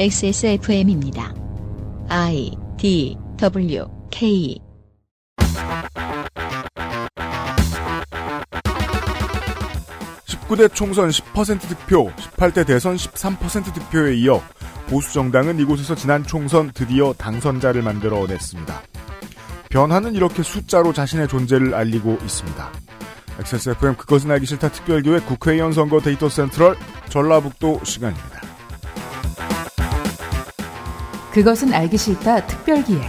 XSFM입니다. I D W K 19대 총선 10% 득표, 18대 대선 13% 득표에 이어 보수 정당은 이곳에서 지난 총선 드디어 당선자를 만들어냈습니다. 변화는 이렇게 숫자로 자신의 존재를 알리고 있습니다. XSFM 그것은 알기 싫다 특별기획 국회의원 선거 데이터 센트럴 전라북도 시간입니다. 그것은 알기 싫다 특별기획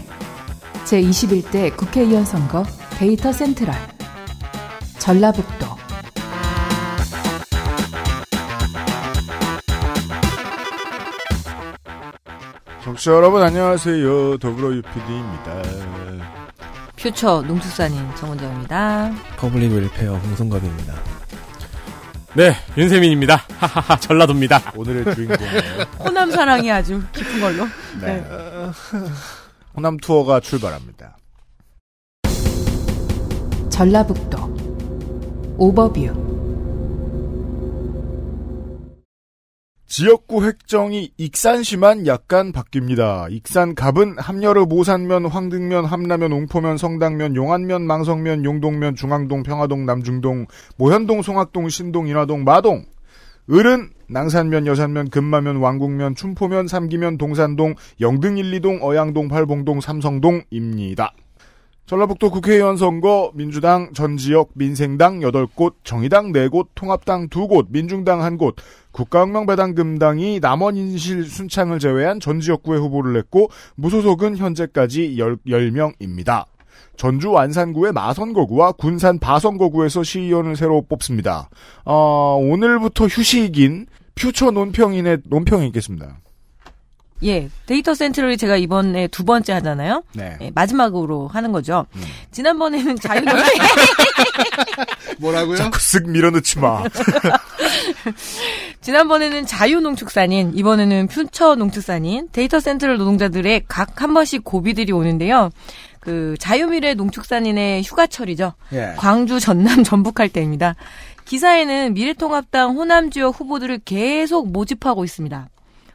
제21대 국회의원 선거 데이터 센트럴 전라북도 청취자 여러분 안녕하세요. 더불어 UPD입니다. 퓨처 농축산인 정원정입니다. public welfare 홍성갑입니다. 네, 윤세민입니다. 하하하, 전라도입니다. 오늘의 주인공 호남 사랑이 아주 깊은 걸로. 네. 호남 투어가 출발합니다. 전라북도 오버뷰 지역구 획정이 익산시만 약간 바뀝니다. 익산 갑은 함열읍 오산면 황등면 함라면 웅포면 성당면 용안면 망성면 용동면 중앙동 평화동 남중동 모현동 송악동 신동 인화동 마동 을은 낭산면 여산면 금마면 왕국면 춘포면 삼기면 동산동 영등 1, 2동 어양동 팔봉동 삼성동입니다. 전라북도 국회의원 선거 민주당 전 지역 민생당 8곳, 정의당 4곳, 통합당 2곳, 민중당 1곳, 국가혁명배당금당이 남원 인실 순창을 제외한 전 지역구에 후보를 냈고 무소속은 현재까지 10, 명입니다 전주 완산구의 마선거구와 군산 바선거구에서 시의원을 새로 뽑습니다. 어, 오늘부터 휴식인 퓨처 논평인의 논평이 있겠습니다. 예, 데이터 센트럴이 제가 이번에 두 번째 하잖아요. 네. 예, 마지막으로 하는 거죠. 음. 지난번에는 자유농 뭐라고요? 자꾸 쓱 밀어넣지 마. 지난번에는 자유농축산인 이번에는 퓨처 농축산인 데이터 센트럴 노동자들의 각 한 번씩 고비들이 오는데요. 그 자유미래 농축산인의 휴가철이죠. 예. 광주, 전남, 전북 할 때입니다. 기사에는 미래통합당 호남 지역 후보들을 계속 모집하고 있습니다.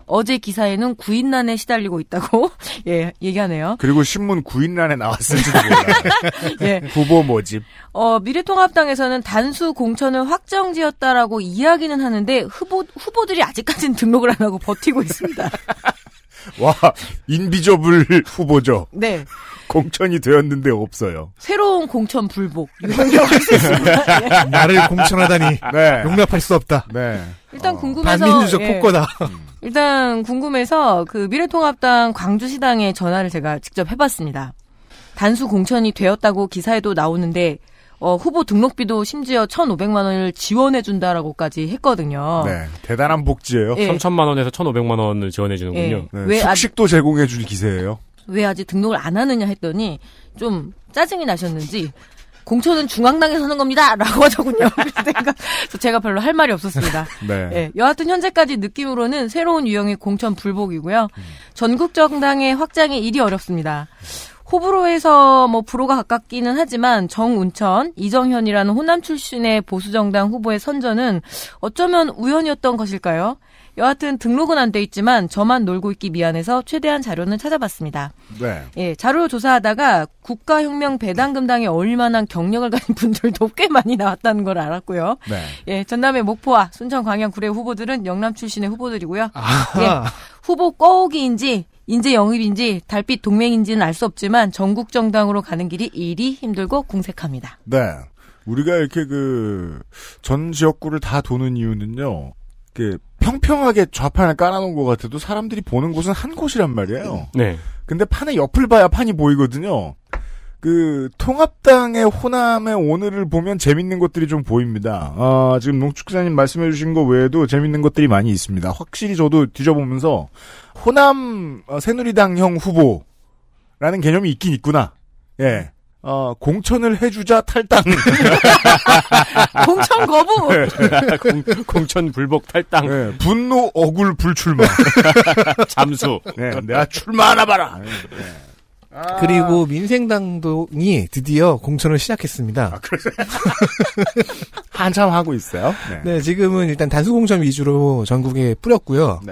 어제 기사에는 구인난에 시달리고 있다고 예 얘기하네요. 그리고 신문 구인란에 나왔을지도 몰라요. 예. 후보 모집. 어, 미래통합당에서는 단수 공천을 확정지었다라고 이야기는 하는데 후보 후보들이 아직까지는 등록을 안 하고 버티고 있습니다. 와, 인비저블 후보죠. 네. 공천이 되었는데 없어요. 새로운 공천 불복. 나를 공천하다니 네. 용납할 수 없다. 네. 일단 어, 궁금해서 반민주적 예. 폭거다. 일단 궁금해서 그 미래통합당 광주시당에 전화를 제가 직접 해봤습니다. 단수 공천이 되었다고 기사에도 나오는데 어, 후보 등록비도 심지어 1,500만 원을 지원해 준다라고까지 했거든요. 네. 대단한 복지예요. 예. 3천만 원에서 1,500만 원을 지원해 주는군요. 예. 네, 왜, 아직, 숙식도 제공해 줄 기세예요. 왜 아직 등록을 안 하느냐 했더니 좀 짜증이 나셨는지 공천은 중앙당에서 하는 겁니다! 라고 하더군요. 그래서 제가, 별로 할 말이 없었습니다. 네. 예, 여하튼 현재까지 느낌으로는 새로운 유형의 공천 불복이고요. 전국 정당의 확장이 일이 어렵습니다. 호불호에서 뭐 불호가 가깝기는 하지만 정운천, 이정현이라는 호남 출신의 보수정당 후보의 선전은 어쩌면 우연이었던 것일까요? 여하튼 등록은 안 돼 있지만 저만 놀고 있기 미안해서 최대한 자료는 찾아봤습니다. 네. 예, 자료 조사하다가 국가혁명 배당금당에 어울릴 만한 경력을 가진 분들도 꽤 많이 나왔다는 걸 알았고요. 네. 예, 전남의 목포와 순천 광양 구례 후보들은 영남 출신의 후보들이고요. 아하. 예, 후보 꺼오기인지 인재 영입인지 달빛 동맹인지는 알 수 없지만 전국 정당으로 가는 길이 일이 힘들고 궁색합니다. 네. 우리가 이렇게 그, 전 지역구를 다 도는 이유는요, 그, 평평하게 좌판을 깔아놓은 것 같아도 사람들이 보는 곳은 한 곳이란 말이에요. 네. 근데 판의 옆을 봐야 판이 보이거든요. 그 통합당의 호남의 오늘을 보면 재밌는 것들이 좀 보입니다. 아, 지금 농축사님 말씀해 주신 거 외에도 재밌는 것들이 많이 있습니다. 확실히 저도 뒤져보면서 호남 어, 새누리당형 후보라는 개념이 있긴 있구나. 예. 어, 공천을 해주자 탈당. 공천 거부! 공, 공천 불복 탈당 예, 분노 억울 불출마. 잠수. 예, 내가 출마하나 봐라. 예. 그리고 민생당동이 드디어 공천을 시작했습니다. 한참 하고 있어요. 네. 네, 지금은 일단 단수 공천 위주로 전국에 뿌렸고요.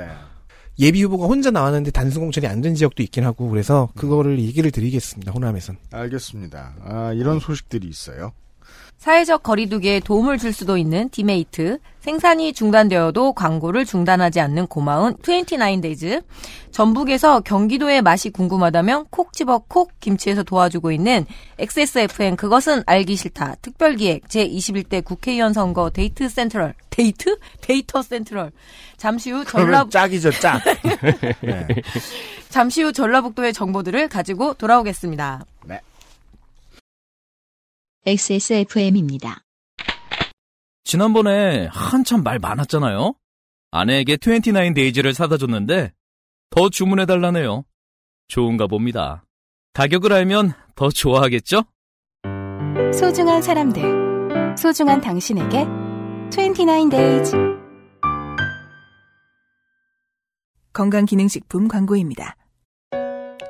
네. 예비 후보가 혼자 나왔는데 단순 공천이 안 된 지역도 있긴 하고 그래서 그거를 얘기를 드리겠습니다. 호남에선. 알겠습니다. 아, 이런 소식들이 있어요. 사회적 거리두기에 도움을 줄 수도 있는 디메이트, 생산이 중단되어도 광고를 중단하지 않는 고마운 29데이즈, 전북에서 경기도의 맛이 궁금하다면 콕 집어 콕 김치에서 도와주고 있는 XSFM 그것은 알기 싫다 특별기획 제21대 국회의원 선거 데이트 센트럴 데이트? 데이터 센트럴 잠시 후 전라 짝이죠, 짝. 네. 잠시 후 전라북도의 정보들을 가지고 돌아오겠습니다. XSFM입니다. 지난번에 한참 말 많았잖아요. 아내에게 29 데이즈를 사다 줬는데 더 주문해 달라네요. 좋은가 봅니다. 가격을 알면 더 좋아하겠죠? 소중한 사람들, 소중한 당신에게 29days 건강기능식품 광고입니다.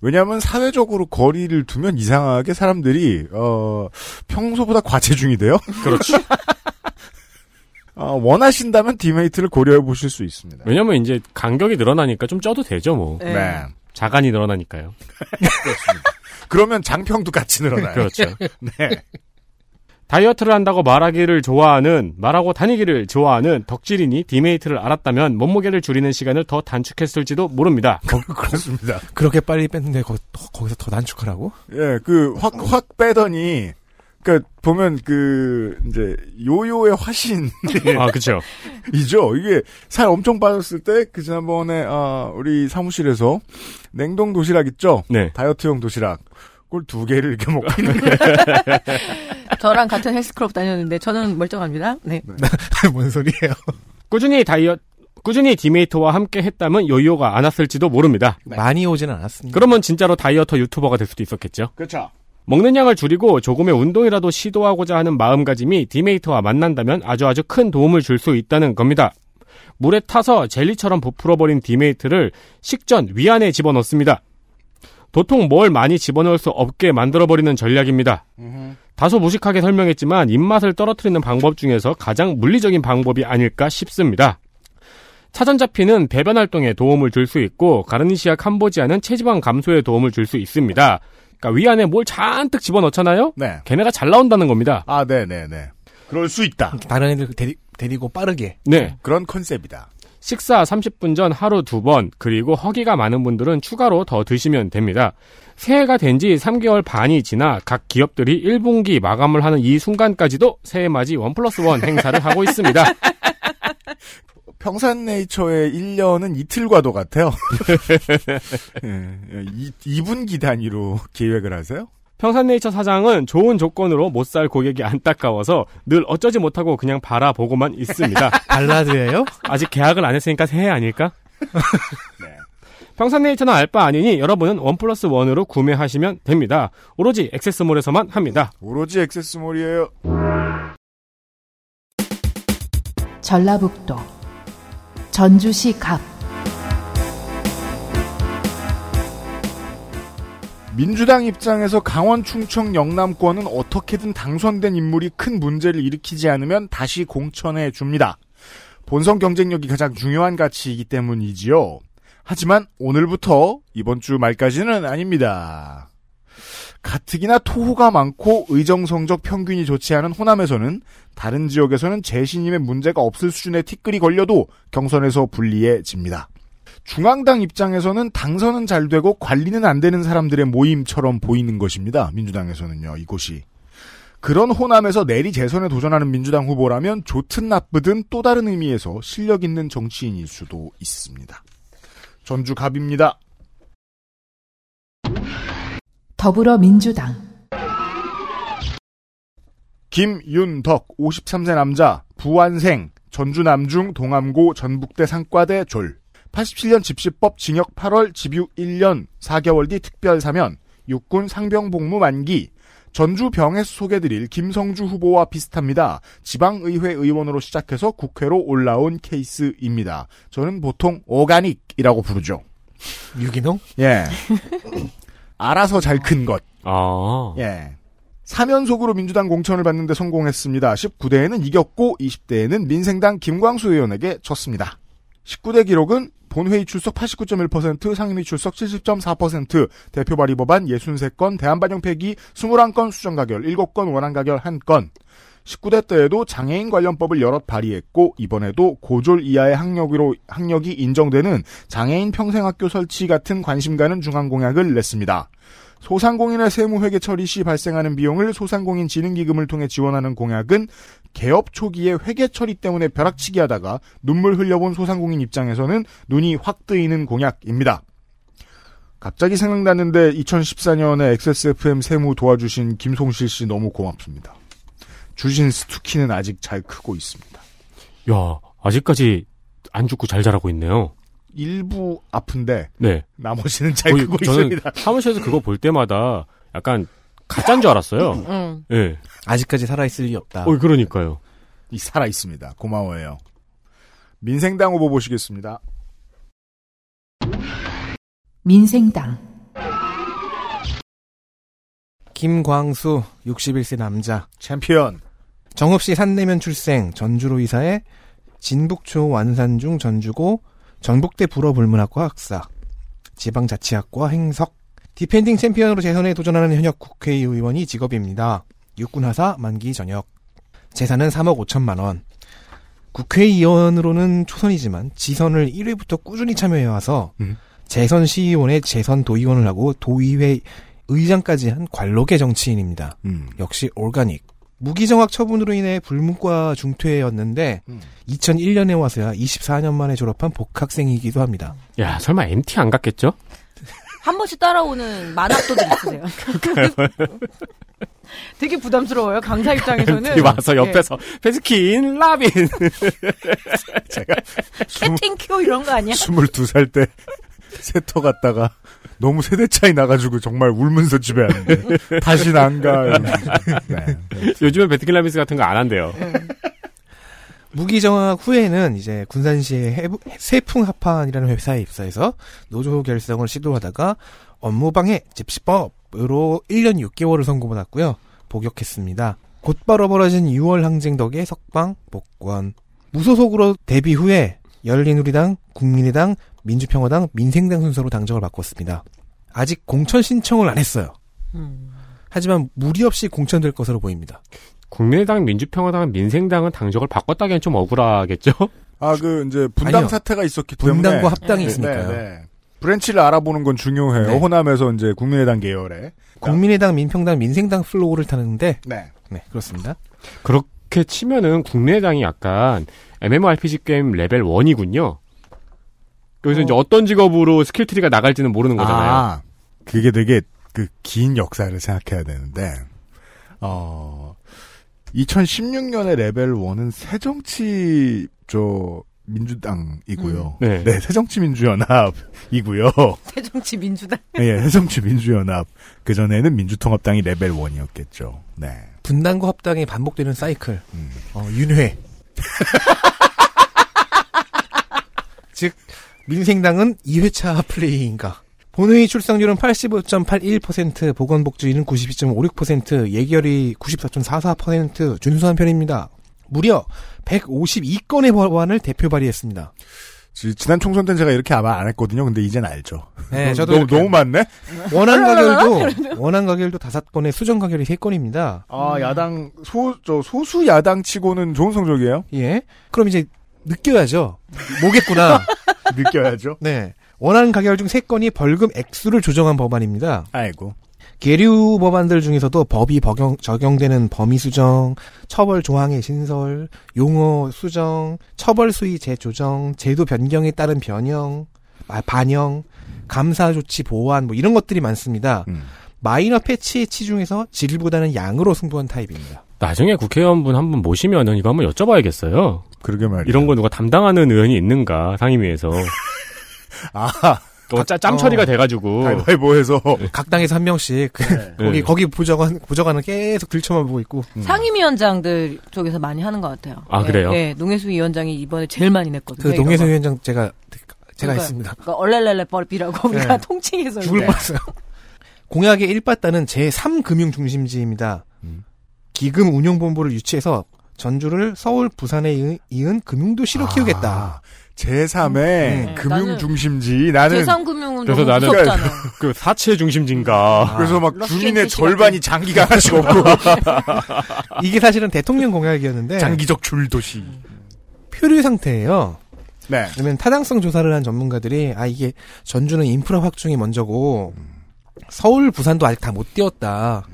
왜냐하면 사회적으로 거리를 두면 이상하게 사람들이 어 평소보다 과체중이 돼요. 그렇지. 어, 원하신다면 디메이트를 고려해 보실 수 있습니다. 왜냐면 이제 간격이 늘어나니까 좀 쪄도 되죠, 뭐. 네. 네. 자간이 늘어나니까요. 그렇습니다. 그러면 장평도 같이 늘어나요. 그렇죠. 네. 다이어트를 한다고 말하기를 좋아하는, 말하고 다니기를 좋아하는 덕질인이 디메이트를 알았다면 몸무게를 줄이는 시간을 더 단축했을지도 모릅니다. 그렇습니다. 그렇게 빨리 뺐는데 거, 기서 더 단축하라고? 예, 그 확 확 빼더니 그러니까 보면 그 이제 요요의 화신이죠. 아, 그쵸. 이게 살 엄청 빠졌을 때 그 지난번에 아 우리 사무실에서 냉동 도시락 있죠. 네. 다이어트용 도시락. 그걸 두 개를 이렇게 먹고. 저랑 같은 헬스클럽 다녔는데 저는 멀쩡합니다. 네. 뭔 소리예요? 꾸준히 다이어, 꾸준히 디메이트와 함께 했다면 요요가 안 왔을지도 모릅니다. 많이 오지는 않았습니다. 그러면 진짜로 다이어터 유튜버가 될 수도 있었겠죠. 그렇죠. 먹는 양을 줄이고 조금의 운동이라도 시도하고자 하는 마음가짐이 디메이트와 만난다면 아주 아주 큰 도움을 줄 수 있다는 겁니다. 물에 타서 젤리처럼 부풀어버린 디메이트를 식전 위안에 집어넣습니다. 도통 뭘 많이 집어넣을 수 없게 만들어버리는 전략입니다. 다소 무식하게 설명했지만 입맛을 떨어뜨리는 방법 중에서 가장 물리적인 방법이 아닐까 싶습니다. 차전자피는 배변 활동에 도움을 줄 수 있고 가르니시아 캄보지아는 체지방 감소에 도움을 줄 수 있습니다. 그러니까 위 안에 뭘 잔뜩 집어넣잖아요. 네. 걔네가 잘 나온다는 겁니다. 아, 네, 네, 네. 그럴 수 있다. 다른 애들 데리, 데리고 빠르게. 네. 그런 컨셉이다. 식사 30분 전 하루 두 번, 그리고 허기가 많은 분들은 추가로 더 드시면 됩니다. 새해가 된 지 3개월 반이 지나 각 기업들이 1분기 마감을 하는 이 순간까지도 새해 맞이 원 플러스 원 행사를 하고 있습니다. 평산네이처의 1년은 이틀과도 같아요. 예, 이, 2분기 단위로 계획을 하세요? 평산네이처 사장은 좋은 조건으로 못 살 고객이 안타까워서 늘 어쩌지 못하고 그냥 바라보고만 있습니다. 발라드예요? 아직 계약을 안 했으니까 새해 아닐까? 평산네이처는 알바 아니니 여러분은 원 플러스 원으로 구매하시면 됩니다. 오로지 액세스몰에서만 합니다. 오로지 액세스몰이에요. 전라북도 전주시 갑 민주당 입장에서 강원, 충청, 영남권은 어떻게든 당선된 인물이 큰 문제를 일으키지 않으면 다시 공천해 줍니다. 본선 경쟁력이 가장 중요한 가치이기 때문이지요. 하지만 오늘부터 이번 주 말까지는 아닙니다. 가뜩이나 토호가 많고 의정 성적 평균이 좋지 않은 호남에서는 다른 지역에서는 재신임에 문제가 없을 수준의 티끌이 걸려도 경선에서 불리해집니다. 중앙당 입장에서는 당선은 잘 되고 관리는 안 되는 사람들의 모임처럼 보이는 것입니다. 민주당에서는요, 이곳이. 그런 호남에서 내리 재선에 도전하는 민주당 후보라면 좋든 나쁘든 또 다른 의미에서 실력 있는 정치인일 수도 있습니다. 전주 갑입니다. 더불어민주당 김윤덕 53세 남자 부안생 전주 남중 동암고 전북대 상과대 졸 87년 집시법 징역 8월 집유 1년 4개월 뒤 특별 사면 육군 상병 복무 만기 전주 병에서 소개드릴 김성주 후보와 비슷합니다. 지방의회 의원으로 시작해서 국회로 올라온 케이스입니다. 저는 보통 오가닉이라고 부르죠. 유기농? 예. 알아서 잘 큰 것. 아. 예. 사면속으로 민주당 공천을 받는데 성공했습니다. 19대에는 이겼고 20대에는 민생당 김광수 의원에게 졌습니다. 19대 기록은 본회의 출석 89.1%, 상임위 출석 70.4%, 대표 발의 법안 63건, 대한반영 폐기 21건 수정 가결, 7건 원안 가결 1건. 19대 때에도 장애인 관련법을 여럿 발의했고 이번에도 고졸 이하의 학력으로 학력이 인정되는 장애인 평생학교 설치 같은 관심 가는 중앙 공약을 냈습니다. 소상공인의 세무회계 처리 시 발생하는 비용을 소상공인 진흥기금을 통해 지원하는 공약은 개업 초기에 회계 처리 때문에 벼락치기 하다가 눈물 흘려본 소상공인 입장에서는 눈이 확 뜨이는 공약입니다. 갑자기 생각났는데 2014년에 XSFM 세무 도와주신 김송실 씨 너무 고맙습니다. 주신 스투키는 아직 잘 크고 있습니다. 야, 아직까지 안 죽고 잘 자라고 있네요. 일부 아픈데 네. 나머지는 잘 거의 크고 저는 있습니다. 사무실에서 그거 볼 때마다 약간 가짜인 줄 알았어요. 응. 예. 아직까지 살아있을 리 없다. 어, 그러니까요. 이 살아 있습니다. 고마워요. 민생당 후보 보시겠습니다. 민생당, 김광수 61세 남자 챔피언. 정읍시 산내면 출생 전주로 이사해 진북초 완산중 전주고 전북대 불어불문학과 학사 지방자치학과 행석 defending champion으로 재선에 도전하는 현역 국회의원이 직업입니다. 육군하사 만기 전역 재산은 3억 5천만 원 국회의원으로는 초선이지만 지선을 1회부터 꾸준히 참여해와서 음. 재선 시의원에 재선 도의원을 하고 도의회 의장까지 한 관록의 정치인입니다. 음. 역시 organic. 무기정학 처분으로 인해 불문과 중퇴였는데 음. 2001년에 와서야 24년 만에 졸업한 복학생이기도 합니다. 야, 설마 MT 안 갔겠죠? 한 번씩 따라오는 만학도들 있으세요. 되게 부담스러워요. 강사 입장에서는. MT 와서 옆에서 배스킨 라빈. 제가 예. captain 이런 거 아니야? 22살 때 새터 갔다가 너무 세대 차이 나가지고 정말 울면서 집에 왔는데 다시는 안 가. 네. 요즘에 배스킨 라빈스 같은 거 안 한대요. 무기정학 후에는 이제 군산시의 해부- 세풍합판이라는 회사에 입사해서 노조 결성을 시도하다가 업무방해 집시법으로 1년 6개월을 선고받았고요. 복역했습니다. 곧바로 벌어진 6월 항쟁 덕에 석방, 복권. 무소속으로 데뷔 후에 열린우리당, 국민의당, 민주평화당, 민생당 순서로 당적을 바꿨습니다. 아직 공천 신청을 안 했어요. 음. 하지만 무리 없이 공천될 것으로 보입니다. 국민의당, 민주평화당, 민생당은 당적을 바꿨다기엔 좀 억울하겠죠? 아, 그, 이제, 분당 아니요. 사태가 있었기 때문에. 분당과 합당이 네, 있으니까요. 네, 네. branch를 알아보는 건 중요해요. 네. 호남에서 이제 국민의당 계열에. 국민의당, 민평당, 민생당 flow를 타는데 네. 네 그렇습니다. 그렇게 치면은 국민의당이 약간 MMORPG 게임 레벨 1이군요. 여기서 이제 어떤 직업으로 skill tree가 나갈지는 모르는 거잖아요. 아, 그게 되게 그 긴 역사를 생각해야 되는데, 어, 2016년에 레벨 1은 새정치, 저, 민주당이고요. 네. 네, 새정치민주연합이고요. 새정치 민주당. 예, 새정치민주연합. 그 전에는 민주통합당이 레벨 1이었겠죠. 네. 분당과 합당이 반복되는 사이클. 음. 어, 윤회. 즉 민생당은 2회차 플레이인가. 본회의 출석률은 85.81%, 보건복지위는 92.56%, 예결위 94.44% 준수한 편입니다. 무려 152건의 법안을 대표 발의했습니다. 지- 지난 총선 때는 제가 이렇게 아마 안 했거든요. 근데 이젠 알죠. 네, 저도 너무, 너무 많네? 원안 가결도 원안 가결도 다섯 건에 수정 가결이 세 건입니다. 아, 야당, 소, 저, 소수 야당 치고는 좋은 성적이에요? 예. 그럼 이제 느껴야죠. 뭐겠구나. 느껴야죠. 네. 원안 가결 중세 건이 벌금 액수를 조정한 법안입니다. 아이고. 계류 법안들 중에서도 법이 적용, 적용되는 범위 수정, 처벌 조항의 신설, 용어 수정, 처벌 수위 재조정, 제도 변경에 따른 변형, 아, 반영, 감사 조치 보완 뭐 이런 것들이 많습니다. 음. 마이너 패치의 치중에서 질보다는 양으로 승부한 타입입니다. 나중에 국회의원분 한 분 모시면은 이거 한번 여쭤봐야겠어요. 그러게 말이에요. 이런 거 누가 담당하는 의원이 있는가 상임위에서 아, 또 짜- 짬 처리가 어. 돼가지고 가위바위보해서 각 당에서 한 명씩 그 거기 네. 거기 부정한 부정하는 계속 들쳐만 보고 있고 음. 상임위원장들 쪽에서 많이 하는 것 같아요. 아, 예, 그래요? 예, 농해수 위원장이 이번에 제일 많이 냈거든요. 그 농해수. 위원장 제가 제가 그러니까- 했습니다. 그러니까 얼렐렐레 뻘비라고 우리가 네. 통칭해서 죽을. 뻔했어요. 공약의 1바다는 제3금융 중심지입니다. 음. 기금 운용본부를 유치해서 전주를 서울, 부산에 이은, 금융도시로 키우겠다. 제3의 네, 금융 중심지 나는 제3 금융은 그래서 너무 나는- 무섭잖아. 그 사채 중심지인가 그래서 막 주민의 절반이 장기가 하나씩 없고 이게 사실은 대통령 공약이었는데 장기적 줄도시. 표류 상태예요. 네. 그러면 타당성 조사를 한 전문가들이 아 이게 전주는 인프라 확충이 먼저고 서울, 부산도 아직 다 못 띄웠다.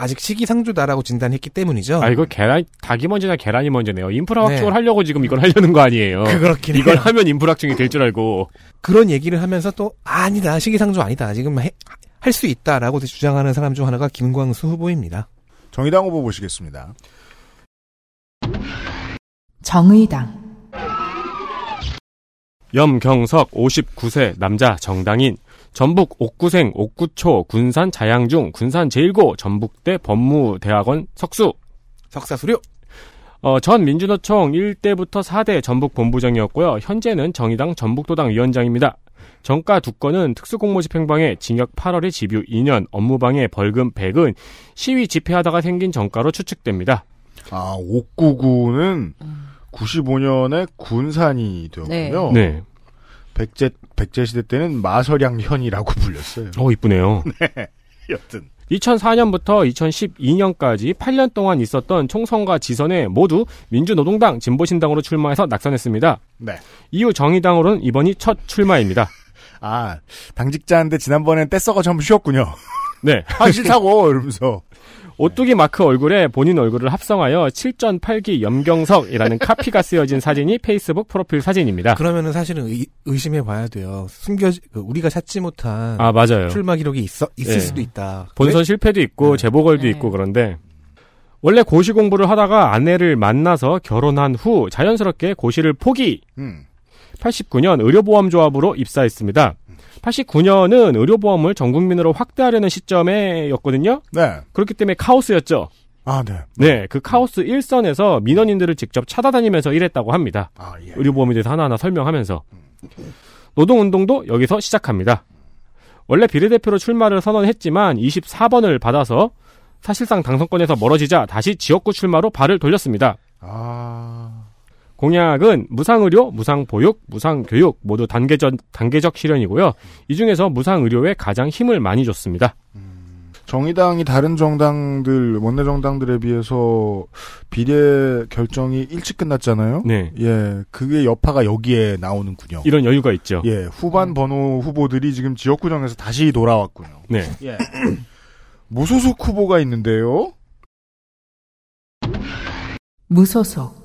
아직 시기상조다라고 진단했기 때문이죠. 아 이거 계란 닭이 먼저냐 계란이 먼저네요 인프라 네. 확충을 하려고 지금 이걸 하려는 거 아니에요 그렇긴 해요. 이걸 하면 인프라 확충이 될 줄 알고 그런 얘기를 하면서 또 아니다 시기상조 아니다 지금 할 수 있다라고 주장하는 사람 중 하나가 김광수 후보입니다. 정의당 후보 보시겠습니다. 정의당, 염경석 59세 남자 정당인 전북 옥구생 옥구초 군산 자양중 군산 제1고 전북대 법무대학원 석수 석사 수료. 어, 전 민주노총 1대부터 4대 전북 본부장이었고요. 현재는 정의당 전북도당 위원장입니다. 정가 두 건은 특수공모집행방해 징역 8월에 집유 2년, 업무방해 벌금 100은 시위 집회하다가 생긴 정가로 추측됩니다. 아, 옥구구는 95년에 군산이 되었군요. 네. 백제 백제 시대 때는 마서량 현이라고 불렸어요. 어, 이쁘네요. 여튼 2004년부터 2012년까지 8년 동안 있었던 총선과 지선에 모두 민주노동당, 진보신당으로 출마해서 낙선했습니다. 네. 이후 정의당으로는 이번이 첫 출마입니다. 아 당직자인데 지난번엔 떼써가 전부 쉬었군요. 네. 아 싫다고 이러면서 오뚜기 마크 얼굴에 본인 얼굴을 합성하여 7전 8기 염경석이라는 카피가 쓰여진 사진이 페이스북 프로필 사진입니다. 그러면은 사실은 의, 심해 봐야 돼요. 숨겨 그 우리가 찾지 못한 아, 맞아요. 출마 기록이 있어 있을 네. 수도 있다. 본선 실패도 있고 네. 재보궐도 네. 있고 그런데 원래 고시 공부를 하다가 아내를 만나서 결혼한 후 자연스럽게 고시를 포기. 음. 89년 의료보험조합으로 입사했습니다. 89년은 의료보험을 전 국민으로 확대하려는 시점에였거든요. 네. 그렇기 때문에 카오스였죠. 아 네. 네, 그 카오스 일선에서 민원인들을 직접 찾아다니면서 일했다고 합니다. 아 예. 의료보험에 대해서 하나하나 설명하면서 노동운동도 여기서 시작합니다. 원래 비례대표로 출마를 선언했지만 24번을 받아서 사실상 당선권에서 멀어지자 다시 지역구 출마로 발을 돌렸습니다. 아 공약은 무상의료, 무상보육, 무상교육 모두 단계적, 단계적 실현이고요. 이 중에서 무상의료에 가장 힘을 많이 줬습니다. 정의당이 다른 정당들 원내 정당들에 비해서 비례 결정이 일찍 끝났잖아요. 네. 예, 그게 여파가 여기에 나오는군요. 이런 여유가 있죠. 예, 후반 번호 후보들이 지금 지역구정에서 다시 돌아왔군요. 네. 예. 무소속 후보가 있는데요. 무소속,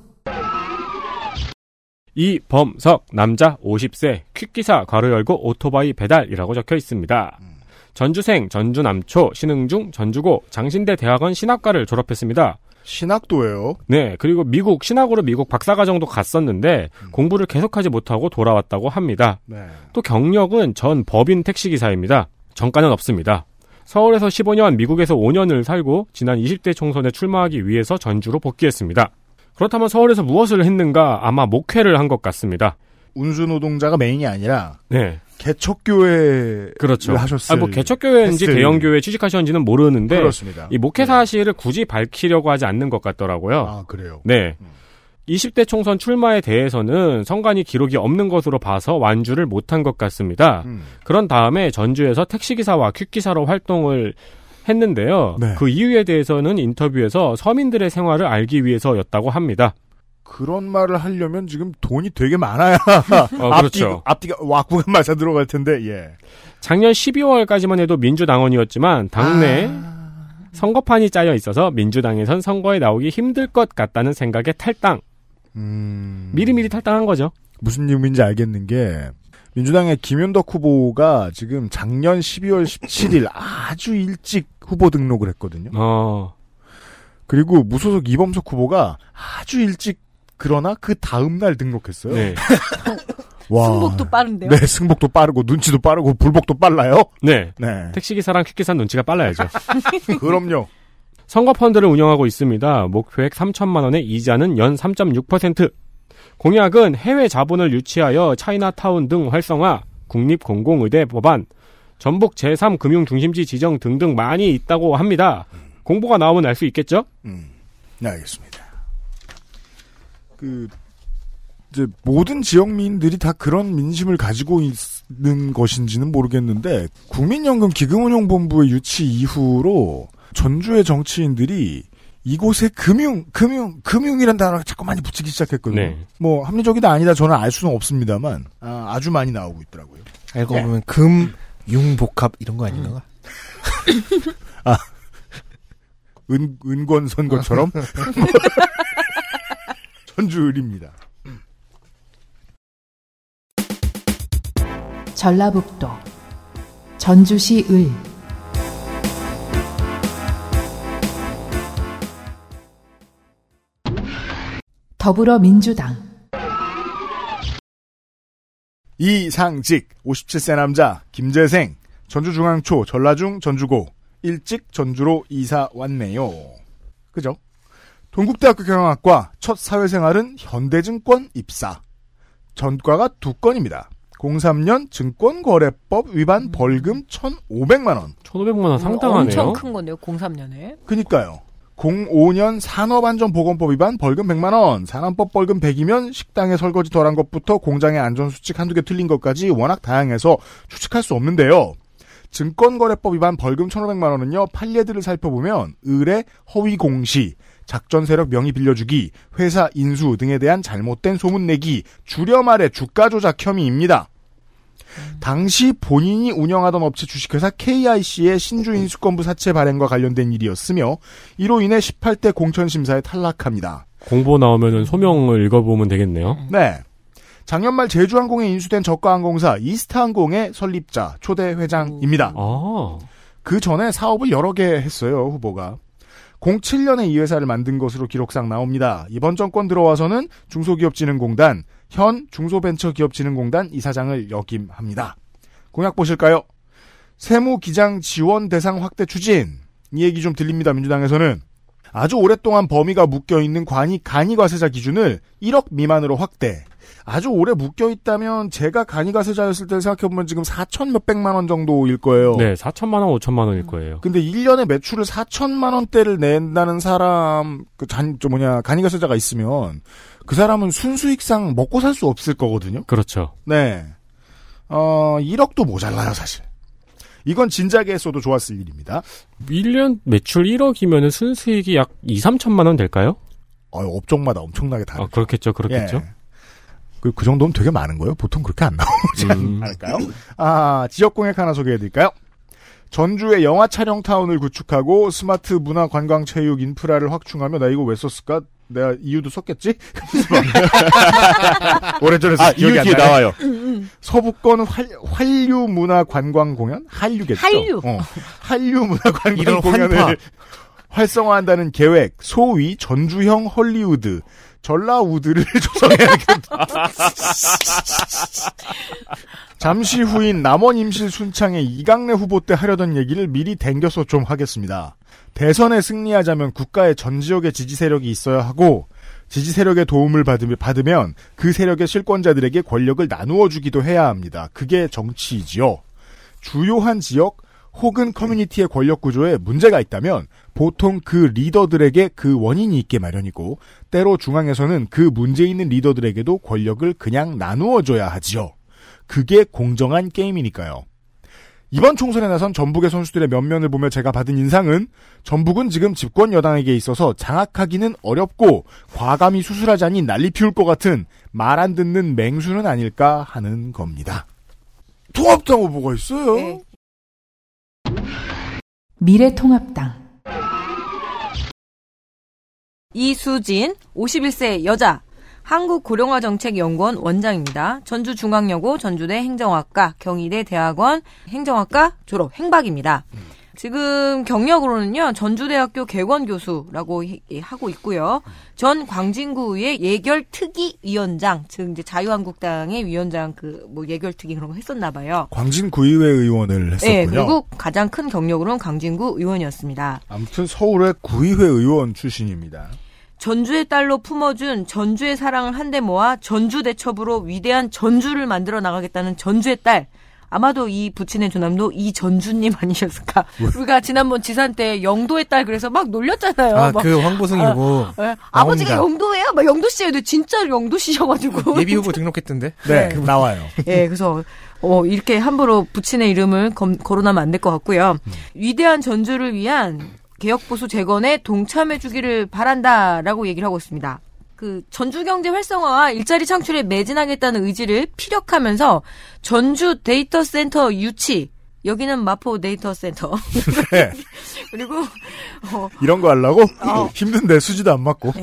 이범석 남자 50세 퀵기사 괄호 열고 오토바이 배달이라고 적혀 있습니다. 전주생 전주남초 신흥중 전주고 장신대 대학원 신학과를 졸업했습니다. 신학도예요. 네, 그리고 미국 신학으로 미국 박사과정도 갔었는데 공부를 계속하지 못하고 돌아왔다고 합니다. 네. 또 경력은 전 법인 택시기사입니다. 정가는 없습니다. 서울에서 15년, 미국에서 5년을 살고 지난 20대 총선에 출마하기 위해서 전주로 복귀했습니다. 그렇다면 서울에서 무엇을 했는가? 아마 목회를 한 것 같습니다. 운수 노동자가 메인이 아니라 네, 개척교회 그렇죠. 하셨을 아, 뭐 개척교회인지 대형교회 취직하셨는지는 모르는데 그렇습니다. 이 목회 사실을 굳이 밝히려고 하지 않는 것 같더라고요. 아 그래요. 네. 20대 총선 출마에 대해서는 선관위 기록이 없는 것으로 봐서 완주를 못한 것 같습니다. 음. 그런 다음에 전주에서 택시기사와 퀵기사로 활동을 했는데요. 네. 그 이유에 대해서는 인터뷰에서 서민들의 생활을 알기 위해서였다고 합니다. 그런 말을 하려면 지금 돈이 되게 많아야 어, 앞뒤, 그렇죠. 앞뒤가 와꾸가 맞아 들어갈 텐데 예. 작년 12월까지만 해도 민주당원이었지만 당내 아. 선거판이 짜여 있어서 민주당에선 선거에 나오기 힘들 것 같다는 생각에 탈당. 음. 미리미리 탈당한 거죠. 무슨 의미인지 알겠는 게 민주당의 김윤덕 후보가 지금 작년 12월 17일 아주 일찍 후보 등록을 했거든요. 어, 그리고 무소속 이범석 후보가 아주 일찍 그러나 그 다음 날 등록했어요. 네. 와. 승복도 빠른데요. 네, 승복도 빠르고 눈치도 빠르고 불복도 빨라요. 네. 네. 택시기사랑 퀵기사 눈치가 빨라야죠. 그럼요. 선거 펀드를 운영하고 있습니다. 목표액 3천만 원의 이자는 연 3.6%. 공약은 해외 자본을 유치하여 차이나타운 등 활성화, 국립공공의대 법안, 전북 제3금융중심지 지정 등등 많이 있다고 합니다. 공보가 나오면 알 수 있겠죠? 음, 네, 알겠습니다. 그, 이제 모든 지역민들이 다 그런 민심을 가지고 있는 것인지는 모르겠는데, 국민연금 기금운용본부의 유치 이후로 전주의 정치인들이 이곳에 금융, 금융, 금융이란 단어가 자꾸 많이 붙이기 시작했거든요. 네. 뭐, 합리적이다 아니다 저는 알 수는 없습니다만, 아, 주 많이 나오고 있더라고요. 알고 네. 보면 금, 융, 복합 이런 거 아닌가? 은, 은권 선거처럼. 전주을입니다. 전라북도 전주시 을 더불어민주당 이상직 57세 남자 김재생 전주중앙초 전라중 전주고 일찍 전주로 이사 왔네요. 그죠? 동국대학교 경영학과 첫 사회생활은 현대증권 입사. 전과가 두 건입니다. 03년 증권거래법 위반 벌금 1,500만 원. 1,500만 원 상당하네요. 엄청 큰 건데요. 03년에. 그니까요. 05년 산업안전보건법 위반 벌금 100만 원, 산안법 벌금 100이면 식당에 설거지 덜한 것부터 공장의 안전수칙 한두 개 틀린 것까지 워낙 다양해서 추측할 수 없는데요. 증권거래법 위반 벌금 1,500만 원은요. 판례들을 살펴보면 의뢰, 허위 공시, 작전 세력 명의 빌려주기, 회사 인수 등에 대한 잘못된 소문 내기, 줄여 말해 주가 조작 혐의입니다. 당시 본인이 운영하던 업체 주식회사 KIC의 신주 인 수권부 사채 발행과 관련된 일이었으며 이로 인해 18대 공천심사에 탈락합니다. 공보 나오면은 소명을 읽어보면 되겠네요. 네. 작년 말 제주항공에 인수된 저가항공사 이스타항공의 설립자 초대 회장입니다. 아. 그 전에 사업을 여러 개 했어요, 후보가. 07년에 이 회사를 만든 것으로 기록상 나옵니다. 이번 정권 들어와서는 중소기업진흥공단, 현 중소벤처기업진흥공단 이사장을 역임합니다. 공약 보실까요? 세무기장 지원 대상 확대 추진. 이 얘기 좀 들립니다, 민주당에서는. 아주 오랫동안 범위가 묶여있는 관이, 간이과세자 기준을 1억 미만으로 확대. 아주 오래 묶여있다면 제가 간이과세자였을 때 생각해보면 지금 4천 몇백만 원 정도일 거예요. 네, 4천만 원, 5천만 원일 거예요. 근데 1년에 매출을 4천만 원대를 낸다는 사람, 그 잔, 저 뭐냐, 간이가세자가 있으면 그 사람은 순수익상 먹고 살 수 없을 거거든요. 그렇죠. 네. 어, 1억도 모자라요, 사실. 이건 진작에 했어도 좋았을 일입니다. 1년 매출 1억이면은 순수익이 약 2, 3천만 원 될까요? 어, 업종마다 엄청나게 다르죠. 아, 그렇겠죠, 그렇겠죠. 예. 그, 그 정도면 되게 많은 거예요. 보통 그렇게 안 나오지 음. 않을까요? 아, 지역 공약 하나 소개해드릴까요? 전주의 영화 촬영 타운을 구축하고 스마트 문화 관광 체육 인프라를 확충하며 나 이거 왜 썼을까? 내가 이유도 썼겠지? 오래전에 아, 기억이 이유 안 뒤에. 나와요. 서북권 활, 한류 문화 관광 공연? 한류겠죠? 한류. 어, 한류 문화 관광 이런 공연을 환파. 활성화한다는 계획, 소위 전주형 헐리우드, 전라우드를 조성해야겠다. 잠시 후인 남원 임실 순창의 이강래 후보 때 하려던 얘기를 미리 댕겨서 좀 하겠습니다. 대선에 승리하자면 국가의 전 지역의 지지 세력이 있어야 하고 지지 세력의 도움을 받으면, 그 세력의 실권자들에게 권력을 나누어 주기도 해야 합니다. 그게 정치이지요. 주요한 지역 혹은 커뮤니티의 권력 구조에 문제가 있다면 보통 그 리더들에게 그 원인이 있게 마련이고 때로 중앙에서는 그 문제 있는 리더들에게도 권력을 그냥 나누어 줘야 하지요. 그게 공정한 게임이니까요. 이번 총선에 나선 전북의 선수들의 면면을 보며 제가 받은 인상은 전북은 지금 집권 여당에게 있어서 장악하기는 어렵고 과감히 수술하자니 난리 피울 것 같은 말 안 듣는 맹수는 아닐까 하는 겁니다. 통합당 후보가 있어요. 네. 미래통합당 이수진, 51세 여자, 한국고령화정책연구원 원장입니다. 전주중앙여고 전주대 행정학과, 경희대 대학원 행정학과 졸업 행박입니다. 지금 경력으로는요 전주대학교 개원교수라고 히- 이- 하고 있고요 전 광진구의 예결 특위 위원장 즉 이제 자유한국당의 위원장 그 뭐 예결 특위 그런 거 했었나 봐요. 광진 구의회 의원을 했었군요. 네 그리고 가장 큰 경력으로는 광진구 의원이었습니다. 아무튼 서울의 구의회 의원 출신입니다. 전주의 딸로 품어준 전주의 사랑을 한데 모아 전주 대첩으로 위대한 전주를 만들어 나가겠다는 전주의 딸. 아마도 이 부친의 조남도 이 전주님 아니셨을까? 우리가 지난번 지산 때 영도의 딸 그래서 막 놀렸잖아요. 아, 막, 그 황보승이 아, 후보. 예, 아버지가 나옵니다. 영도예요? 막 영도 씨예요. 진짜 영도 씨셔가지고. 예비 후보 등록했던데. 네, 네. 나와요. 예, 그래서 어 이렇게 함부로 부친의 이름을 검- 거론하면 안 될 것 같고요. 위대한 전주를 위한 개혁보수 재건에 동참해주기를 바란다라고 얘기를 하고 있습니다. 그 전주 경제 활성화와 일자리 창출에 매진하겠다는 의지를 피력하면서 전주 데이터 센터 유치 여기는 마포 데이터 센터 네. 그리고 어, 이런 거 하려고? 어. 힘든데 수지도 안 맞고.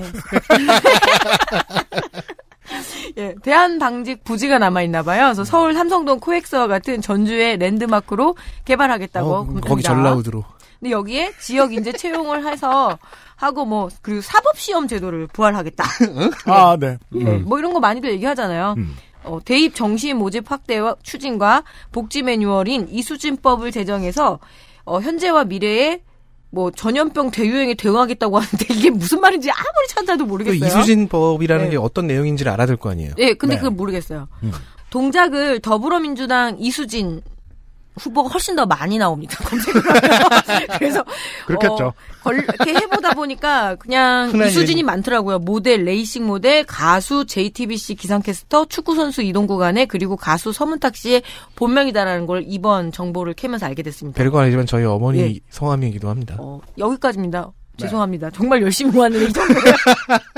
예, 대한 방직 부지가 남아 있나 봐요. 그래서 서울 삼성동 코엑스와 같은 전주의 랜드마크로 개발하겠다고 어. 거기 전라우드로. 근데 여기에 지역 인재 채용을 해서 하고 뭐 그리고 사법 시험 제도를 부활하겠다. 아, 네. 예, 뭐 이런 거 많이들 얘기하잖아요. 음. 어, 대입 정시 모집 확대와 추진과 복지 매뉴얼인 이수진법을 제정해서 어, 현재와 미래에 뭐 전염병 대유행에 대응하겠다고 하는데 이게 무슨 말인지 아무리 찾아도 그 모르겠어요. 이수진법이라는 네. 게 어떤 내용인지를 알아들 거 아니에요. 예, 근데 네. 그걸 모르겠어요. 음. 동작을 더불어민주당 이수진 후보가 훨씬 더 많이 나옵니다. 검색을 하면. 그래서 그렇겠죠. 어, 걸, 이렇게 해보다 보니까 그냥 이수진이 많더라고요. 모델, 레이싱 모델, 가수, JTBC 기상캐스터, 축구 선수 이동구 간에 그리고 가수 서문탁 씨의 본명이다라는 걸 이번 정보를 캐면서 알게 됐습니다. 별거 아니지만 저희 어머니 예. 성함이기도 합니다. 어, 여기까지입니다. 네. 죄송합니다. 정말 열심히 모았는데 이 정도예요.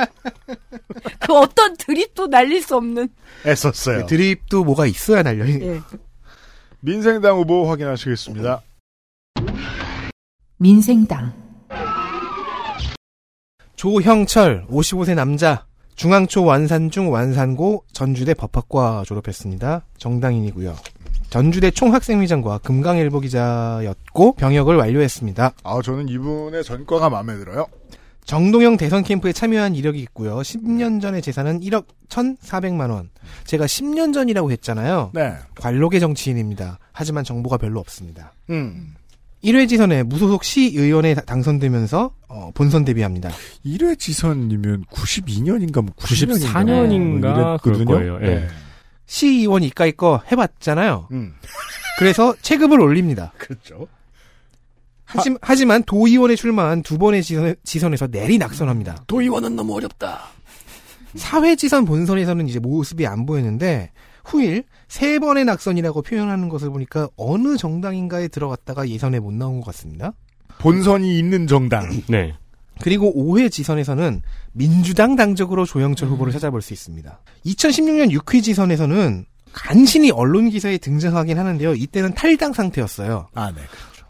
그 어떤 드립도 날릴 수 없는. 애썼어요. 그 드립도 뭐가 있어야 날려. 예. 민생당 후보 확인하시겠습니다. 민생당 조형철 55세 남자 중앙초 완산중 완산고 전주대 법학과 졸업했습니다. 정당인이고요. 전주대 총학생회장과 금강일보 기자였고 병역을 완료했습니다. 아, 저는 이분의 전과가 마음에 들어요. 정동영 대선 캠프에 참여한 이력이 있고요. 10년 전의 재산은 1억 1,400만 원. 제가 10년 전이라고 했잖아요. 네. 관록의 정치인입니다. 하지만 정보가 별로 없습니다. 음. 1회 지선에 무소속 시의원에 다- 당선되면서 어, 본선 데뷔합니다. 1회 지선이면 92년인가 뭐94 94년인가 년인가 그럴 거예요. 예. 네. 시의원 이까이 거 해봤잖아요. 음. 그래서 체급을 올립니다. 그렇죠. 하지, 하지 만 도의원에 출마한 두 번의 지선, 지선 에서 내리 낙선합니다. 도의원은 너무 어렵다. 사회지선 본선에서는 이제 모습이 안 보였는데 후일 세 번의 낙선이라고 표현하는 것을 보니까 어느 정당인가에 들어갔다가 예선에 못 나온 것 같습니다. 본선이 있는 정당. 네. 그리고 5회 지선에서는 민주당 당적으로 조영철 후보를 찾아볼 수 있습니다. 2016년 6회 지선에서는 간신히 언론 기사에 등장하긴 하는데요. 이때는 탈당 상태였어요. 아, 네.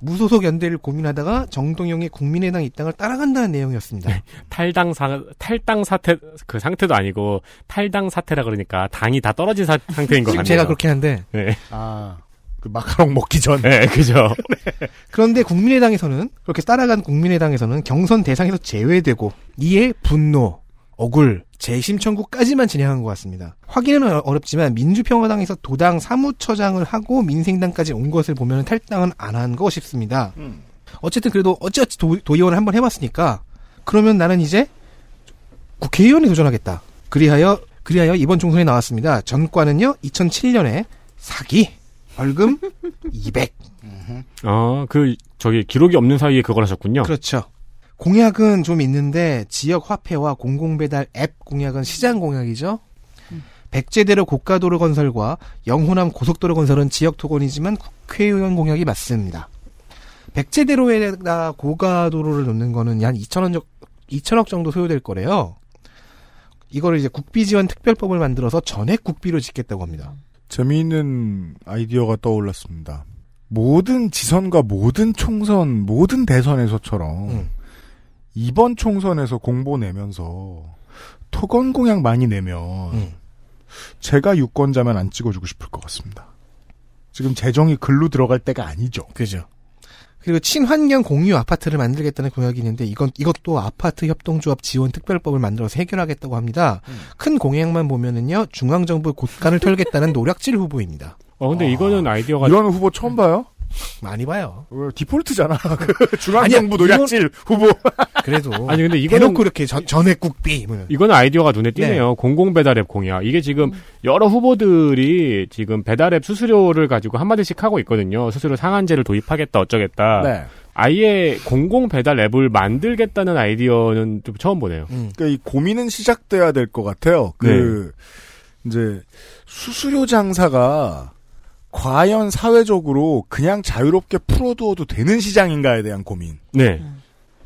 무소속 연대를 고민하다가 정동영의 국민의당 입당을 따라간다는 내용이었습니다. 네. 탈당 사, 탈당 사태, 그 상태도 아니고, 탈당 사태라 그러니까 당이 다 떨어진 사- 상태인 것 같네요. 제가 그렇게 하는데 네. 아, 그 마카롱 먹기 전. 네, 그죠. 그런데 국민의당에서는 그렇게 따라간 국민의당에서는 경선 대상에서 제외되고 이에 분노, 억울, 재심 청구까지만 진행한 것 같습니다. 확인은 어- 어렵지만 민주평화당에서 도당 사무처장을 하고 민생당까지 온 것을 보면 탈당은 안 한 거 싶습니다. 음. 어쨌든 그래도 어찌어찌 도, 도의원을 한번 해봤으니까 그러면 나는 이제 국회의원에 도전하겠다. 그리하여 그리하여 이번 총선에 나왔습니다. 전과는요 2007년에 사기 벌금 200 아, 그, 저기, 기록이 없는 사이에 그걸 하셨군요. 그렇죠. 공약은 좀 있는데 지역 화폐와 공공배달 앱 공약은 시장 공약이죠. 백제대로 고가도로 건설과 영호남 고속도로 건설은 지역 토건이지만 국회의원 공약이 맞습니다. 백제대로에다 고가도로를 놓는 거는 한 2천원 정 2천억 정도 소요될 거래요. 이거를 이제 국비 지원 특별법을 만들어서 전액 국비로 짓겠다고 합니다. 재미있는 아이디어가 떠올랐습니다. 모든 지선과 모든 총선, 모든 대선에서처럼 음. 이번 총선에서 공보 내면서 토건 공약 많이 내면 음. 제가 유권자면 안 찍어주고 싶을 것 같습니다. 지금 재정이 글로 들어갈 때가 아니죠. 그죠. 그리고 친환경 공유 아파트를 만들겠다는 공약이 있는데 이건 이것도 아파트 협동조합 지원 특별법을 만들어서 해결하겠다고 합니다. 음. 큰 공약만 보면은요 중앙 정부 곳간을 털겠다는 노략질 후보입니다. 어 근데 이거는 아이디어가 이런 후보 처음 봐요? 많이 봐요. 어, 디폴트잖아. 그 중앙정부 노략질 후보. 그래도 아니 근데 이거는 대놓고 이렇게 전, 전액국비 뭐 이거는 아이디어가 눈에 띄네요. 공공 배달앱 공약. 이게 지금 여러 후보들이 지금 배달앱 수수료를 가지고 한 마디씩 하고 있거든요. 수수료 상한제를 도입하겠다 어쩌겠다. 네. 아예 공공 배달 앱을 만들겠다는 아이디어는 좀 처음 보네요. 음. 그러니까 이 고민은 시작돼야 될 것 같아요. 그 이제 수수료 장사가 과연 사회적으로 그냥 자유롭게 풀어두어도 되는 시장인가에 대한 고민. 네.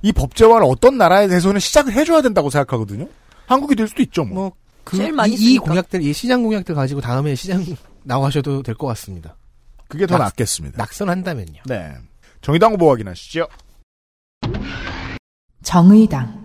이 법제화를 어떤 나라에 대해서는 시작을 해줘야 된다고 생각하거든요. 한국이 될 수도 있죠, 뭐. 뭐 그, 제일 많이 이, 이. 공약들, 이 시장 공약들 가지고 다음에 시장 나가셔도 될 것 같습니다. 그게 더 낙- 낫겠습니다. 낙선한다면요. 네. 정의당 후보 확인하시죠. 정의당,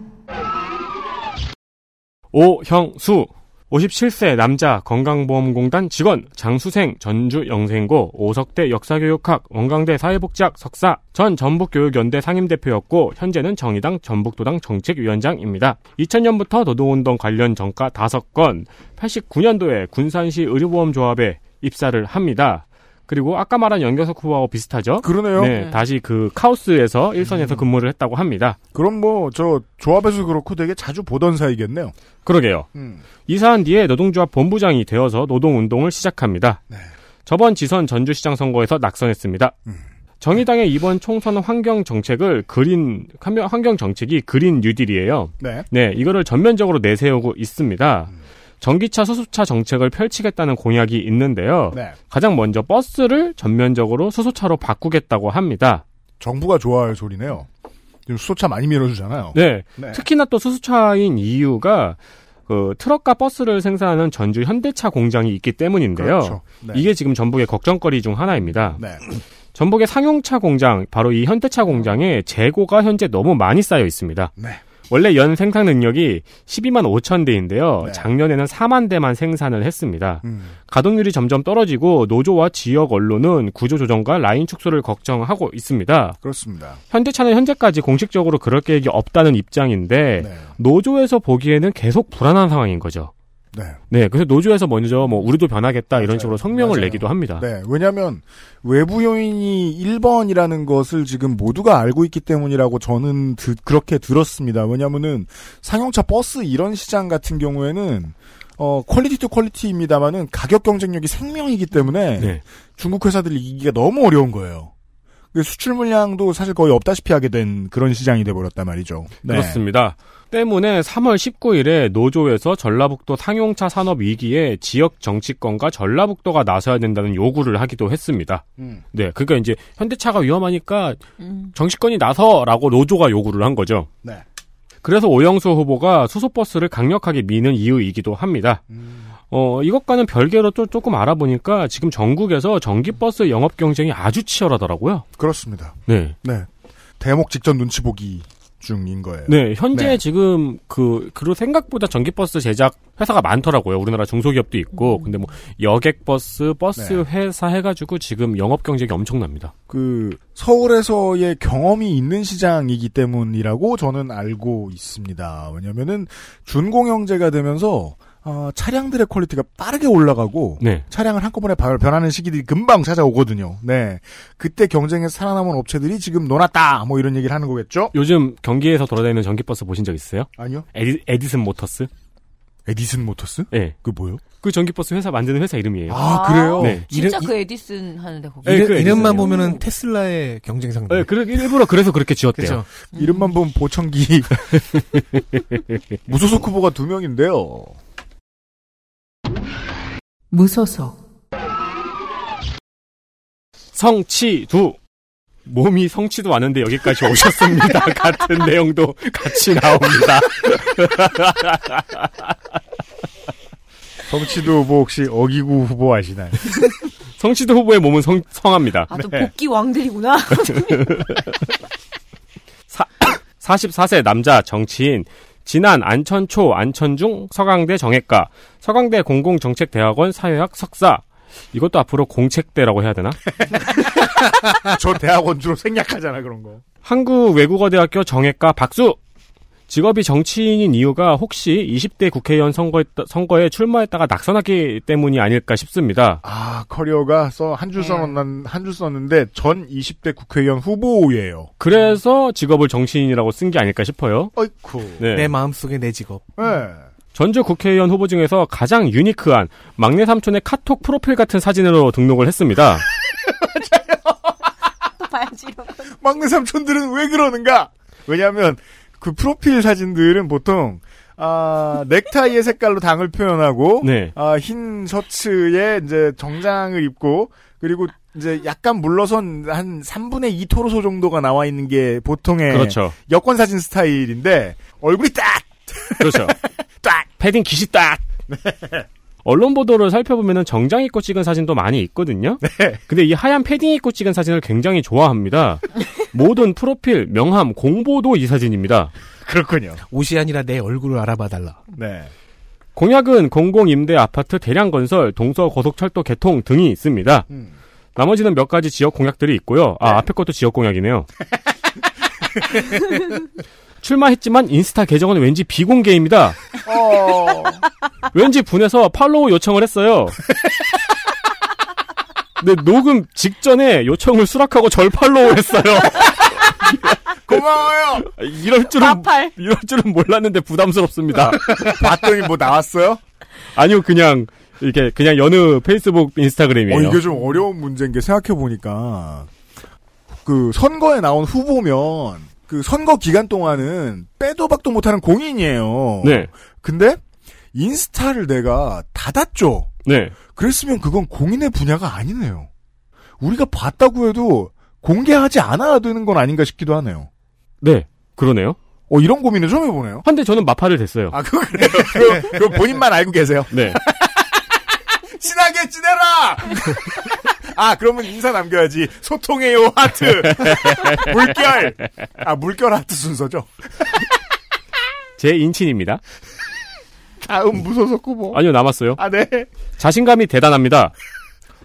오형수 57세 남자 건강보험공단 직원 장수생 전주 영생고 오석대 역사교육학 원광대 사회복지학 석사 전 전북교육연대 상임대표였고 현재는 정의당 전북도당 정책위원장입니다. 2000년부터 노동운동 관련 정가 5건 89년도에 군산시 의료보험조합에 입사를 합니다. 그리고 아까 말한 연교석 후보하고 비슷하죠? 그러네요. 네, 다시 그 카오스에서 일선에서 근무를 했다고 합니다. 그럼 뭐, 저, 조합에서 그렇고 되게 자주 보던 사이겠네요. 그러게요. 음. 이사한 뒤에 노동조합 본부장이 되어서 노동운동을 시작합니다. 네. 저번 지선 전주시장 선거에서 낙선했습니다. 음. 정의당의 이번 총선 환경 정책을 그린 환경- 환경 정책이 그린 뉴딜이에요. 네. 네, 이거를 전면적으로 내세우고 있습니다. 음. 전기차 수소차 정책을 펼치겠다는 공약이 있는데요. 네. 가장 먼저 버스를 전면적으로 수소차로 바꾸겠다고 합니다. 정부가 좋아할 소리네요. 수소차 많이 밀어주잖아요. 네, 네. 특히나 또 수소차인 이유가 그 트럭과 버스를 생산하는 전주 현대차 공장이 있기 때문인데요. 그렇죠. 네. 이게 지금 전북의 걱정거리 중 하나입니다. 네. 전북의 상용차 공장, 바로 이 현대차 공장에 재고가 현재 너무 많이 쌓여 있습니다. 네. 원래 연 생산 능력이 12만 5천 대인데요. 네. 작년에는 4만 대만 생산을 했습니다. 음. 가동률이 점점 떨어지고 노조와 지역 언론은 구조 조정과 라인 축소를 걱정하고 있습니다. 그렇습니다. 현대차는 현재까지 공식적으로 그럴 계획이 없다는 입장인데 네. 노조에서 보기에는 계속 불안한 상황인 거죠. 네. 네, 그래서 노조에서 먼저 뭐 우리도 변하겠다 이런 맞아요. 식으로 성명을 맞아요. 내기도 합니다. 네. 왜냐면, 외부 요인이 1번이라는 것을 지금 모두가 알고 있기 때문이라고 저는 드- 그렇게 들었습니다. 왜냐면은, 상용차 버스 이런 시장 같은 경우에는, 어, quality to quality입니다만은 가격 경쟁력이 생명이기 때문에 네. 중국 회사들이 이기기가 너무 어려운 거예요. 그 수출 물량도 사실 거의 없다시피 하게 된 그런 시장이 돼버렸단 말이죠. 네. 그렇습니다. 때문에 3월 19일에 노조에서 전라북도 상용차 산업 위기에 지역 정치권과 전라북도가 나서야 된다는 요구를 하기도 했습니다. 음. 네, 그러니까 이제 현대차가 위험하니까 음. 정치권이 나서라고 노조가 요구를 한 거죠. 네. 그래서 오영수 후보가 수소버스를 강력하게 미는 이유이기도 합니다. 음. 어, 이것과는 별개로 또 조금 알아보니까 지금 전국에서 전기버스 영업 경쟁이 아주 치열하더라고요. 그렇습니다. 네. 네. 대목 직전 눈치 보기 중인 거예요. 네, 현재 네. 지금 그, 그리고 생각보다 전기버스 제작 회사가 많더라고요. 우리나라 중소기업도 있고. 근데 뭐, 여객버스, 버스 네. 회사 해가지고 지금 영업 경쟁이 엄청납니다. 그 서울에서의 경험이 있는 시장이기 때문이라고 저는 알고 있습니다. 왜냐면은 준공영제가 되면서 어, 차량들의 quality가 빠르게 올라가고 네. 차량을 한꺼번에 바- 변하는 시기들이 금방 찾아오거든요. 네. 그때 경쟁에서 살아남은 업체들이 지금 놀았다. 뭐 이런 얘기를 하는 거겠죠? 요즘 경기에서 돌아다니는 전기버스 보신 적 있어요? 아니요. 에디, 에디슨 모터스? 에디슨 모터스? 네. 그 뭐요? 그 전기버스 회사 만드는 회사 이름이에요. 아, 그래요? 네. 진짜 이름- 그 에디슨 하는데 거기. 네, 이름, 그 이름만 에디슨이요. 보면은 테슬라의 경쟁 상대. 네, 그, 일부러 그래서 그렇게 지었대요. 그렇죠. 이름만 보면 보청기 무소속 후보가 두 명인데요. 무소속, 성취두. 몸이 성취도 않은데 여기까지 오셨습니다. 같은 내용도 같이 나옵니다. 성취도 후보 혹시 어기구 후보 아시나요? 성취도 후보의 몸은 성, 성합니다. 아, 또 네. 복귀 왕들이구나. 44세 남자 정치인 진안 안천초 안천중 서강대 정외과 서강대 공공정책대학원 사회학 석사 이것도 앞으로 공책대라고 해야 되나? 저 대학원 주로 생략하잖아 그런 거. 한국외국어대학교 정외과 박수! 직업이 정치인인 이유가 혹시 20대 국회의원 선거에, 선거 에 출마했다가 낙선하기 때문이 아닐까 싶습니다. 아 커리어가 써 한줄 네. 써놓는 한줄 썼는데 전 20대 국회의원 후보예요. 그래서 직업을 정치인이라고 쓴 게 아닐까 싶어요. 어이쿠. 네. 내 마음속의 내 직업. 네. 전주 국회의원 후보 중에서 가장 유니크한 막내 삼촌의 카톡 프로필 같은 사진으로 등록을 했습니다. 또 봐야지. 막내 삼촌들은 왜 그러는가? 왜냐하면 그 프로필 사진들은 보통 아 넥타이의 색깔로 당을 표현하고 네. 아, 흰 셔츠에 이제 정장을 입고 그리고 이제 약간 물러선 한 3분의 2 토로소 정도가 나와 있는 게 보통의 그렇죠. 여권 사진 스타일인데 얼굴이 딱 그렇죠. 딱! 패딩 깃이 딱! 언론 보도를 살펴보면 정장 입고 찍은 사진도 많이 있거든요. 네. 근데 이 하얀 패딩 입고 찍은 사진을 굉장히 좋아합니다. 모든 프로필, 명함, 공보도 이 사진입니다. 그렇군요. 옷이 아니라 내 얼굴을 알아봐 달라. 네. 공약은 공공임대 아파트 대량 건설, 동서 고속철도 개통 등이 있습니다. 음. 나머지는 몇 가지 지역 공약들이 있고요. 아, 네. 앞에 것도 지역 공약이네요. 출마했지만 인스타 계정은 왠지 비공개입니다. 어. 왠지 분해서 팔로우 요청을 했어요. 근데 녹음 직전에 요청을 수락하고 절 팔로우 했어요. 고마워요. 이럴 줄은 마팔. 이럴 줄은 몰랐는데 부담스럽습니다. 봤더니 뭐 나왔어요? 아니요, 그냥 이렇게 그냥 여느 페이스북 어, 인스타그램이에요. 이게 좀 어려운 문제인 게 생각해 보니까 그 선거에 나온 후보면 그 선거 기간 동안은 빼도 박도 못하는 공인이에요. 네, 근데 인스타를 내가 닫았죠. 네. 그랬으면 그건 공인의 분야가 아니네요. 우리가 봤다고 해도 공개하지 않아야 되는 건 아닌가 싶기도 하네요. 네, 그러네요. 어, 이런 고민을 좀 해보네요. 한데 저는 마파를 됐어요. 아, 그거 그래요? 그거, 그거 본인만 알고 계세요. 네. 친하게 지내라! 아, 그러면 인사 남겨야지. 소통해요, 하트. 물결. 아, 물결 하트 순서죠. 제 인친입니다. 다음 무소속 후보. 아니요, 남았어요. 아, 네. 자신감이 대단합니다.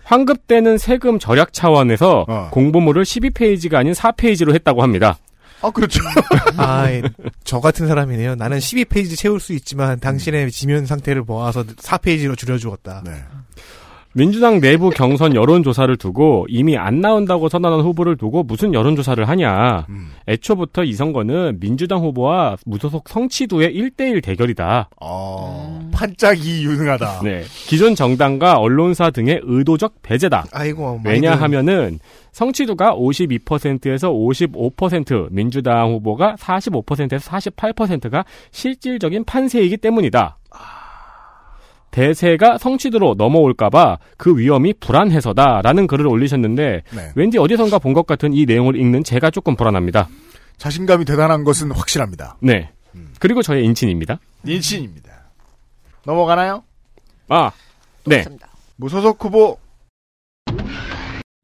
환급되는 세금 절약 차원에서 어. 공보물을 12페이지가 아닌 4페이지로 했다고 합니다. 아, 그렇죠. 아, 예. 저 같은 사람이네요. 나는 12페이지 채울 수 있지만 당신의 지면 상태를 모아서 4페이지로 줄여주었다. 네. 민주당 내부 경선 여론조사를 두고 이미 안 나온다고 선언한 후보를 두고 무슨 여론조사를 하냐. 음. 애초부터 이 선거는 민주당 후보와 무소속 성취도의 1대1 대결이다. 어, 판짝이 유능하다. 네. 기존 정당과 언론사 등의 의도적 배제다. 아이고, 왜냐하면은 성취도가 52%에서 55%, 민주당 후보가 45%에서 48%가 실질적인 판세이기 때문이다. 대세가 성취도로 넘어올까봐 그 위험이 불안해서다라는 글을 올리셨는데 네. 왠지 어디선가 본 것 같은 이 내용을 읽는 제가 조금 불안합니다. 자신감이 대단한 것은 확실합니다. 네. 그리고 저의 인친입니다. 인신입니다. 넘어가나요? 아, 네. 무소속 후보.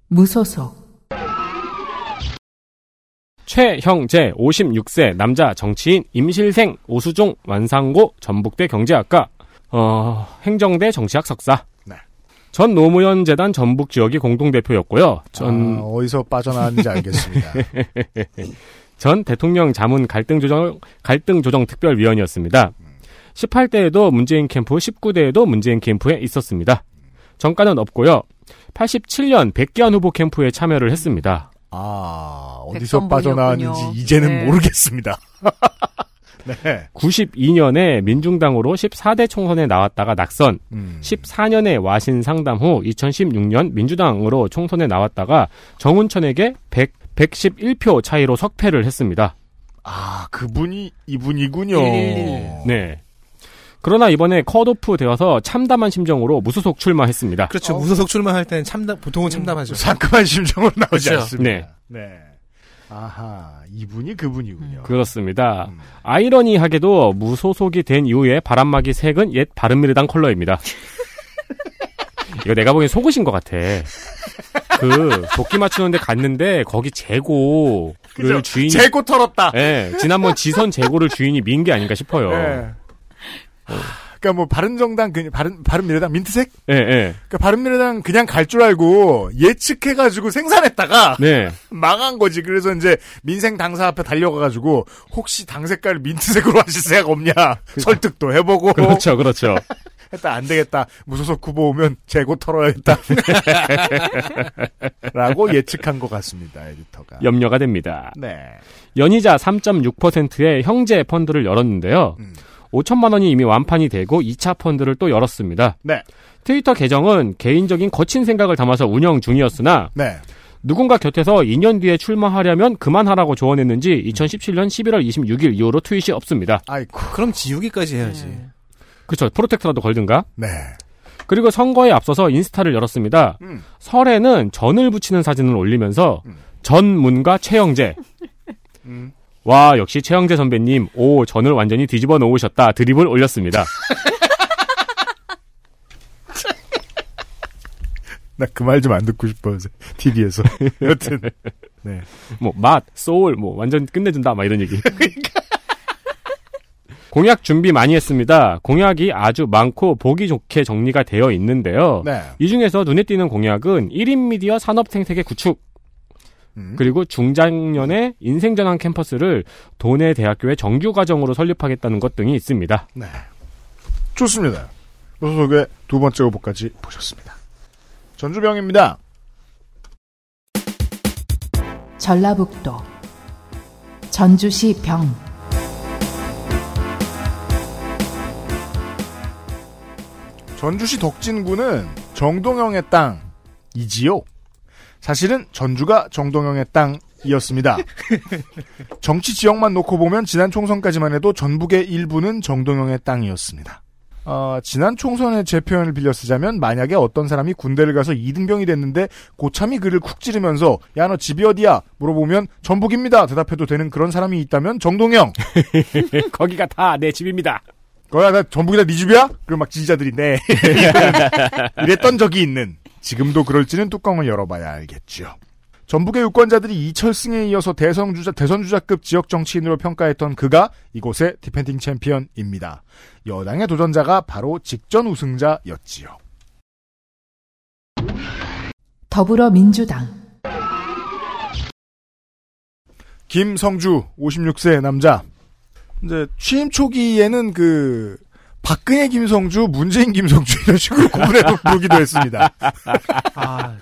무소속, 최형재 56세 남자 정치인 임실생 오수종 완상고 전북대 경제학과 어, 행정대 정치학 석사 네. 전 노무현 재단 전북 지역이 공동 대표였고요. 전 아, 어디서 빠져나왔는지 알겠습니다. 전 대통령 자문 갈등 조정 갈등 조정 특별위원이었습니다. 18대에도 문재인 캠프, 19대에도 문재인 캠프에 있었습니다. 정가는 없고요. 87년 백기환 후보 캠프에 참여를 했습니다. 아, 어디서. 빠져나왔는지 이제는 네. 모르겠습니다. 네. 92년에 민중당으로 14대 총선에 나왔다가 낙선, 음. 14년에 와신 상담 후 2016년 민주당으로 총선에 나왔다가 정운천에게 100, 111표 차이로 석패를 했습니다. 아, 그분이 이분이군요. 111. 네. 그러나 이번에 컷오프 되어서 참담한 심정으로 무소속 출마했습니다. 그렇죠. 무소속 출마할 때는 참담, 보통은 참담하죠. 상큼한 심정으로 나오지 그렇죠. 않습니다. 네. 네. 아하, 이분이 그분이군요. 그렇습니다. 음. 아이러니하게도 무소속이 된 이후에 바람막이 색은 옛 바른미래당 컬러입니다. 이거 내가 보기엔 속으신 것 같아. 그 도끼 맞추는데 갔는데 거기 재고를 그죠? 주인이 재고 털었다. 예, 지난번 지선 재고를 주인이 민 게 아닌가 싶어요. 네. 그러니까 뭐 바른정당 그 바른 바른미래당 민트색? 예, 예. 그러니까 바른미래당 그냥 갈 줄 알고 예측해 가지고 생산했다가 네. 망한 거지. 그래서 이제 민생 당사 앞에 달려가 가지고 혹시 당 색깔 민트색으로 하실 생각 없냐 설득도 해 보고 그렇죠, 그렇죠. 했다 안 되겠다 무소속 후보 오면 재고 털어야겠다 라고 예측한 것 같습니다 에디터가 염려가 됩니다. 네 연이자 3.6%의 형제 펀드를 열었는데요. 음. 5천만 원이 이미 완판이 되고 2차 펀드를 또 열었습니다. 네. 트위터 계정은 개인적인 거친 생각을 담아서 운영 중이었으나 네. 누군가 곁에서 2년 뒤에 출마하려면 그만하라고 조언했는지 2017년 11월 26일 이후로 트윗이 없습니다. 아이고 그럼 지우기까지 해야지. 그쵸 프로텍트라도 걸든가. 네 그리고 선거에 앞서서 인스타를 열었습니다. 음. 설에는 전을 붙이는 사진을 올리면서 전문가 최영재. 음. 와 역시 최영재 선배님 오 전을 완전히 뒤집어 놓으셨다 드립을 올렸습니다. 나 그 말 좀 안 듣고 싶어요 TV에서 여튼 네 뭐 맛, 소울 뭐 완전 끝내준다 막 이런 얘기. 공약 준비 많이 했습니다. 공약이 아주 많고 보기 좋게 정리가 되어 있는데요. 네. 이 중에서 눈에 띄는 공약은 1인 미디어 산업 생태계 구축, 음. 그리고 중장년의 인생전환 캠퍼스를 도내 대학교의 정규 과정으로 설립하겠다는 것 등이 있습니다. 네. 좋습니다. 노소속의 두 번째 후보까지 보셨습니다. 전주병입니다. 전라북도 전주시 병 전주시 덕진구는 정동영의 땅이지요. 사실은 전주가 정동영의 땅이었습니다. 정치 지역만 놓고 보면 지난 총선까지만 해도 전북의 일부는 정동영의 땅이었습니다. 어, 지난 총선의 제 표현을 빌려 쓰자면 만약에 어떤 사람이 군대를 가서 이등병이 됐는데 고참이 그를 쿡 찌르면서 야 너 집이 어디야 물어보면 전북입니다 대답해도 되는 그런 사람이 있다면 정동영 거기가 다 내 집입니다. 거야 나 전북이다 네 집이야? 그럼 막 지지자들이 네 이랬던 적이 있는 지금도 그럴지는 뚜껑을 열어봐야 알겠죠. 전북의 유권자들이 이철승에 이어서 대선 주자 대선 주자급 지역 정치인으로 평가했던 그가 이곳의 defending champion입니다. 여당의 도전자가 바로 직전 우승자였지요. 더불어민주당 김성주 56세 남자. 이제 취임 초기에는 그 박근혜 김성주, 문재인 김성주 이런 식으로 구분해 부르기도 했습니다. 아,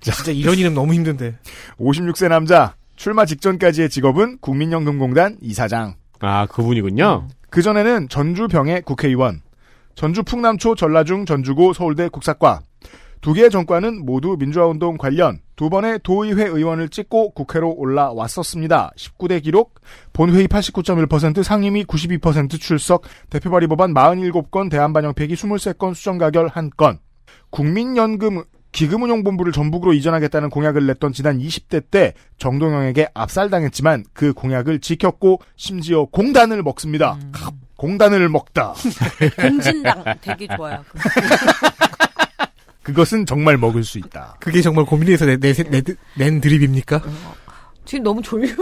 진짜 이런 이름 너무 힘든데. 56세 남자. 출마 직전까지의 직업은 국민연금공단 이사장. 아 그분이군요. 그 전에는 전주병의 국회의원, 전주 풍남초 전라중 전주고 서울대 국사과, 두 개의 정과는 모두 민주화운동 관련 두 번의 도의회 의원을 찍고 국회로 올라왔었습니다. 19대 기록, 본회의 89.1%, 상임위 92% 출석, 대표 발의 법안 47건, 대한반영 폐기 23건, 수정 가결 1건, 국민연금 기금운용본부를 전북으로 이전하겠다는 공약을 냈던 지난 20대 때 정동영에게 압살당했지만 그 공약을 지켰고 심지어 공단을 먹습니다. 캅, 공단을 먹다. 공진당 되게 좋아요. 그것은 정말 먹을 수 있다. 그게 정말 고민해서 내, 내, 내, 낸 드립입니까? 지금 너무 졸려.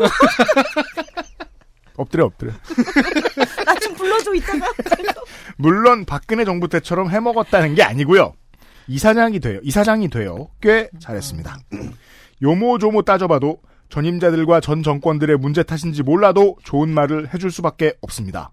엎드려 엎드려. 나 좀 불러줘 이따가. 물론 박근혜 정부 때처럼 해먹었다는 게 아니고요. 이사장이 돼요. 이사장이 돼요. 꽤 잘했습니다. 요모조모 따져봐도 전임자들과 전 정권들의 문제 탓인지 몰라도 좋은 말을 해줄 수밖에 없습니다.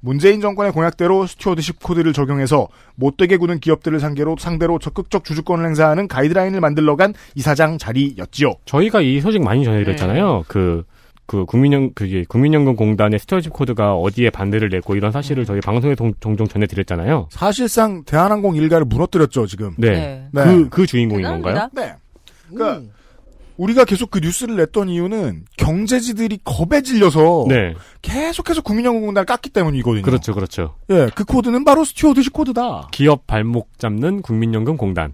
문재인 정권의 공약대로 stewardship code를 적용해서 못되게 구는 기업들을 상대로 상대로 적극적 주주권을 행사하는 가이드라인을 만들러간 이사장 자리였지요. 저희가 이 소식 많이 전해드렸잖아요. 그, 그 국민연, 그게 국민연금공단의 stewardship code가 어디에 반대를 냈고 이런 사실을 저희 방송에 동- 종종 전해드렸잖아요. 사실상 대한항공 일가를 무너뜨렸죠 지금. 네. 네. 그, 그 주인공인 건가요? 대단합니다. 네. 그러니까 우리가 계속 그 뉴스를 냈던 이유는 경제지들이 겁에 질려서 네. 계속해서 국민연금공단을 깠기 때문이거든요. 그렇죠, 그렇죠. 예, 그 코드는 바로 stewardship code다. 기업 발목 잡는 국민연금공단.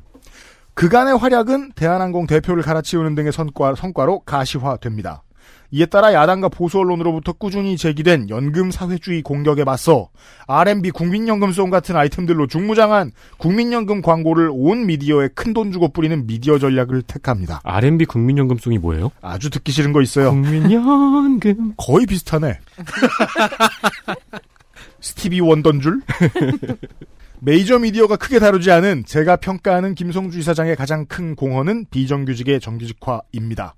그간의 활약은 대한항공 대표를 갈아치우는 등의 성과, 성과로 가시화됩니다. 이에 따라 야당과 보수 언론으로부터 꾸준히 제기된 연금 사회주의 공격에 맞서 R&B 국민연금송 같은 아이템들로 중무장한 국민연금 광고를 온 미디어에 큰 돈 주고 뿌리는 미디어 전략을 택합니다. R&B 국민연금송이 뭐예요? 아주 듣기 싫은 거 있어요. 국민연금. 거의 비슷하네. 스티비 원던 줄? 메이저 미디어가 크게 다루지 않은 제가 평가하는 김성주 이사장의 가장 큰 공헌은 비정규직의 정규직화입니다.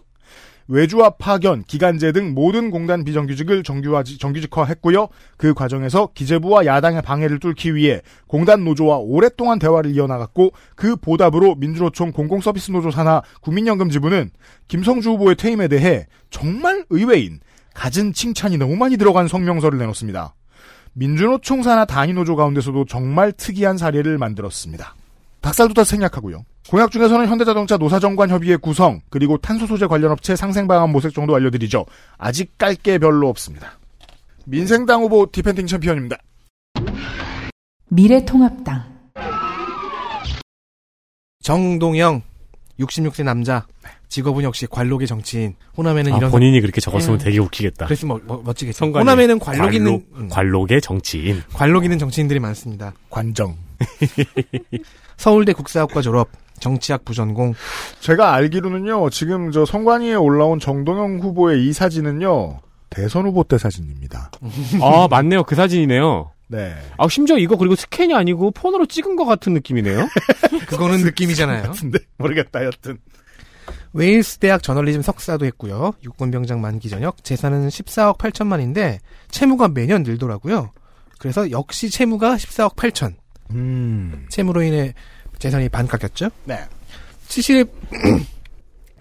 외주화 파견, 기간제 등 모든 공단 비정규직을 정규화, 정규직화했고요. 그 과정에서 기재부와 야당의 방해를 뚫기 위해 공단 노조와 오랫동안 대화를 이어나갔고 그 보답으로 민주노총 공공서비스 노조 산하 국민연금 지부는 김성주 후보의 퇴임에 대해 정말 의외인 갖은 칭찬이 너무 많이 들어간 성명서를 내놓습니다. 민주노총 산하 단위노조 가운데서도 정말 특이한 사례를 만들었습니다. 닭살도 생략하고요. 공약 중에서는 현대자동차 노사정관 협의회 구성 그리고 탄소 소재 관련 업체 상생 방안 모색 정도 알려드리죠. 아직 깔 게 별로 없습니다. 민생당 후보 defending 챔피언입니다. 미래통합당 정동영 66세 남자 직업은 역시 관록의 정치인 호남에는 아, 이런 본인이 그렇게 적었으면 예. 되게 웃기겠다. 그랬으면 멋, 멋지겠죠 성관이 호남에는 관록 있는 관록, 음, 관록 의 정치인. 관록 있는 정치인들이 많습니다 관정. 서울대 국사학과 졸업 정치학 부전공 제가 알기로는요, 지금 저 성관위에 올라온 정동영 후보의 이 사진은요, 대선 후보 때 사진입니다. 아, 맞네요. 그 사진이네요. 네. 아, 심지어 이거 그리고 스캔이 아니고 폰으로 찍은 것 같은 느낌이네요. 그거는 느낌이잖아요 같은데, 모르겠다, 여튼. 웨일스 대학 저널리즘 석사도 했고요 육군병장 만기 전역 재산은 14억 8천만인데 채무가 매년 늘더라고요 그래서 역시 채무가 14억 8천 음. 채무로 인해 재산이 반 깎였죠 네. 70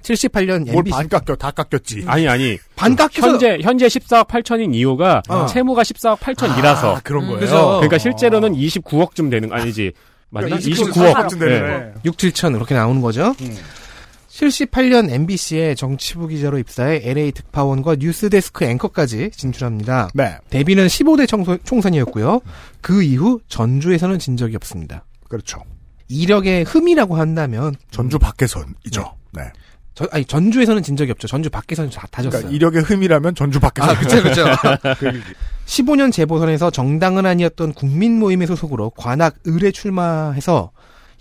78년 뭘 MBC 반 깎여, 다 깎였지. 아니, 아니. 반 깎여서 현재, 현재 14억 8천인 이유가 어. 채무가 14억 8천이라서. 아, 그런 음, 거예요. 그죠. 그러니까 실제로는 29억쯤 되는, 아니지. 맞나? 그러니까 29억. 29억 되네. 6, 7천 그렇게 나오는 거죠. 음. 78년 MBC에 정치부 기자로 입사해 LA 특파원과 뉴스데스크 앵커까지 진출합니다. 네. 데뷔는 15대 총선, 총선이었고요. 그 이후 전주에서는 진 적이 없습니다. 그렇죠. 이력의 흠이라고 한다면 전주 밖에선이죠. 네. 저, 아니 전주에서는 진 적이 없죠. 전주 밖에서는 다, 다 졌어요. 그러니까 이력의 흠이라면 전주 밖에서. 아, 그쵸, 그쵸. 그 15년 재보선에서 정당은 아니었던 국민 모임의 소속으로 관악 을에 출마해서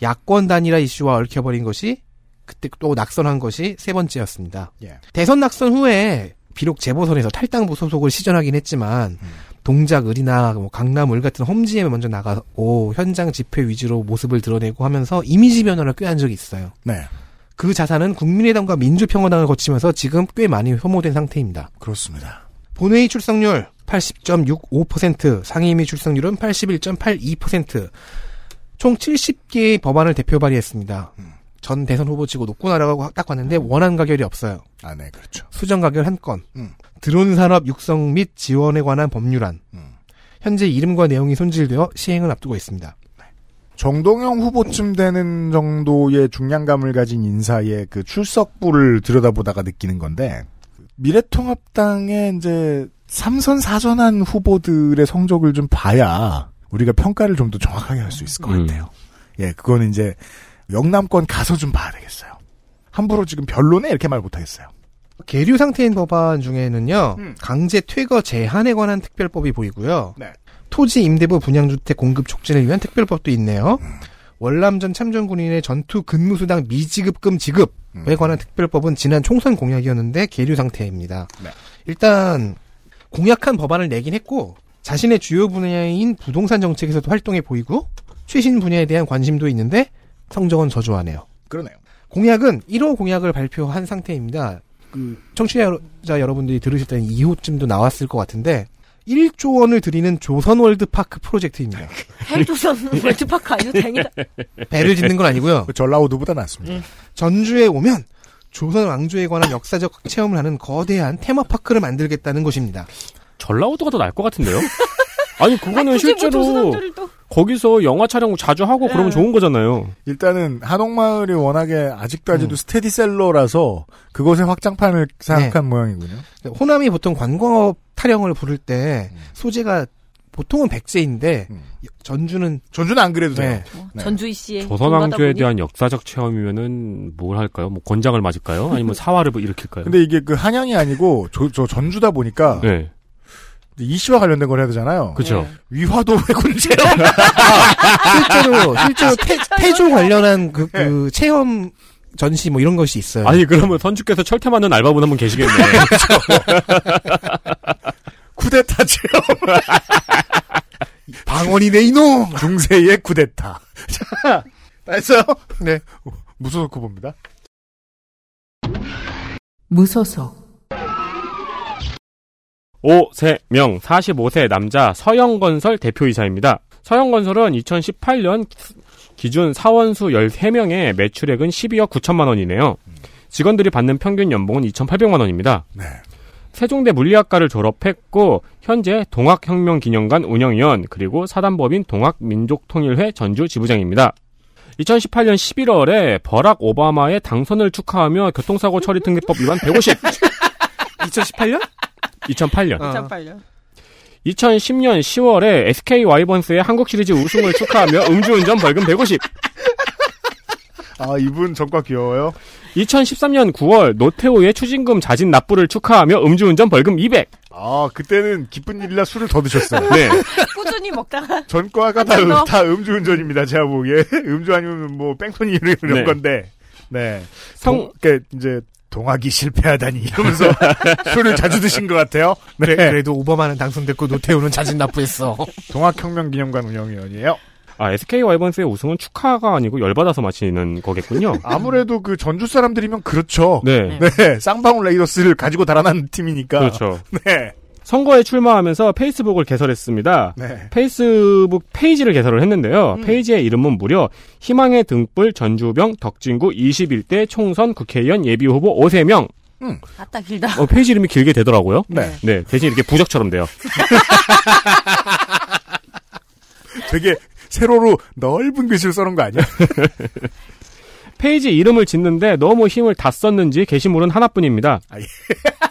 야권 단일화 이슈와 얽혀버린 것이 그때 또 낙선한 것이 세 번째였습니다. 예. 대선 낙선 후에 비록 재보선에서 탈당부 소속을 시전하긴 했지만 동작 을이나 뭐 강남 을 같은 험지에 먼저 나가고 현장 집회 위주로 모습을 드러내고 하면서 이미지 변화를 꾀한 적이 있어요. 네. 그 자산은 국민의당과 민주평화당을 거치면서 지금 꽤 많이 소모된 상태입니다. 그렇습니다. 본회의 출석률 80.65%, 상임위 출석률은 81.82%, 총 70개의 법안을 대표 발의했습니다. 전 대선 후보치고 높구나라고 딱 봤는데 원안 가결이 없어요. 아, 네, 그렇죠. 수정 가결 한 건. 음. 드론 산업 육성 및 지원에 관한 법률안. 음. 현재 이름과 내용이 손질되어 시행을 앞두고 있습니다. 정동영 후보쯤 되는 정도의 중량감을 가진 인사의 그 출석부를 들여다보다가 느끼는 건데, 미래통합당의 이제 삼선 사선한 후보들의 성적을 좀 봐야 우리가 평가를 좀 더 정확하게 할 수 있을 것 음. 같아요. 예, 그거는 이제 영남권 가서 좀 봐야 되겠어요. 함부로 지금 별로네 이렇게 말 못하겠어요. 계류 상태인 법안 중에는요, 음. 강제 퇴거 제한에 관한 특별법이 보이고요. 네. 토지 임대부 분양주택 공급 촉진을 위한 특별법도 있네요. 월남전 참전군인의 전투 근무수당 미지급금 지급에 음. 관한 특별법은 지난 총선 공약이었는데 계류 상태입니다. 네. 일단 공약한 법안을 내긴 했고 자신의 주요 분야인 부동산 정책에서도 활동해 보이고 최신 분야에 대한 관심도 있는데 성적은 저조하네요. 그러네요. 공약은 1호 공약을 발표한 상태입니다. 그 청취자 여러분들이 들으실 때는 2호쯤도 나왔을 것 같은데 1조 원을 들이는 조선 월드파크 프로젝트입니다. 헬조선 월드파크 아니고 다행이다. 배를 짓는 건 아니고요. 그 전라우드보다 낫습니다. 전주에 오면 조선 왕조에 관한 역사적 체험을 하는 거대한 테마파크를 만들겠다는 것입니다. 전라우드가 더 나을 것 같은데요? 아니, 그거는 굳이 뭐 실제로 거기서 영화 촬영 자주 하고 그러면 네. 좋은 거잖아요. 일단은 한옥마을이 워낙에 아직도 아직도 음. 스테디셀러라서 그것의 확장판을 생각한 모양이군요. 호남이 보통 관광업 타령을 부를 때 음. 소재가 보통은 백제인데 음. 전주는 전주는 안 그래도 돼요. 네. 네. 전주희 씨의 조선왕조에 대한 역사적 체험이면은 뭘 할까요? 뭐 권장을 맞을까요? 아니면 사화를 뭐 일으킬까요? 근데 이게 그 한양이 아니고 저, 저 전주다 보니까 네, 이씨와 관련된 걸 해야 되잖아요. 그죠. 네. 위화도 회군제요. 실제로 실제로 태, 태조 관련한 그, 그 체험 전시 뭐 이런 것이 있어요. 아니 그러면 선주께서 철퇴 맞는 알바분 한 분 계시겠네. 쿠데타 체험. 방언이 내 이놈! 중세의 쿠데타. 자, 다 했어요? 네. 무소속 후보입니다. 무소속 오세명 45세 남자 서영건설 대표이사입니다. 서영건설은 2018년 기준 사원수 13명의 매출액은 12억 9천만 원이네요. 직원들이 받는 평균 연봉은 2,800만 원입니다. 네. 세종대 물리학과를 졸업했고 현재 동학혁명기념관 운영위원 그리고 사단법인 동학민족통일회 전주 지부장입니다. 2018년 11월에 버락 오바마의 당선을 축하하며 교통사고 처리 특례법 위반 150. 2018년? 2008년. 어. 2008년. 2010년 10월에 SK 와이번스의 한국 시리즈 우승을 축하하며 음주운전 벌금 150. 아, 이분 전과 귀여워요. 2013년 9월 노태우의 추징금 자진 납부를 축하하며 음주운전 벌금 200. 아, 그때는 기쁜 일이라 술을 더 드셨어요. 네. 꾸준히 먹다가 전과가 다, 음, 너. 다 음주운전입니다, 제가 보기에. 음주 아니면 뭐 뺑소니 이런 네. 건데. 네. 성- 동, 그니까 이제 동학이 실패하다니 이러면서 술을 자주 드신 것 같아요. 네. 그래, 그래도 오바마는 당선됐고 노태우는 자진 납부했어. 동학혁명기념관 운영위원이에요. 아, SK 와이번스의 우승은 축하가 아니고 열받아서 마치는 거겠군요. 아무래도 그 전주 사람들이면 그렇죠. 네. 네. 쌍방울 레이더스를 가지고 달아난 팀이니까. 그렇죠. 네. 선거에 출마하면서 페이스북을 개설했습니다. 네. 페이스북 페이지를 개설을 했는데요. 음. 페이지의 이름은 무려 희망의 등불 전주병 덕진구 21대 총선 국회의원 예비후보 오세명. 아따 길다. 어, 페이지 이름이 길게 되더라고요. 네. 네, 대신 이렇게 부적처럼 돼요. 되게 세로로 넓은 글씨를 써놓은 거 아니야? 페이지 이름을 짓는데 너무 힘을 다 썼는지 게시물은 하나뿐입니다.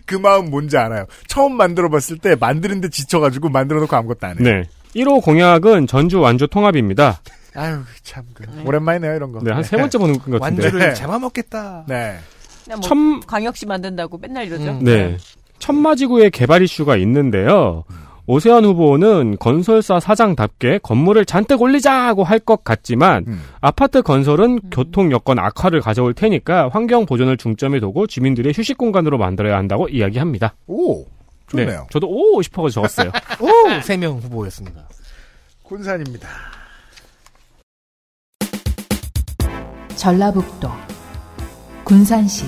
그 마음 뭔지 알아요. 처음 만들어 봤을 때 만드는데 지쳐가지고 만들어 놓고 아무것도 안 해. 네. 1호 공약은 전주 완주 통합입니다. 아유, 참. 그, 오랜만이네요, 이런 거. 네, 한 세 번째 보는 것 같은데. 완주를 네. 잡아먹겠다. 네. 그냥 뭐 첨, 광역시 만든다고 맨날 이러죠. 음. 네. 천마지구의 개발 이슈가 있는데요. 오세환 후보는 건설사 사장답게 건물을 잔뜩 올리자고 할 것 같지만 음. 아파트 건설은 교통 여건 악화를 가져올 테니까 환경 보존을 중점에 두고 주민들의 휴식 공간으로 만들어야 한다고 이야기합니다. 오, 좋네요. 네, 저도 오 싶어서 적었어요. 오! 세 명 후보였습니다. 군산입니다. 전라북도 군산시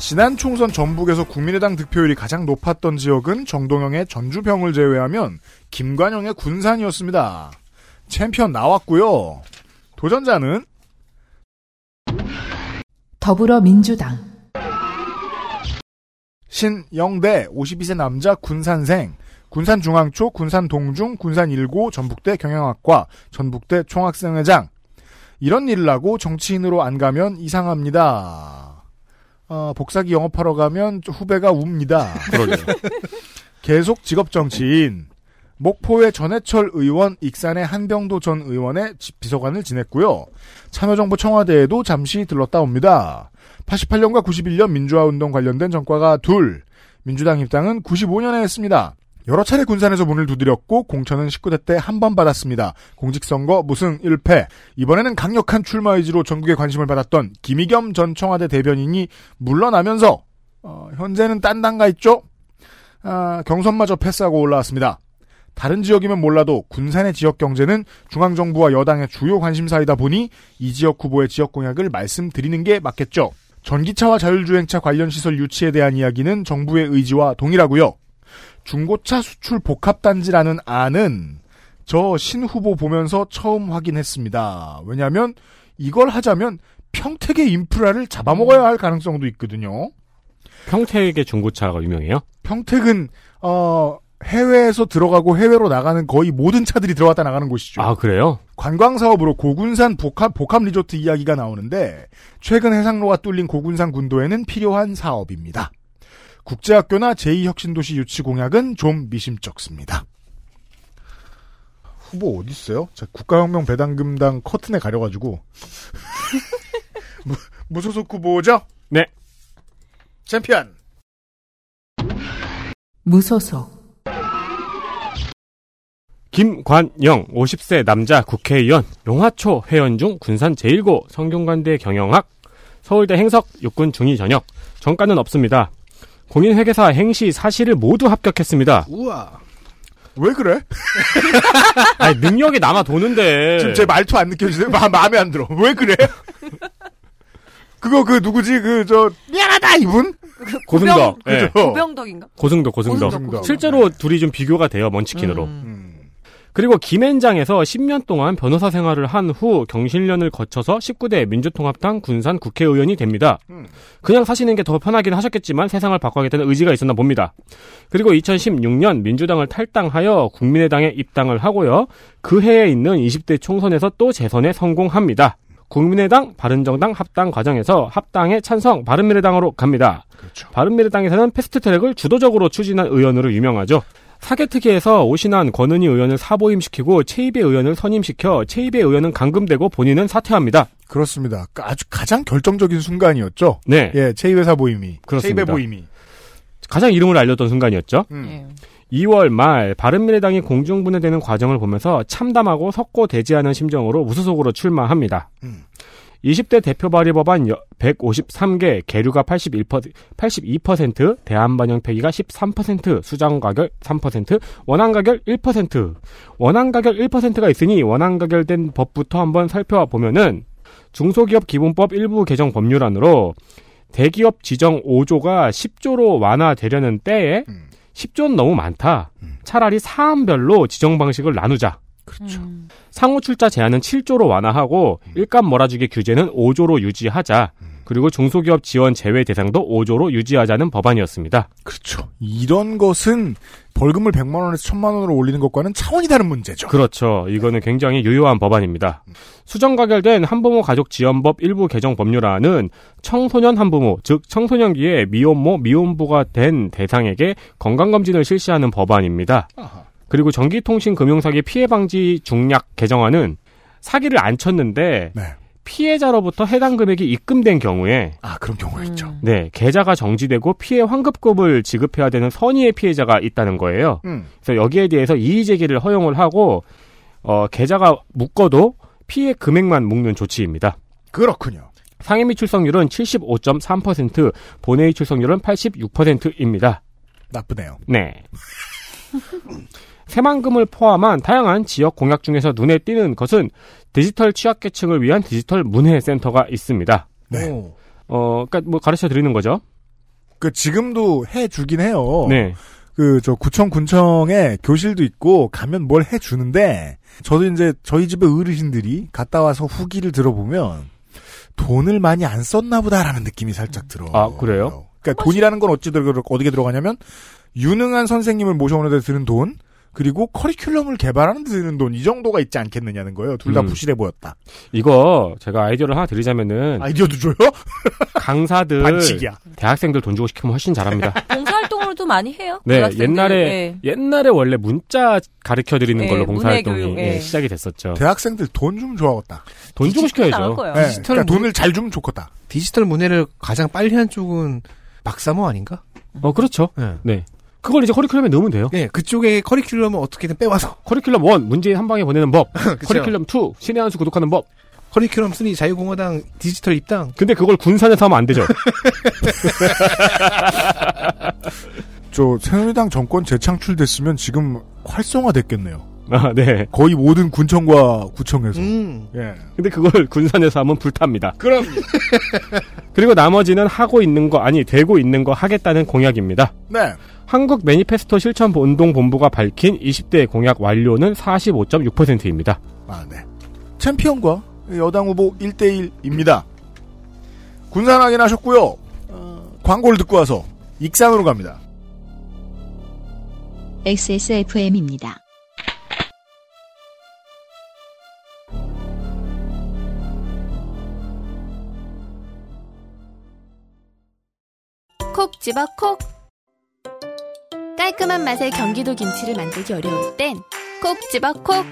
지난 총선 전북에서 국민의당 득표율이 가장 높았던 지역은 정동영의 전주병을 제외하면 김관영의 군산이었습니다. 챔피언 나왔고요. 도전자는 더불어민주당 신영대 52세 남자 군산생 군산중앙초 군산동중 군산1고 전북대 경영학과 전북대 총학생회장 이런 일을 하고 정치인으로 안 가면 이상합니다. 어, 복사기 영업하러 가면 후배가 웁니다. 계속 직업 정치인. 목포의 전해철 의원, 익산의 한병도 전 의원의 지- 비서관을 지냈고요. 참여정부 청와대에도 잠시 들렀다 옵니다. 88년과 91년 민주화운동 관련된 전과가 둘, 민주당 입당은 95년에 했습니다. 여러 차례 군산에서 문을 두드렸고 공천은 19대 때 한 번 받았습니다. 공직선거 무승 1패. 이번에는 강력한 출마 의지로 전국의 관심을 받았던 김희겸 전 청와대 대변인이 물러나면서 어, 현재는 딴 당 가 있죠? 아, 경선마저 패스하고 올라왔습니다. 다른 지역이면 몰라도 군산의 지역 경제는 중앙정부와 여당의 주요 관심사이다 보니 이 지역 후보의 지역 공약을 말씀드리는 게 맞겠죠. 전기차와 자율주행차 관련 시설 유치에 대한 이야기는 정부의 의지와 동일하고요. 중고차 수출 복합단지라는 안은 저 신 후보 보면서 처음 확인했습니다. 왜냐하면 이걸 하자면 평택의 인프라를 잡아먹어야 할 가능성도 있거든요. 평택의 중고차가 유명해요? 평택은 어 해외에서 들어가고 해외로 나가는 거의 모든 차들이 들어왔다 나가는 곳이죠. 아, 그래요? 관광 사업으로 고군산 복합 복합 리조트 이야기가 나오는데 최근 해상로가 뚫린 고군산 군도에는 필요한 사업입니다. 국제학교나 제2혁신도시 유치 공약은 좀 미심쩍습니다. 후보 어디 있어요? 자, 국가혁명 배당금당 커튼에 가려가지고 무, 무소속 후보죠? 네. 챔피언 무소속 김관영 50세 남자 국회의원 용화초 회원 중 군산 제1고 성균관대 경영학 서울대 행석, 육군 중위 전역. 전과는 없습니다. 공인회계사 행시 사실을 모두 합격했습니다. 우와. 왜 그래? 아니, 능력이 남아 도는데. 지금 제 말투 안 느껴지세요? 마, 마음에 안 들어. 왜 그래? 그거 그 누구지? 그 저 미안하다 이분? 고승덕. 예. 그죠? 고병덕인가? 고승덕, 고승덕. 고승덕. 실제로 둘이 좀 비교가 돼요, 먼치킨으로. 음. 그리고 김앤장에서 10년 동안 변호사 생활을 한 후 경실련을 거쳐서 19대 민주통합당 군산 국회의원이 됩니다. 음. 그냥 사시는 게 더 편하긴 하셨겠지만 세상을 바꿔야겠다는 의지가 있었나 봅니다. 그리고 2016년 민주당을 탈당하여 국민의당에 입당을 하고요. 그 해에 있는 20대 총선에서 또 재선에 성공합니다. 국민의당, 바른정당 합당 과정에서 합당에 찬성 바른미래당으로 갑니다. 그렇죠. 바른미래당에서는 패스트트랙을 주도적으로 추진한 의원으로 유명하죠. 사개특위에서 오신환 권은희 의원을 사보임시키고 최입의 의원을 선임시켜 최입의 의원은 감금되고 본인은 사퇴합니다. 그렇습니다. 그 아주 가장 결정적인 순간이었죠. 네. 예, 제2회사 보임이. 그렇습니다. 제2회 보임이. 가장 이름을 알렸던 순간이었죠. 음. 예. 2월 말 바른미래당이 공중분해되는 과정을 보면서 참담하고 석고되지 심정으로 무소속으로 출마합니다. 음. 20대 대표 발의 법안 153개, 계류가 81%, 82%, 대한반영 폐기가 13%, 수장 가결 3%, 원안 가결 1%. 원안 가결 1%가 있으니 원안 가결된 법부터 한번 살펴보면은 중소기업 기본법 일부 개정 법률안으로 대기업 지정 5조가 10조로 완화되려는 때에 음. 10조는 너무 많다. 음. 차라리 사안별로 지정 방식을 나누자. 그렇죠. 음. 상호 출자 제한은 7조로 완화하고 일감 몰아주기 규제는 5조로 유지하자. 그리고 중소기업 지원 제외 대상도 5조로 유지하자는 법안이었습니다. 그렇죠. 이런 것은 벌금을 100만 원에서 1000만 원으로 올리는 것과는 차원이 다른 문제죠. 그렇죠. 이거는 굉장히 유효한 법안입니다. 수정 가결된 한부모 가족 지원법 일부 개정 법률안은 청소년 한부모, 즉 청소년기에 미혼모, 미혼부가 된 대상에게 건강검진을 실시하는 법안입니다. 아하. 그리고 전기통신금융사기 피해 방지 중약 개정안은 사기를 안 쳤는데 네. 피해자로부터 해당 금액이 입금된 경우에 아, 그런 경우가 있죠. 음. 네 계좌가 정지되고 피해 환급금을 지급해야 되는 선의의 피해자가 있다는 거예요. 음. 그래서 여기에 대해서 이의 제기를 허용을 하고 어, 계좌가 묶어도 피해 금액만 묶는 조치입니다. 그렇군요. 상임위 출석률은 75.3%, 본회의 출석률은 86%입니다. 나쁘네요. 네. 새만금을 포함한 다양한 지역 공약 중에서 눈에 띄는 것은 디지털 취약계층을 위한 디지털 문해센터가 있습니다. 네. 오. 어, 그니까 뭐 가르쳐 드리는 거죠. 그 지금도 해 주긴 해요. 네. 그 저 구청 군청에 교실도 있고 가면 뭘 해 주는데 저도 이제 저희 집의 어르신들이 갔다 와서 후기를 들어보면 돈을 많이 안 썼나 보다라는 느낌이 살짝 들어요. 아, 그래요? 그러니까 돈이라는 건 어찌 들어 어디게 들어가냐면 유능한 선생님을 모셔오는 데 드는 돈 그리고 커리큘럼을 개발하는 데 드는 돈 이 정도가 있지 않겠느냐는 거예요. 둘다 음. 부실해 보였다. 이거 제가 아이디어를 하나 드리자면은 아이디어도 줘요? 강사들 반칙이야. 대학생들 돈 주고 시키면 훨씬 잘합니다. 봉사활동으로 도 많이 해요. 네, 고등학생들. 옛날에 네. 옛날에 원래 문자 가르쳐 드리는 네, 걸로 봉사활동이 네. 시작이 됐었죠. 대학생들 돈 주면 좋아하겠다. 돈 주고 시켜야죠. 거예요. 네, 디지털 그러니까 문- 돈을 잘 주면 좋겠다. 디지털 문해를 가장 빨리 한 쪽은 박사모 아닌가? 어, 그렇죠. 네. 네. 그걸 이제 커리큘럼에 넣으면 돼요. 네, 그쪽에 커리큘럼을 어떻게든 빼와서 커리큘럼 1, 문재인 한 방에 보내는 법. 커리큘럼 2, 신의 한수 구독하는 법. 커리큘럼 3 자유공화당 디지털 입당. 근데 그걸 군산에서 하면 안 되죠. 저 새누리당 정권 재창출됐으면 지금 활성화됐겠네요. 아, 네. 거의 모든 군청과 구청에서. 음. 예. 근데 그걸 군산에서 하면 불탑니다. 그럼 그리고 나머지는 하고 있는 거, 아니, 되고 있는 거 하겠다는 공약입니다. 네. 한국 매니페스토 실천 운동 본부가 밝힌 20대 공약 완료는 45.6%입니다. 아, 네. 챔피언과 여당 후보 1대1입니다. 군산 확인하셨고요. 어, 광고를 듣고 와서 익산으로 갑니다. XSFM입니다. 콕 집어 콕. 깔끔한 맛의 경기도 김치를 만들기 어려울 땐 콕 집어 콕.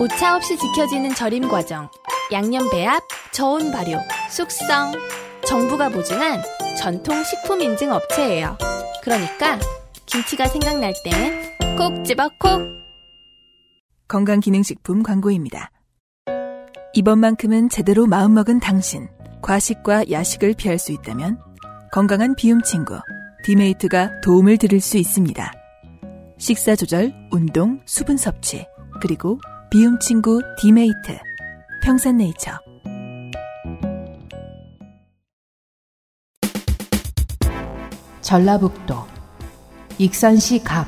오차 없이 지켜지는 절임 과정, 양념 배합, 저온 발효, 숙성. 정부가 보증한 전통 식품 인증 업체예요. 그러니까 김치가 생각날 땐 콕 집어 콕. 건강기능식품 광고입니다. 이번만큼은 제대로 마음먹은 당신. 과식과 야식을 피할 수 있다면 건강한 비움 친구 디메이트가 도움을 드릴 수 있습니다. 식사 조절, 운동, 수분 섭취, 그리고 비움 친구 디메이트. 평산네이처. 전라북도 익산시 갑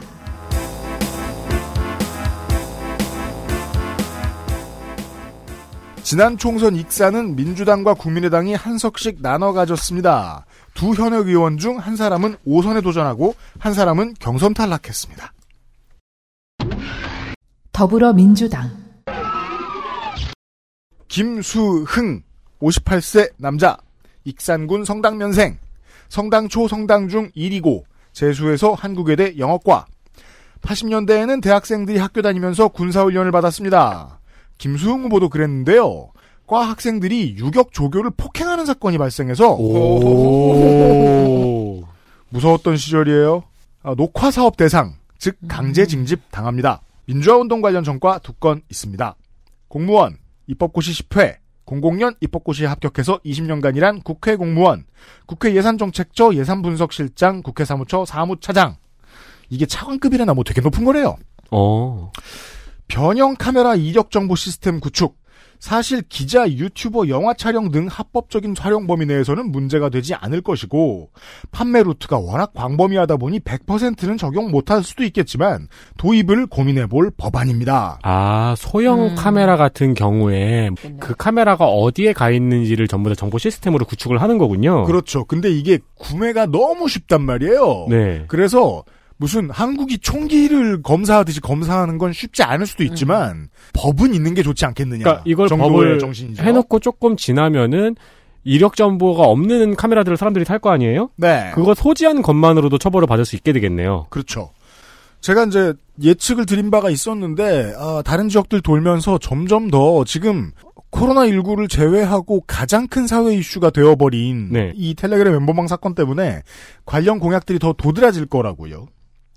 지난 총선 익산은 민주당과 국민의당이 한 석씩 나눠 가졌습니다. 두 현역 의원 중 한 사람은 5선에 도전하고 한 사람은 경선 탈락했습니다. 더불어민주당 김수흥 58세 남자 익산군 성당면생 성당초 성당중 1이고 재수해서 한국외대 영어과 80년대에는 대학생들이 학교 다니면서 군사훈련을 받았습니다. 김수흥 후보도 그랬는데요. 과 학생들이 유격 조교를 폭행하는 사건이 발생해서 오. 무서웠던 시절이에요. 아, 녹화 사업 대상, 즉 강제 징집 당합니다. 민주화 운동 관련 전과 두 건 있습니다. 공무원 입법고시 10회, 00년 입법고시에 합격해서 20년간 일한 국회 공무원, 국회 예산정책처 예산분석실장, 국회 사무처 사무차장. 이게 차관급이라 나 뭐 되게 높은 거래요. 어. 변형 카메라 이력 정보 시스템 구축. 사실 기자, 유튜버, 영화 촬영 등 합법적인 촬영 범위 내에서는 문제가 되지 않을 것이고 판매 루트가 워낙 광범위하다 보니 100%는 적용 못할 수도 있겠지만 도입을 고민해 볼 법안입니다. 아, 소형 음. 카메라 같은 경우에 그 카메라가 어디에 가 있는지를 전부 다 정보 시스템으로 구축을 하는 거군요. 그렇죠. 근데 이게 구매가 너무 쉽단 말이에요. 네. 그래서 무슨 한국이 총기를 검사하듯이 검사하는 건 쉽지 않을 수도 있지만 법은 있는 게 좋지 않겠느냐. 그러니까 이걸 법을 정신이죠. 해놓고 조금 지나면은 이력 정보가 없는 카메라들을 사람들이 탈 거 아니에요? 네. 그거 소지한 것만으로도 처벌을 받을 수 있게 되겠네요. 그렇죠. 제가 이제 예측을 드린 바가 있었는데 아, 다른 지역들 돌면서 점점 더 지금 코로나19를 제외하고 가장 큰 사회 이슈가 되어버린 네. 이 텔레그램 멤버망 사건 때문에 관련 공약들이 더 도드라질 거라고요.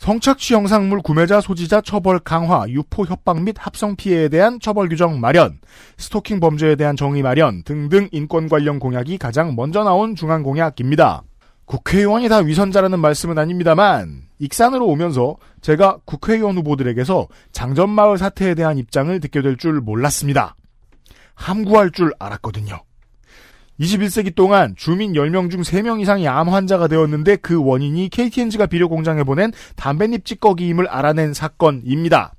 성착취 영상물 구매자 소지자 처벌 강화, 유포 협박 및 합성 피해에 대한 처벌 규정 마련, 스토킹 범죄에 대한 정의 마련 등등 인권 관련 공약이 가장 먼저 나온 중앙 공약입니다. 국회의원이 다 위선자라는 말씀은 아닙니다만 익산으로 오면서 제가 국회의원 후보들에게서 장전마을 사태에 대한 입장을 듣게 될 줄 몰랐습니다. 함구할 줄 알았거든요. 21세기 동안 주민 10명 중 3명 이상이 암 환자가 되었는데 그 원인이 KTNG가 비료 공장에 보낸 담뱃잎 찌꺼기임을 알아낸 사건입니다.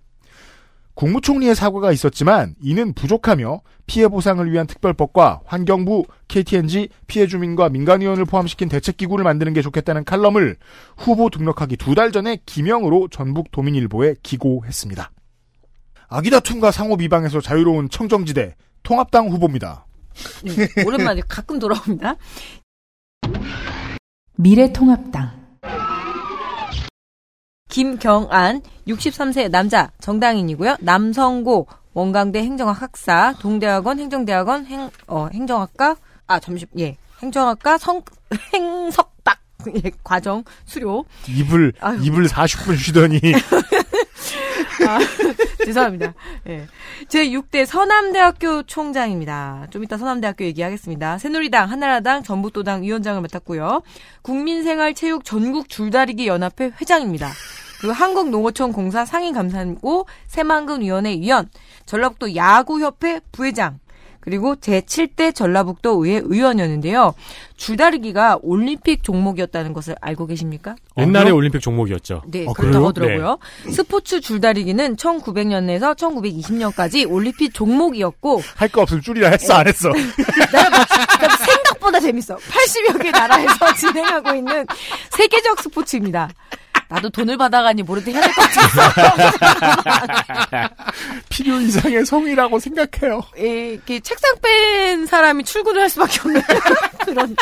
국무총리의 사과가 있었지만 이는 부족하며 피해 보상을 위한 특별법과 환경부, KTNG, 피해 주민과 민간위원을 포함시킨 대책기구를 만드는 게 좋겠다는 칼럼을 후보 등록하기 두 달 전에 기명으로 전북 도민일보에 기고했습니다. 아기다툼과 상호 비방에서 자유로운 청정지대 통합당 후보입니다. 네, 오랜만에 가끔 돌아옵니다. 미래통합당 김경안 63세 남자 정당인이고요. 남성고 원광대 행정학 학사 동대학원 행정대학원 행, 어, 행정학과 아 잠시 예 행정학과 성 행석박 예, 과정 수료 입을 아유. 입을 40분 쉬더니 아, 죄송합니다. 예. 제 6대 서남대학교 총장입니다. 좀 이따 서남대학교 얘기하겠습니다. 새누리당, 한나라당, 전북도당 위원장을 맡았고요. 국민생활체육 전국 줄다리기 연합회 회장입니다. 그리고 한국농어촌 공사 상임감사고 새만금위원회 위원, 전라북도 야구협회 부회장, 그리고 제7대 전라북도 의회 의원이었는데요. 줄다리기가 올림픽 종목이었다는 것을 알고 계십니까? 옛날에 그래요? 올림픽 종목이었죠. 네, 아, 그렇다고? 하더라고요. 스포츠 줄다리기는 1900년에서 1920년까지 올림픽 종목이었고 할 거 없으면 줄이라 했어 안 했어. 내가 막 그러니까 생각보다 재밌어. 80여 개 나라에서 진행하고 있는 세계적 스포츠입니다. 나도 돈을 받아가니 모르도 해야 될 것 같아서 필요 이상의 성이라고 생각해요. 이렇게 책상 뺀 사람이 출근을 할 수밖에 없는 그런.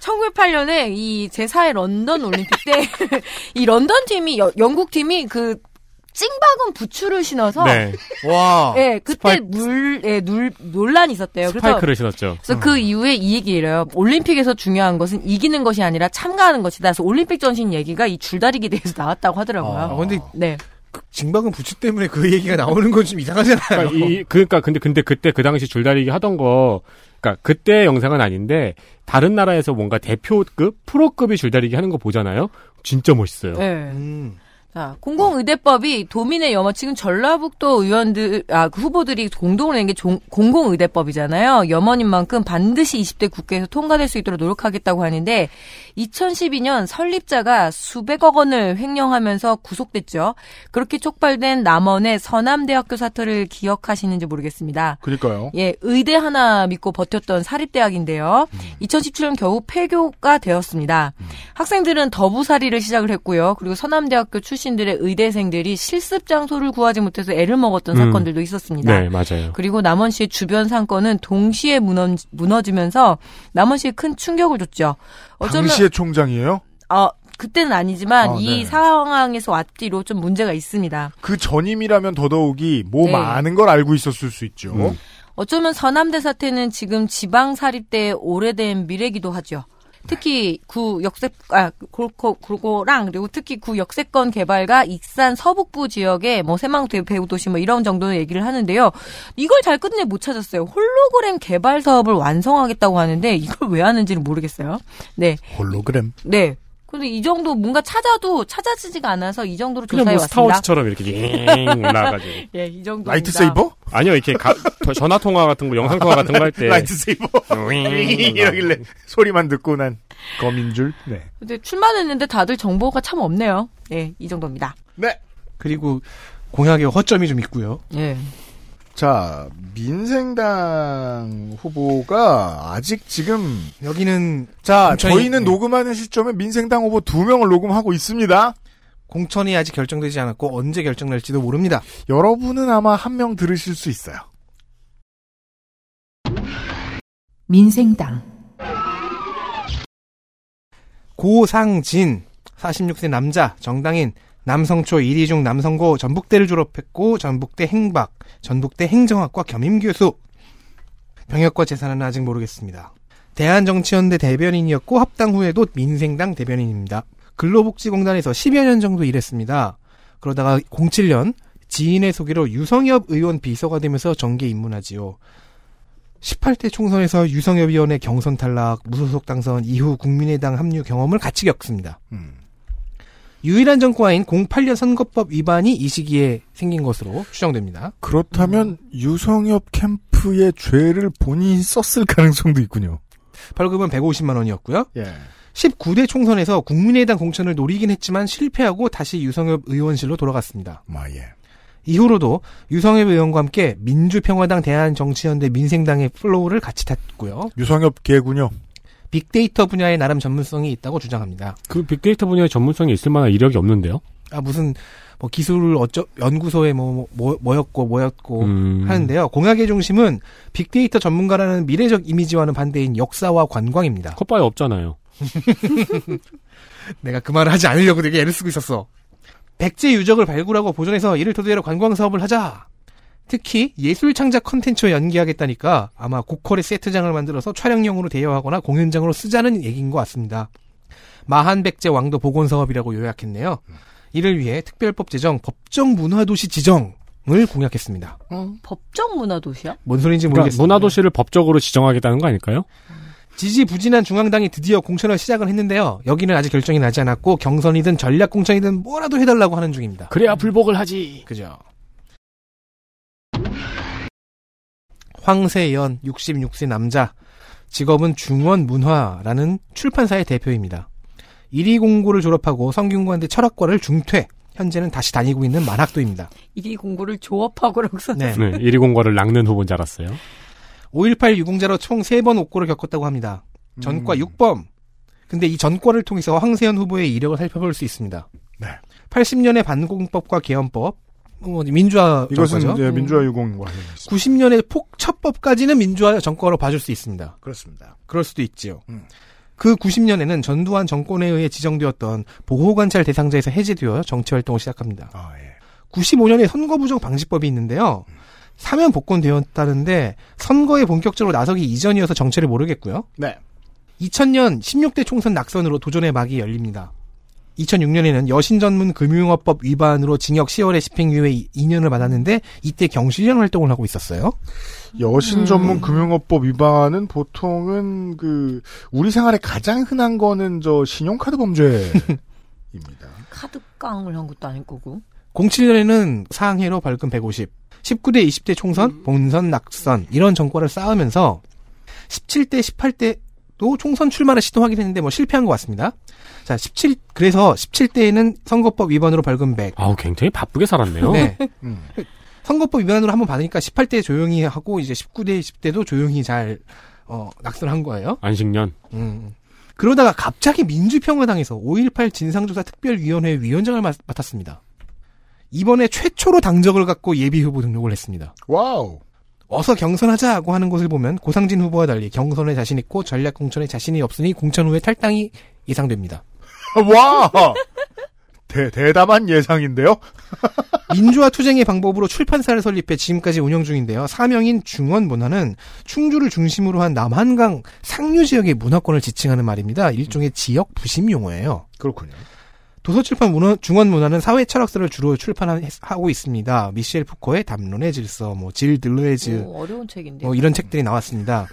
1908년에 이 제4회 런던 올림픽 때 이 런던 팀이 여- 영국 팀이 그 찡박은 부츠를 신어서 네. 와. 예, 그때 스파이크- 물, 예, 눌, 논란이 있었대요. 그래서 스파이크를 신었죠. 그래서 그 이후에 이 얘기래요. 올림픽에서 중요한 것은 이기는 것이 아니라 참가하는 것이다. 그래서 올림픽 전신 얘기가 이 줄다리기 대해서 나왔다고 하더라고요. 아, 근데 네. 징박은 부츠 때문에 그 얘기가 나오는 건 좀 이상하잖아요. 그러니까, 이, 그러니까 근데 근데 그때 그 당시 줄다리기 하던 거 그러니까 그때 영상은 아닌데 다른 나라에서 뭔가 대표급 프로급이 줄다리기 하는 거 보잖아요. 진짜 멋있어요. 네. 음. 자, 공공의대법이 도민의 염원, 지금 전라북도 의원들, 아, 그 후보들이 공동으로 낸 게 공공의대법이잖아요. 염원인 만큼 반드시 20대 국회에서 통과될 수 있도록 노력하겠다고 하는데, 2012년 설립자가 수백억 원을 횡령하면서 구속됐죠. 그렇게 촉발된 남원의 서남대학교 사태를 기억하시는지 모르겠습니다. 그니까요. 예, 의대 하나 믿고 버텼던 사립대학인데요. 2017년 겨우 폐교가 되었습니다. 학생들은 더부살이를 시작을 했고요. 그리고 서남대학교 출신 들의 의대생들이 실습 장소를 구하지 못해서 애를 먹었던 음. 사건들도 있었습니다. 네, 맞아요. 그리고 남원시의 주변 상권은 동시에 무너, 무너지면서 남원시에 큰 충격을 줬죠. 어쩌면 당시의 총장이에요? 어, 그때는 아니지만 어, 이 네. 상황에서 왔뒤로 좀 문제가 있습니다. 그 전임이라면 더더욱이 뭐 네. 많은 걸 알고 있었을 수 있죠. 음. 어쩌면 서남대 사태는 지금 지방 사립대의 오래된 미래기도 하죠. 특히 구 역세 아 그렇고 그거랑 그리고 특히 구 역세권 개발과 익산 서북부 지역의 뭐 새망 대- 배우 도시 뭐 이런 정도는 얘기를 하는데요. 이걸 잘 끝내 못 찾았어요. 홀로그램 개발 사업을 완성하겠다고 하는데 이걸 왜 하는지는 모르겠어요. 네, 홀로그램. 네. 근데 이 정도 뭔가 찾아도 찾아지지가 않아서 이 정도로 조사해 뭐 왔습니다. 스타워즈처럼 이렇게 잉 올라가지고. 예, 이 정도. lightsaber? 아니요, 이렇게 가- 전화 통화 같은 거, 영상 통화 같은 거 할 때. lightsaber. 이러길래 소리만 듣고 난 검인 줄. 네. 근데 출마했는데 다들 정보가 참 없네요. 예, 이 정도입니다. 네. 그리고 공약에 허점이 좀 있고요. 예. 자, 민생당 후보가 아직 지금 여기는 자, 공천이- 저희는 네. 녹음하는 시점에 민생당 후보 두 명을 녹음하고 있습니다. 공천이 아직 결정되지 않았고 언제 결정날지도 모릅니다. 여러분은 아마 한 명 들으실 수 있어요. 민생당 고상진 46세 남자 정당인 남성초 1위 중 남성고 전북대를 졸업했고 전북대 행박, 전북대 행정학과 겸임교수. 병역과 재산은 아직 모르겠습니다. 대한정치연대 대변인이었고 합당 후에도 민생당 대변인입니다. 근로복지공단에서 10여 년 정도 일했습니다. 그러다가 07년 지인의 소개로 유성엽 의원 비서가 되면서 정계 입문하지요. 18대 총선에서 유성엽 의원의 경선 탈락, 무소속 당선 이후 국민의당 합류 경험을 같이 겪습니다. 음. 유일한 정과인 08년 선거법 위반이 이 시기에 생긴 것으로 추정됩니다. 그렇다면 유성엽 캠프의 죄를 본인이 썼을 가능성도 있군요. 벌금은 150만 원이었고요. 예. 19대 총선에서 국민의당 공천을 노리긴 했지만 실패하고 다시 유성엽 의원실로 돌아갔습니다. 마 예. 이후로도 유성엽 의원과 함께 민주평화당 대한정치연대 민생당의 flow를 같이 탔고요. 유성엽 계군요. 빅데이터 분야에 나름 전문성이 있다고 주장합니다. 그 빅데이터 분야에 전문성이 있을 만한 이력이 없는데요? 아 무슨 뭐 기술 어쩌 연구소에 뭐, 뭐 뭐였고 뭐였고 음. 하는데요. 공약의 중심은 빅데이터 전문가라는 미래적 이미지와는 반대인 역사와 관광입니다. 컵바에 없잖아요. 내가 그 말을 하지 않으려고 되게 애를 쓰고 있었어. 백제 유적을 발굴하고 보존해서 이를 토대로 관광 사업을 하자. 특히 예술 창작 컨텐츠에 연기하겠다니까 아마 고퀄의 세트장을 만들어서 촬영용으로 대여하거나 공연장으로 쓰자는 얘기인 것 같습니다. 마한백제 왕도 복원 사업이라고 요약했네요. 이를 위해 특별법 제정 법정 문화도시 지정 을 공약했습니다. 법정 문화도시야? 뭔 소리인지 그러니까 모르겠습니다. 문화도시를 법적으로 지정하겠다는 거 아닐까요? 지지부진한 중앙당이 드디어 공천을 시작을 했는데요. 여기는 아직 결정이 나지 않았고 경선이든 전략 공천이든 뭐라도 해달라고 하는 중입니다. 그래야 불복을 하지. 그죠. 황세연 66세 남자 직업은 중원문화라는 출판사의 대표입니다. 1위 공고를 졸업하고 성균관대 철학과를 중퇴 현재는 다시 다니고 있는 만학도입니다. 이 공고를 조업하고라고 써. 네. 네, 1위 공과를 낚는 후보인 줄 알았어요. 5.18 유공자로 총 3번 옥고를 겪었다고 합니다. 전과 음. 6범. 근데 이 전과를 통해서 황세현 후보의 이력을 살펴볼 수 있습니다. 네. 80년의 반공법과 개헌법, 뭐 민주화 이것은 정과죠. 이제 민주화 유공과 관련있습니다 90년의 폭처법까지는 민주화 정권으로 봐줄 수 있습니다. 그렇습니다. 그럴 수도 있지요. 음. 그 90년에는 전두환 정권에 의해 지정되었던 보호관찰 대상자에서 해제되어 정치활동을 시작합니다. 아, 예. 95년에 선거부정 방지법이 있는데요. 사면 복권되었다는데 선거에 본격적으로 나서기 이전이어서 정체를 모르겠고요. 네. 2000년 16대 총선 낙선으로 도전의 막이 열립니다. 2006년에는 여신 전문 금융업법 위반으로 징역 10월에 집행유예 2년을 받았는데 이때 경실련 활동을 하고 있었어요. 여신 음. 전문 금융업법 위반은 보통은 그 우리 생활에 가장 흔한 거는 저 신용카드 범죄입니다. 카드깡을 한 것도 아닐 거고. 07년에는 상해로 벌금 150, 19대 20대 총선, 본선 낙선 이런 정과를 쌓으면서 17대 18대 도 총선 출마를 시도하긴 했는데 뭐 실패한 것 같습니다. 자, 17 그래서 17대에는 선거법 위반으로 벌금 100. 아우 굉장히 바쁘게 살았네요. 네. 음. 선거법 위반으로 한번 받으니까 18대 조용히 하고 이제 19대 20대도 조용히 잘 어, 낙선한 거예요. 안식년. 음. 그러다가 갑자기 민주평화당에서 5.18 진상조사 특별위원회 위원장을 맡- 맡았습니다. 이번에 최초로 당적을 갖고 예비 후보 등록을 했습니다. wow. 어서 경선하자고 하는 것을 보면 고상진 후보와 달리 경선에 자신 있고 전략 공천에 자신이 없으니 공천 후에 탈당이 예상됩니다. 와! 대, 대담한 예상인데요? 민주화 투쟁의 방법으로 출판사를 설립해 지금까지 운영 중인데요. 사명인 중원 문화는 충주를 중심으로 한 남한강 상류 지역의 문화권을 지칭하는 말입니다. 일종의 지역 부심 용어예요. 그렇군요. 도서출판 문화, 중원문화는 사회 철학서를 주로 출판하고 있습니다. 미셸 푸코의 담론의 질서, 뭐, 질 들레즈, 오, 어려운 책인데. 뭐 이런 책들이 나왔습니다.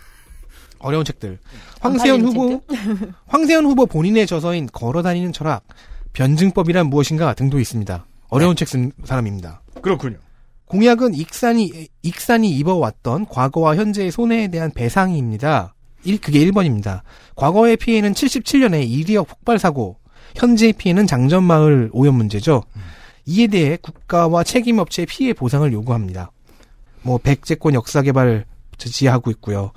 어려운 책들. 황세현 팔리는 후보, 황세현 후보 본인의 저서인 걸어다니는 철학, 변증법이란 무엇인가 등도 있습니다. 어려운 책쓴 사람입니다. 그렇군요. 공약은 익산이, 익산이 입어왔던 과거와 현재의 손해에 대한 배상입니다. 일, 그게 1번입니다. 과거의 피해는 77년에 이리역 폭발 사고, 현재의 피해는 장전마을 오염 문제죠. 이에 대해 국가와 책임업체의 피해 보상을 요구합니다. 뭐, 백제권 역사개발 지지하고 있고요.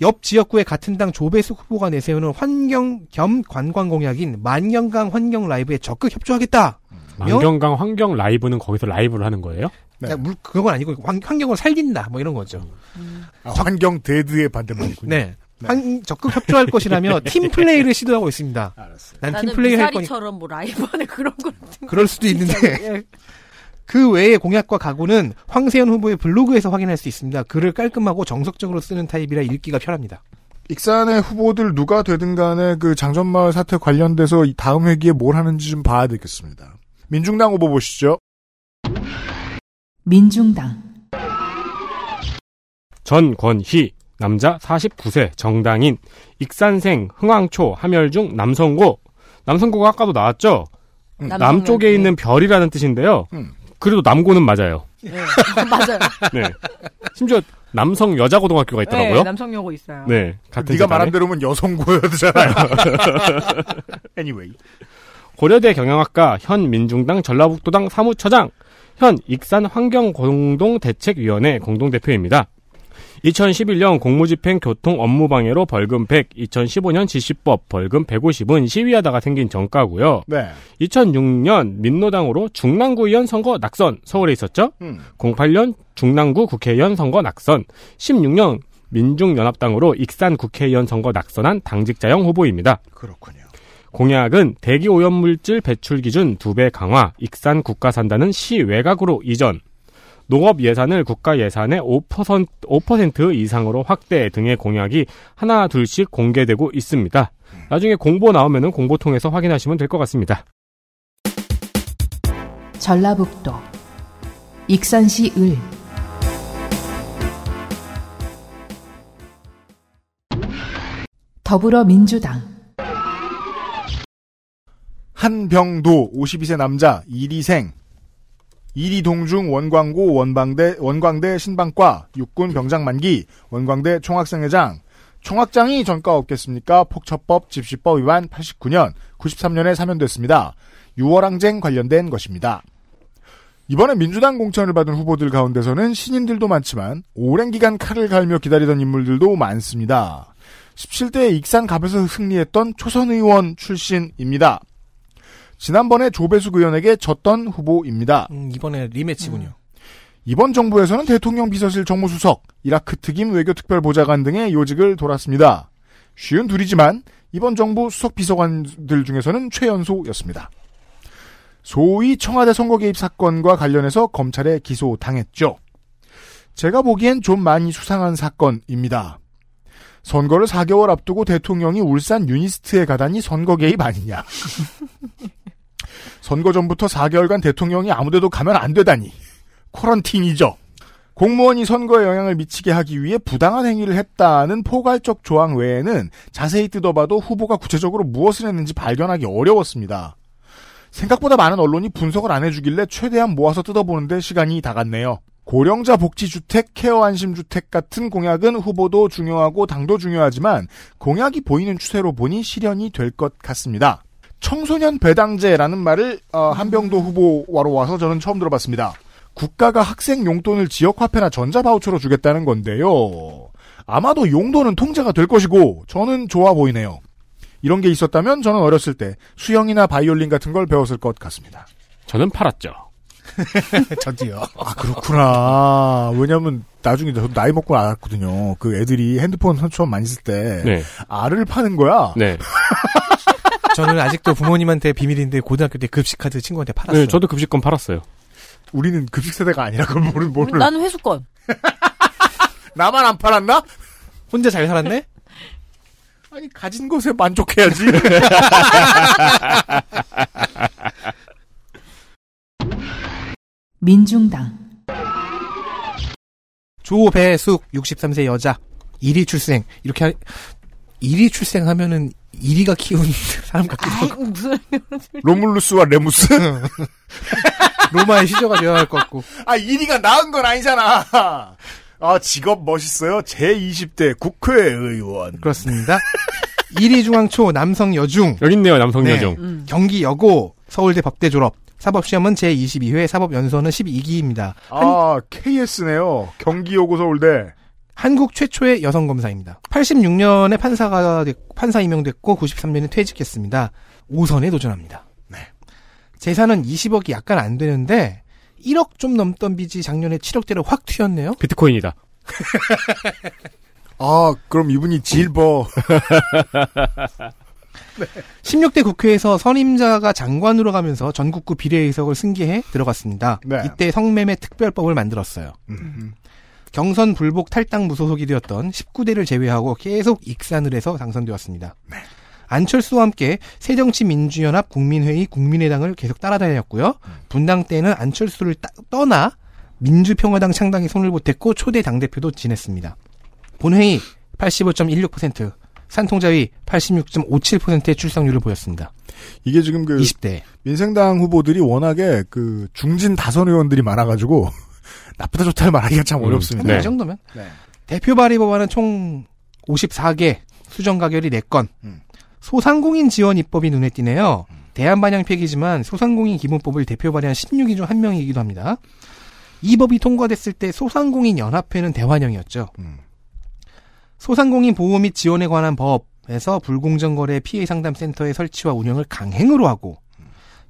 옆 지역구의 같은 당 조배수 후보가 내세우는 환경 겸 관광 공약인 만경강 환경 라이브에 적극 협조하겠다. 만경강 환경 라이브는 거기서 라이브를 하는 거예요? 네. 야, 물, 그건 아니고 환, 환경을 살린다. 뭐 이런 거죠. 아, 환경 dead의 반대말이군요. 네. 한, 적극 협조할 것이라며 팀 플레이를 시도하고 있습니다. 알았어요. 난팀 나는 플레이 할 거니까 미사리처럼 뭐 라이브 안에 그런 거. 그럴 수도 있는데 그 외의 공약과 각오는 황세현 후보의 블로그에서 확인할 수 있습니다. 글을 깔끔하고 정석적으로 쓰는 타입이라 읽기가 편합니다. 익산의 후보들 누가 되든 간에 그 장점마을 사태 관련돼서 이 다음 회기에 뭘 하는지 좀 봐야 되겠습니다. 민중당 후보 보시죠. 민중당, 전권희 남자 49세 정당인 익산생 흥왕초 함열중 남성고 남성고가 아까도 나왔죠. 음. 남쪽에 네. 있는 별이라는 뜻인데요. 음. 그래도 남고는 맞아요. 네. 맞아요. 네. 심지어 남성 여자 고등학교가 네, 있더라고요. 남성 여고 있어요. 네. 같은 네가. 말한 대로면 여성고였잖아요. anyway. 고려대 경영학과 현 민중당 전라북도당 사무처장, 현 익산 환경공동대책위원회 공동대표입니다. 2011년 공무집행 교통 업무 방해로 벌금 100, 2015년 지시법 벌금 150은 시위하다가 생긴 정가고요. 네. 2006년 민노당으로 중랑구의원 선거 낙선 서울에 있었죠. 음. 08년 중랑구 국회의원 선거 낙선, 16년 민중연합당으로 익산 국회의원 선거 낙선한 당직자형 후보입니다. 그렇군요. 공약은 대기 오염물질 배출 기준 2배 강화, 익산 국가산다는 시 외곽으로 이전, 농업 예산을 국가 예산의 5%, 5% 이상으로 확대 등의 공약이 하나 둘씩 공개되고 있습니다. 나중에 공보 나오면은 공보 통해서 확인하시면 될 것 같습니다. 전라북도, 익산시 을, 더불어민주당, 한병도 52세 남자 이리생 이리 동중 원광고 원방대 원광대 신방과 육군 병장 만기 원광대 총학생회장 총학장이 전과 없겠습니까? 폭처법 집시법 위반 89년 93년에 사면됐습니다. 유월항쟁 관련된 것입니다. 이번에 민주당 공천을 받은 후보들 가운데서는 신인들도 많지만 오랜 기간 칼을 갈며 기다리던 인물들도 많습니다. 17대 익산 갑에서 승리했던 초선 의원 출신입니다. 지난번에 조배숙 의원에게 졌던 후보입니다. 음, 이번에 리매치군요. 이번 정부에서는 대통령 비서실 정무수석, 이라크 특임 외교특별보좌관 등의 요직을 돌았습니다. 쉰둘이지만 이번 정부 수석 비서관들 중에서는 최연소였습니다. 소위 청와대 선거 개입 사건과 관련해서 검찰에 기소당했죠. 제가 보기엔 좀 많이 수상한 사건입니다. 선거를 4개월 앞두고 대통령이 울산 UNIST에 가다니 선거 개입 아니냐. 선거 전부터 4개월간 대통령이 아무데도 가면 안 되다니. quarantine이죠. 공무원이 선거에 영향을 미치게 하기 위해 부당한 행위를 했다는 포괄적 조항 외에는 자세히 뜯어봐도 후보가 구체적으로 무엇을 했는지 발견하기 어려웠습니다. 생각보다 많은 언론이 분석을 안 해주길래 최대한 모아서 뜯어보는데 시간이 다 갔네요. 고령자 복지주택, 케어 안심주택 같은 공약은 후보도 중요하고 당도 중요하지만 공약이 보이는 추세로 보니 실현이 될 것 같습니다. 청소년 배당제라는 말을 어, 한병도 후보와로 와서 저는 처음 들어봤습니다. 국가가 학생 용돈을 지역화폐나 전자바우처로 주겠다는 건데요. 아마도 용도는 통제가 될 것이고 저는 좋아 보이네요. 이런 게 있었다면 저는 어렸을 때 수영이나 바이올린 같은 걸 배웠을 것 같습니다. 저는 팔았죠. 저도요. 아 그렇구나. 왜냐면 나중에 저도 나이 먹고 알았거든요. 그 애들이 핸드폰 처음 많이 쓸때 네. 알을 파는 거야. 네. 저는 아직도 부모님한테 비밀인데 고등학교 때 급식 카드 친구한테 팔았어요. 네, 저도 급식권 팔았어요. 우리는 급식 세대가 아니라 그걸 모르 모르. 나는 회수권. 나만 안 팔았나? 혼자 잘 살았네? 아니 가진 것에 만족해야지. 민중당 조배숙 63세 여자 1위 출생 이렇게 하, 1위 출생하면은 1위가 키운 사람 같기도 하고 아이고 무슨 로물루스와 레무스. 로마의 시저가 되어야 할 것 같고 아 1위가 나은 건 아니잖아. 아 직업 멋있어요. 제 20대 국회의원. 그렇습니다. 1위 중앙초 남성 여중 여기 있네요, 남성 네. 여중. 음. 경기 여고 서울대 법대 졸업 사법시험은 제22회 사법연수원은 12기입니다. 아 KS네요. 경기요고 서울대. 한국 최초의 여성 검사입니다. 86년에 판사가 됐- 판사 임명됐고 93년에 퇴직했습니다. 5선에 도전합니다. 네. 재산은 20억이 약간 안 되는데 1억 좀 넘던 빚이 작년에 7억대로 확 튀었네요. 비트코인이다. 아 그럼 이분이 질버. 16대 국회에서 선임자가 장관으로 가면서 전국구 비례의석을 승계해 들어갔습니다. 네. 이때 성매매 특별법을 만들었어요. 음. 경선 불복 탈당 무소속이 되었던 19대를 제외하고 계속 익산을 해서 당선되었습니다. 네. 안철수와 함께 새정치민주연합 국민회의 국민의당을 계속 따라다녔고요. 분당 때는 안철수를 따- 떠나 민주평화당 창당에 손을 보탰고 초대 당대표도 지냈습니다. 본회의 85.16%, 산통자위 86.57%의 출석률을 보였습니다. 이게 지금 그 20대. 민생당 후보들이 워낙에 그 중진 다선 의원들이 많아가지고 나쁘다 좋다를 말하기가 참 음, 어렵습니다. 네. 이 정도면 네. 대표 발의 법안은 총 54개, 수정 가결이 4건. 음. 소상공인 지원 입법이 눈에 띄네요. 대한반영 폐기지만 소상공인 기본법을 대표 발의한 16인 중 한 명이기도 합니다. 이 법이 통과됐을 때 소상공인 연합회는 대환영이었죠. 음. 소상공인 보호 및 지원에 관한 법에서 불공정거래 피해 상담 센터의 설치와 운영을 강행으로 하고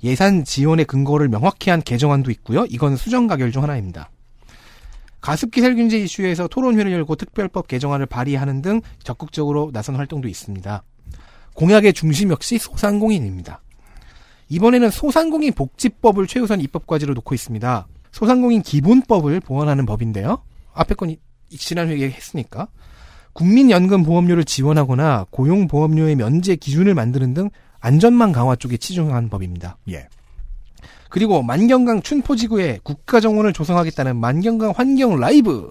예산 지원의 근거를 명확히 한 개정안도 있고요. 이건 수정 가결 중 하나입니다. 가습기 살균제 이슈에서 토론회를 열고 특별법 개정안을 발의하는 등 적극적으로 나선 활동도 있습니다. 공약의 중심 역시 소상공인입니다. 이번에는 소상공인 복지법을 최우선 입법 과제로 놓고 있습니다. 소상공인 기본법을 보완하는 법인데요. 앞에 건 이- 지난 회기에 했으니까 국민연금 보험료를 지원하거나 고용보험료의 면제 기준을 만드는 등 안전망 강화 쪽에 치중한 법입니다. 예. 그리고 만경강 춘포지구에 국가정원을 조성하겠다는 만경강 환경 라이브.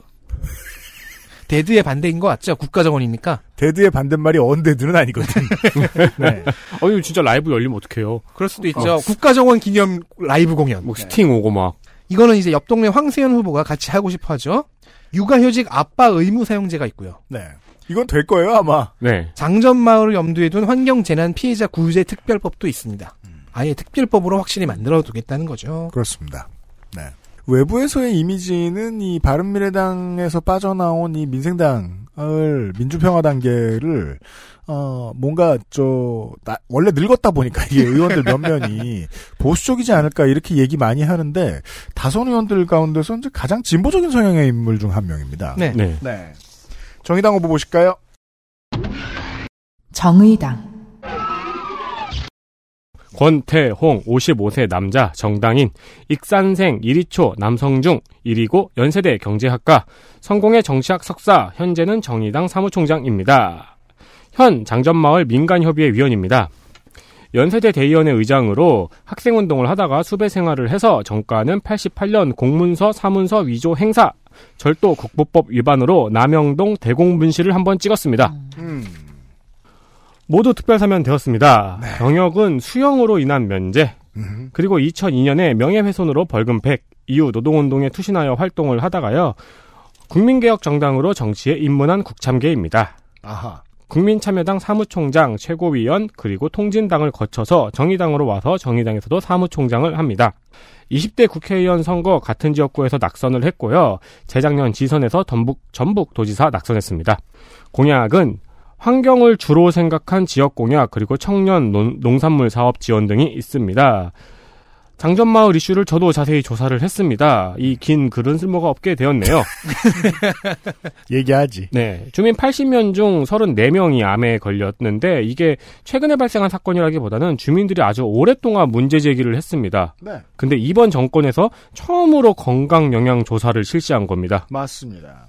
dead의 반대인 거 맞죠? 국가정원이니까. dead의 반대말이 undead는 아니거든. 네. 어, 이거 진짜 라이브 열리면 어떡해요. 그럴 수도 있죠. 국가정원 기념 라이브 공연. 뭐 스팅 오고 막. 이거는 이제 옆 동네 황세현 후보가 같이 하고 싶어 하죠. 육아휴직 아빠 의무 사용제가 있고요. 네. 이건 될 거예요 아마. 네. 장점마을을 염두에 둔 환경재난 피해자 구제 특별법도 있습니다. 아예 특별법으로 확실히 만들어 두겠다는 거죠. 그렇습니다. 네. 외부에서의 이미지는 이 바른미래당에서 빠져나온 이 민생당을 민주평화단계를 어 뭔가 저 나- 원래 늙었다 보니까 이게 의원들 몇 면이 보수적이지 않을까 이렇게 얘기 많이 하는데 다선 의원들 가운데서 이제 가장 진보적인 성향의 인물 중 한 명입니다. 네. 네. 네. 정의당 후보 보실까요? 정의당 권태홍 55세 남자 정당인 익산생 1위초 남성중 1위고 연세대 경제학과 성공의 정치학 석사 현재는 정의당 사무총장입니다. 현 장전마을 민간협의회 위원입니다. 연세대 대의원회 의장으로 학생운동을 하다가 수배 생활을 해서 정가는 88년 공문서 사문서 위조 행사 절도 국보법 위반으로 남영동 대공분실을 한번 찍었습니다. 음. 모두 특별사면 되었습니다. 병역은 수형으로 인한 면제, 음. 그리고 2002년에 명예훼손으로 벌금 100, 이후 노동운동에 투신하여 활동을 하다가요. 국민개혁 정당으로 정치에 입문한 국참계입니다. 아하. 국민참여당 사무총장, 최고위원, 그리고 통진당을 거쳐서 정의당으로 와서 정의당에서도 사무총장을 합니다. 20대 국회의원 선거 같은 지역구에서 낙선을 했고요. 재작년 지선에서 전북, 전북 도지사 낙선했습니다. 공약은 환경을 주로 생각한 지역 공약 그리고 청년 논- 농산물 사업 지원 등이 있습니다. 장전마을 이슈를 저도 자세히 조사를 했습니다. 이 긴 글은 쓸모가 없게 되었네요. 얘기하지. 네. 주민 80명 중 34명이 암에 걸렸는데 이게 최근에 발생한 사건이라기보다는 주민들이 아주 오랫동안 문제 제기를 했습니다. 네. 근데 이번 정권에서 처음으로 건강 영향 조사를 실시한 겁니다. 맞습니다.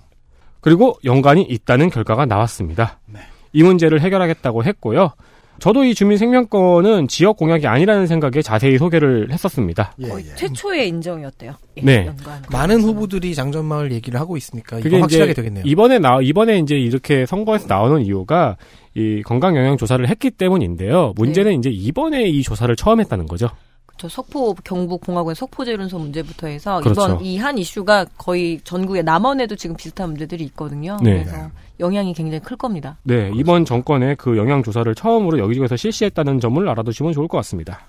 그리고 연관이 있다는 결과가 나왔습니다. 네. 이 문제를 해결하겠다고 했고요. 저도 이 주민 생명권은 지역 공약이 아니라는 생각에 자세히 소개를 했었습니다. 예, 거의 예. 최초의 인정이었대요. 예, 네. 많은 후보들이 장전마을 얘기를 하고 있으니까 그게 확실하게 되겠네요. 이번에 나 이번에 이제 이렇게 선거에서 나오는 이유가 이 건강 영향 조사를 했기 때문인데요. 문제는 네. 이제 이번에 이 조사를 처음 했다는 거죠. 저 석포 경북 공화국의 석포 재련소 문제부터 해서 그렇죠. 이번 이 한 이슈가 거의 전국의 남원에도 지금 비슷한 문제들이 있거든요. 네. 그래서 영향이 굉장히 클 겁니다. 네, 이번 정권의 그 영향 조사를 처음으로 여기저기서 실시했다는 점을 알아두시면 좋을 것 같습니다.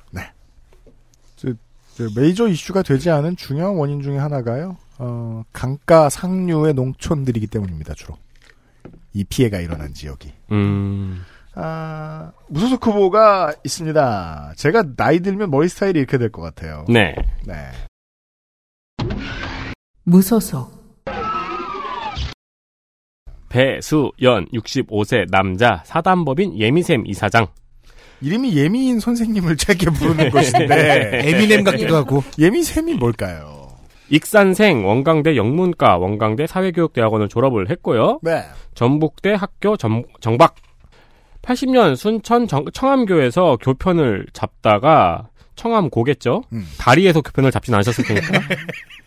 저 메이저 이슈가 되지 않은 중요한 원인 중에 하나가요. 어, 강가 상류의 농촌들이기 때문입니다. 주로 이 피해가 일어난 지역이. 음, 아, 무소속 후보가 있습니다. 제가 나이 들면 머리 스타일이 이렇게 될 것 같아요. 네. 네. 무소속 배수연 65세 남자 사단법인 예미샘 이사장. 이름이 예미인 선생님을 짧게 부르는 것인데 에미넴 같기도 하고 예미샘이 뭘까요? 익산생 원광대 영문과 원광대 사회교육대학원을 졸업을 했고요. 네. 전북대 학교 정, 정박. 80년 순천 정- 청암교에서 교편을 잡다가 청암 고겠죠. 음. 다리에서 교편을 잡진 않으셨을 테니까.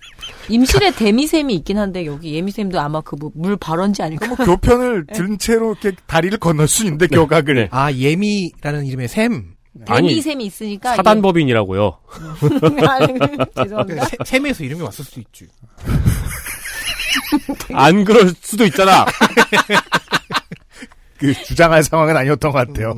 임실에 데미샘이 있긴 한데 여기 예미샘도 아마 그 물 발원지 아닐까? 뭐 교편을 든 채로 이렇게 다리를 건널 수 있는데 교각을 네. 아 예미라는 이름의 샘 데미샘이 있으니까 사단법인이라고요. 이게- 아니, 죄송합니다. 세- 샘에서 이름이 왔을 수도 있지. 안 그럴 수도 있잖아. 그 주장할 상황은 아니었던 것 같아요.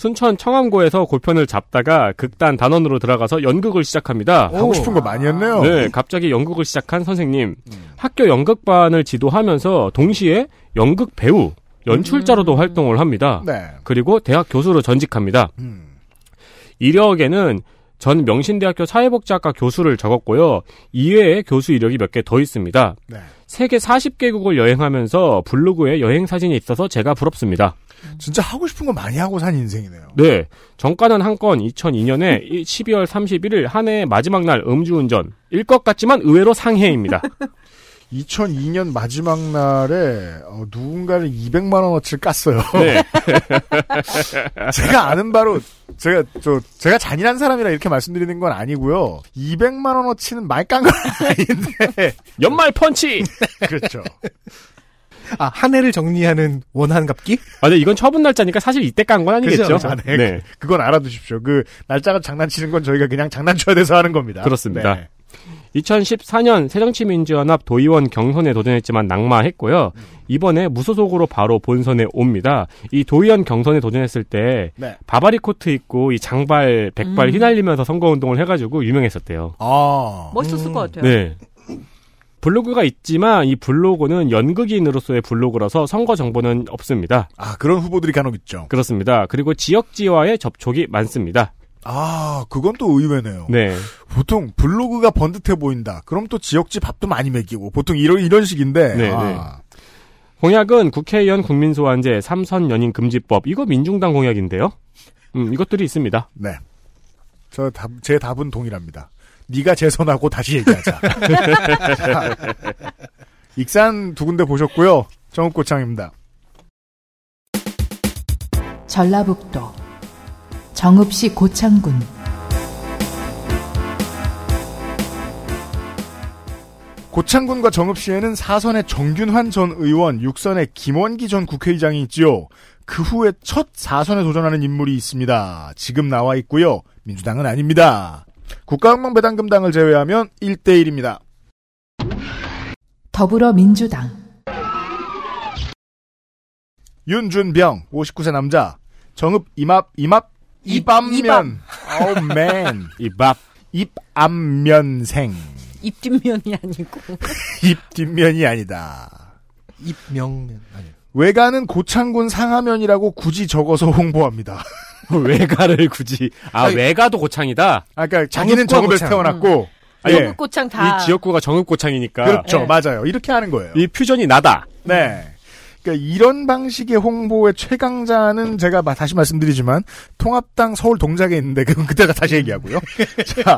순천 청암고에서 골편을 잡다가 극단 단원으로 들어가서 연극을 시작합니다. 하고 싶은 거 많이 했네요. 네, 갑자기 연극을 시작한 선생님. 학교 연극반을 지도하면서 동시에 연극 배우, 연출자로도 활동을 합니다. 네. 그리고 대학 교수로 전직합니다. 음. 이력에는 전 명신대학교 사회복지학과 교수를 적었고요. 이외에 교수 이력이 몇 개 더 있습니다. 네. 세계 40개국을 여행하면서 블로그에 여행 사진이 있어서 제가 부럽습니다. 진짜 하고 싶은 거 많이 하고 산 인생이네요. 네. 정가는 한 건 2002년에 12월 31일 한 해의 마지막 날 음주운전. 일 것 같지만 의외로 상해입니다. 2002년 마지막 날에 어, 누군가를 200만 원어치를 깠어요. 네. 제가 아는 바로 제가 저 제가 잔인한 사람이라 이렇게 말씀드리는 건 아니고요. 200만 원어치는 많이 깐건 아닌데 연말 펀치! 그렇죠. 아 한 해를 정리하는 원한 갚기? 아, 네, 이건 처분 날짜니까 사실 이때 깐 건 아니겠죠? 그죠, 아, 네. 네. 그건 알아두십시오. 그 날짜가 장난치는 건 저희가 그냥 장난쳐야 돼서 하는 겁니다. 그렇습니다. 네. 2014년 새정치민주연합 도의원 경선에 도전했지만 낙마했고요. 이번에 무소속으로 바로 본선에 옵니다. 이 도의원 경선에 도전했을 때 네. 바바리 코트 입고 이 장발 백발 음. 휘날리면서 선거운동을 해가지고 유명했었대요. 아. 멋있었을 것 같아요. 네. 블로그가 있지만 이 블로그는 연극인으로서의 블로그라서 선거 정보는 없습니다. 아, 그런 후보들이 간혹 있죠. 그렇습니다. 그리고 지역지와의 접촉이 많습니다. 아, 그건 또 의외네요. 네. 보통 블로그가 번듯해 보인다. 그럼 또 지역지 밥도 많이 먹이고 보통 이런 이런 식인데. 네, 아, 공약은 국회의원 국민소환제, 삼선 연임 금지법. 이거 민중당 공약인데요. 음, 이것들이 있습니다. 네. 저 답, 제 답은 동일합니다. 네가 재선하고 다시 얘기하자. 익산 두 군데 보셨고요. 정읍고창입니다. 전라북도 정읍시 고창군 고창군과 정읍시에는 사선의 정균환 전 의원, 육선의 김원기 전 국회의장이 있지요. 그 후에 첫 사선에 도전하는 인물이 있습니다. 지금 나와 있고요. 민주당은 아닙니다. 국가은행배당금당을 제외하면 1대1입니다. 더불어민주당 윤준병, 59세 남자. 정읍 이맙, 이맙, 입암면. 어우, 맨. 입밥. 입암면생. 입 뒷면이 아니고. 입 뒷면이 아니다. 입명면 아니. 외가는 고창군 상하면이라고 굳이 적어서 홍보합니다. 외가를 굳이 아 아니, 외가도 고창이다. 아, 그러니까 자기는 정읍과 정읍에서. 태어났고 아니, 예. 정읍 고창 다. 이 지역구가 정읍고창이니까 그렇죠. 네. 맞아요. 이렇게 하는 거예요. 이 퓨전이 나다. 네. 그러니까 이런 방식의 홍보의 최강자는 제가 마- 다시 말씀드리지만 통합당 서울 동작에 있는데 그건 그때가 다시 얘기하고요. 자.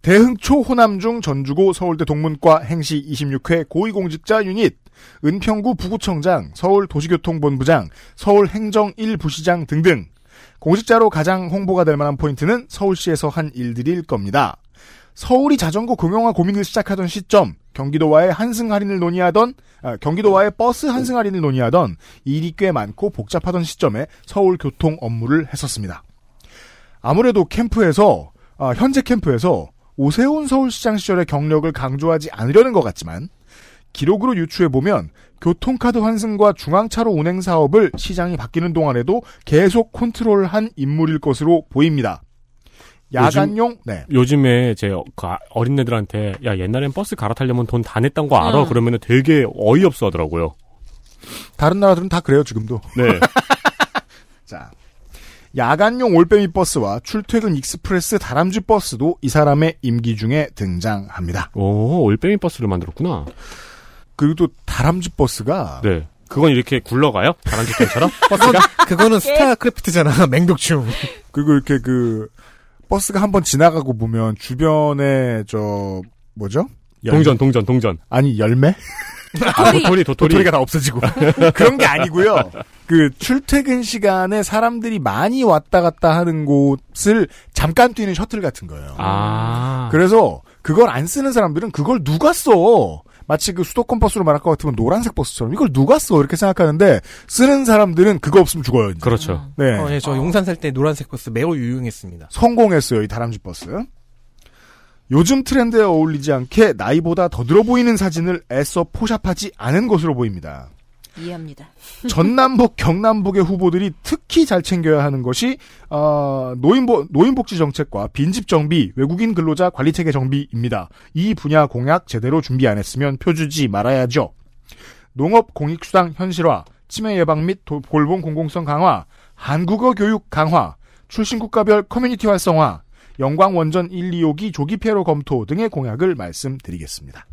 대흥초 호남중 전주고 서울대 동문과 행시 26회 고위공직자 유닛 은평구 부구청장 서울 도시교통본부장 서울 행정 1부시장 등등 공직자로 가장 홍보가 될 만한 포인트는 서울시에서 한 일들일 겁니다. 서울이 자전거 공용화 고민을 시작하던 시점, 경기도와의 환승 할인을 논의하던, 아, 경기도와의 버스 환승 할인을 논의하던 일이 꽤 많고 복잡하던 시점에 서울 교통 업무를 했었습니다. 아무래도 캠프에서, 아, 현재 캠프에서 오세훈 서울시장 시절의 경력을 강조하지 않으려는 것 같지만, 기록으로 유추해 보면 교통카드 환승과 중앙차로 운행 사업을 시장이 바뀌는 동안에도 계속 컨트롤한 인물일 것으로 보입니다. 야간용, 네. 요즘에 제 어- 그 아- 어린애들한테 야 옛날엔 버스 갈아타려면 돈 다 냈던 거 알아? 응. 그러면은 되게 어이없어 하더라고요. 다른 나라들은 다 그래요, 지금도. 네. 자. 야간용 올빼미 버스와 출퇴근 express 다람쥐 버스도 이 사람의 임기 중에 등장합니다. 오 올빼미 버스를 만들었구나. 그리고 또 다람쥐 버스가 네. 그건 이렇게 굴러가요? 다람쥐통처럼? 버스가? 그거는 스타크래프트잖아. 맹독충. 그리고 이렇게 그 버스가 한 번 지나가고 보면 주변에 저 뭐죠? 열- 동전, 동전, 동전. 아니 열매? 아, 도토리, 도토리. 도토리가 다 없어지고 그런 게 아니고요. 그 출퇴근 시간에 사람들이 많이 왔다 갔다 하는 곳을 잠깐 뛰는 셔틀 같은 거예요. 아. 그래서 그걸 안 쓰는 사람들은 그걸 누가 써? 마치 그 수도권 버스로 말할 것 같으면 노란색 버스처럼 이걸 누가 써? 이렇게 생각하는데 쓰는 사람들은 그거 없으면 죽어요. 이제. 그렇죠. 네. 어, 예, 저 용산 살 때 노란색 버스 매우 유용했습니다. 성공했어요, 이 다람쥐 버스. 요즘 트렌드에 어울리지 않게 나이보다 더 들어 보이는 사진을 애써 포샵하지 않은 것으로 보입니다. 이해합니다. 전남북, 경남북의 후보들이 특히 잘 챙겨야 하는 것이 어, 노인보, 노인복지 정책과 빈집 정비, 외국인 근로자 관리 체계 정비입니다. 이 분야 공약 제대로 준비 안 했으면 표 주지 말아야죠. 농업 공익수당 현실화, 치매 예방 및 도- 골본 공공성 강화, 한국어 교육 강화, 출신 국가별 커뮤니티 활성화, 영광 원전 1, 2호기 조기 폐로 검토 등의 공약을 말씀드리겠습니다.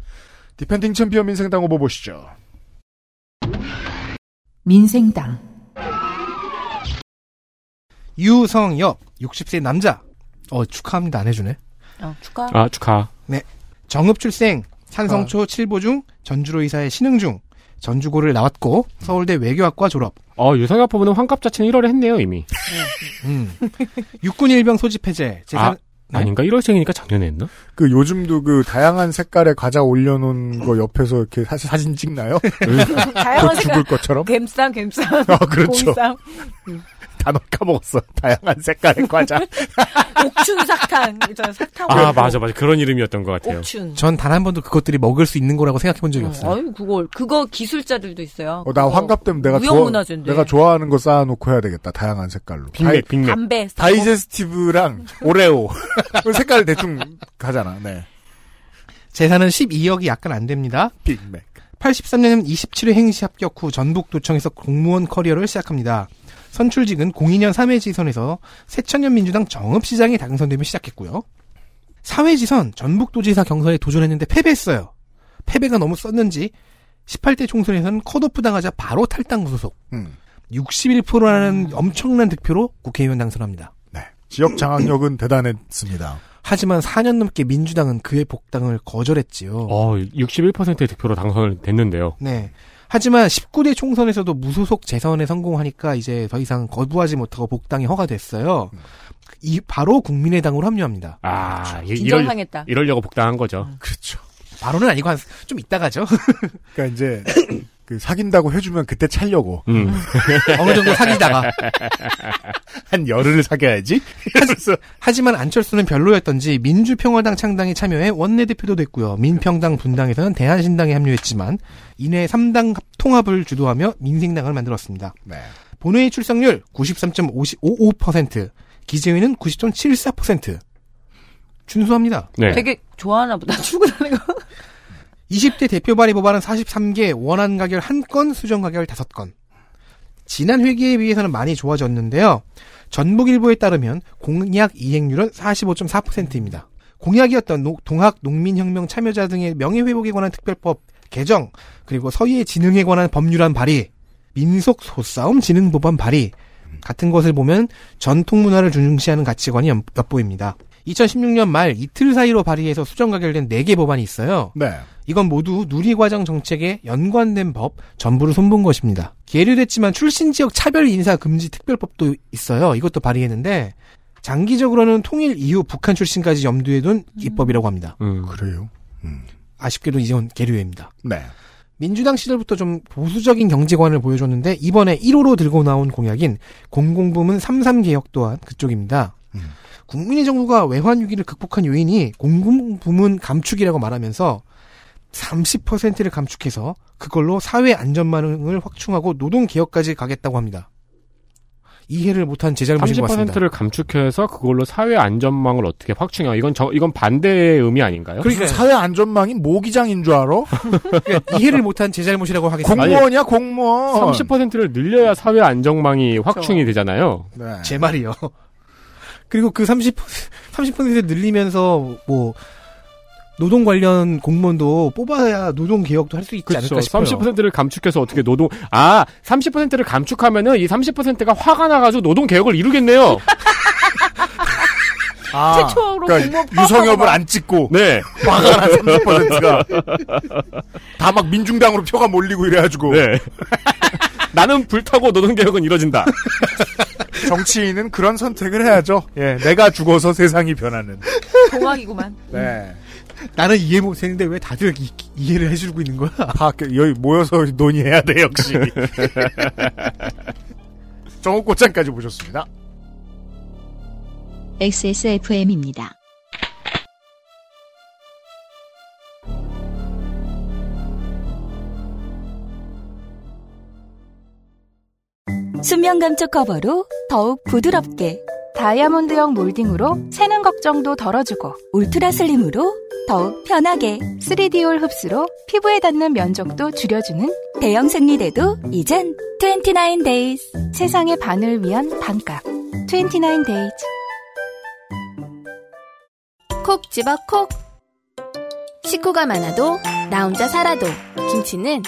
defending champion 민생당 후보 보시죠. 민생당 유성엽 60세 남자. 어 축하합니다. 안 해주네. 어, 축하. 아, 축하. 정읍 출생, 산성초 칠보중 전주로 이사해 신흥중 전주고를 나왔고 서울대 외교학과 졸업. 어, 유성엽 후보는 환갑 자체는 1월에 했네요, 이미. 음. 육군 일병 소집 해제. 재산 아, 네? 아닌가? 1월생이니까 작년에 했나? 그 요즘도 그 다양한 색깔의 과자 올려놓은 거 옆에서 이렇게 사진, 사진 찍나요? 다양한 곧 죽을 것처럼? 갬쌈, 갬쌈. 아, 그렇죠. 공쌈. 단어 까먹었어. 다양한 색깔의 과자. 옥춘 사탕. 저 사탕. 아, 맞아, 맞아. 그런 이름이었던 것 같아요. 옥춘. 전 단 한 번도 그것들이 먹을 수 있는 거라고 생각해 본 적이 없어요. 아유, 그걸 그거 기술자들도 있어요. 어, 나 그거 환갑 되면 내가 좋아. 내가 좋아하는 거 쌓아놓고 해야 되겠다. 다양한 색깔로. 빅맥, 빅맥. 담배. 다이, 다이제스티브랑 오레오. 그 색깔 대충 가잖아. 네. 재산은 12억이 약간 안 됩니다. 빅맥. 83년 27회 행시 합격 후 전북도청에서 공무원 커리어를 시작합니다. 선출직은 02년 3회 지선에서 새천년 민주당 정읍 시장에 당선되며 시작했고요. 4회 지선 전북도지사 경선에 도전했는데 패배했어요. 패배가 너무 썼는지 18대 총선에서는 컷오프 당하자 바로 탈당 무소속. 음. 61%라는 엄청난 득표로 국회의원 당선합니다. 네. 지역 장악력은 대단했습니다. 하지만 4년 넘게 민주당은 그의 복당을 거절했지요. 어, 61%의 득표로 당선을 됐는데요. 네. 하지만 19대 총선에서도 무소속 재선에 성공하니까 이제 더 이상 거부하지 못하고 복당이 허가됐어요. 이 바로 국민의당으로 합류합니다. 아, 이- 이럴. 이러려고 복당한 거죠. 그렇죠. 바로는 아니고 한 좀 이따가죠. 그러니까 이제 그 사귄다고 해주면 그때 차려고 음. 어느 정도 사귀다가 한 열흘을 사귀어야지. 하지만 안철수는 별로였던지 민주평화당 창당에 참여해 원내대표도 됐고요. 민평당 분당에서는 대한신당에 합류했지만 이내 3당 통합을 주도하며 민생당을 만들었습니다. 네. 본회의 출석률 93.55%, 기재위는 90.74%. 준수합니다. 네. 되게 좋아하나 보다. 출근하는 거. 20대 대표 발의 법안은 43개, 원안 가결 1건, 수정 가결 5건. 지난 회기에 비해서는 많이 좋아졌는데요. 전북일보에 따르면 공약 이행률은 45.4%입니다. 공약이었던 노- 동학 농민혁명 참여자 등의 명예회복에 관한 특별법 개정, 그리고 서희의 진흥에 관한 법률안 발의, 민속 소싸움 진흥 법안 발의 같은 것을 보면 전통 문화를 중시하는 가치관이 엿- 엿보입니다. 2016년 말 이틀 사이로 발의해서 수정 가결된 4개 법안이 있어요. 네. 이건 모두 누리과정 정책에 연관된 법 전부를 손본 것입니다. 계류됐지만 출신 지역 차별 인사 금지 특별법도 있어요. 이것도 발의했는데 장기적으로는 통일 이후 북한 출신까지 염두에 둔 입법이라고 합니다. 음. 그래요. 음. 아쉽게도 이건 계류입니다. 네. 민주당 시절부터 좀 보수적인 경제관을 보여줬는데 이번에 1호로 들고 나온 공약인 공공부문 33개혁 또한 그쪽입니다. 음. 국민의 정부가 외환 위기를 극복한 요인이 공공 부문 감축이라고 말하면서 30%를 감축해서 그걸로 사회 안전망을 확충하고 노동 개혁까지 가겠다고 합니다. 이해를 못한 제 잘못인 것 같습니다. 30%를 감축해서 그걸로 사회 안전망을 어떻게 확충해요? 이건 저 이건 반대의 의미 아닌가요? 그러니까 사회 안전망이 모기장인 줄 알아? 그러니까 이해를 못한 제 잘못이라고 하겠습니다. 공무원이야 공무원. 30%를 늘려야 사회 안전망이 확충이 되잖아요. 네. 제 말이요. 그리고 그 30, 30% 늘리면서 뭐 노동 관련 공무원도 뽑아야 노동 개혁도 할 수 있지 그렇죠. 않을까 싶어요. 30%를 감축해서 어떻게 노동 아 30%를 감축하면은 이 30%가 화가 나가지고 노동 개혁을 이루겠네요. 아, 최초로 그러니까 공무원 유성엽을 안 찍고 네. 화가 난 30%가 다 막 민중당으로 표가 몰리고 이래가지고 네. 나는 불타고 노동 개혁은 이뤄진다. 정치인은 그런 선택을 해야죠. 예, 내가 죽어서 세상이 변하는. 동학이구만. 네. 나는 이해 못했는데 왜 다들 이, 해를 해주고 있는 거야? 다 여기 모여서 논의해야 돼 역시. 정옥꽃장까지 보셨습니다. XSFM입니다. 수면 감촉 커버로 더욱 부드럽게 다이아몬드형 몰딩으로 새는 걱정도 덜어주고 울트라 슬림으로 더욱 편하게 3D올 흡수로 피부에 닿는 면적도 줄여주는 대형 생리대도 이젠 29days 세상의 반을 위한 반값 29days 콕 집어 콕. 식구가 많아도 나 혼자 살아도 김치는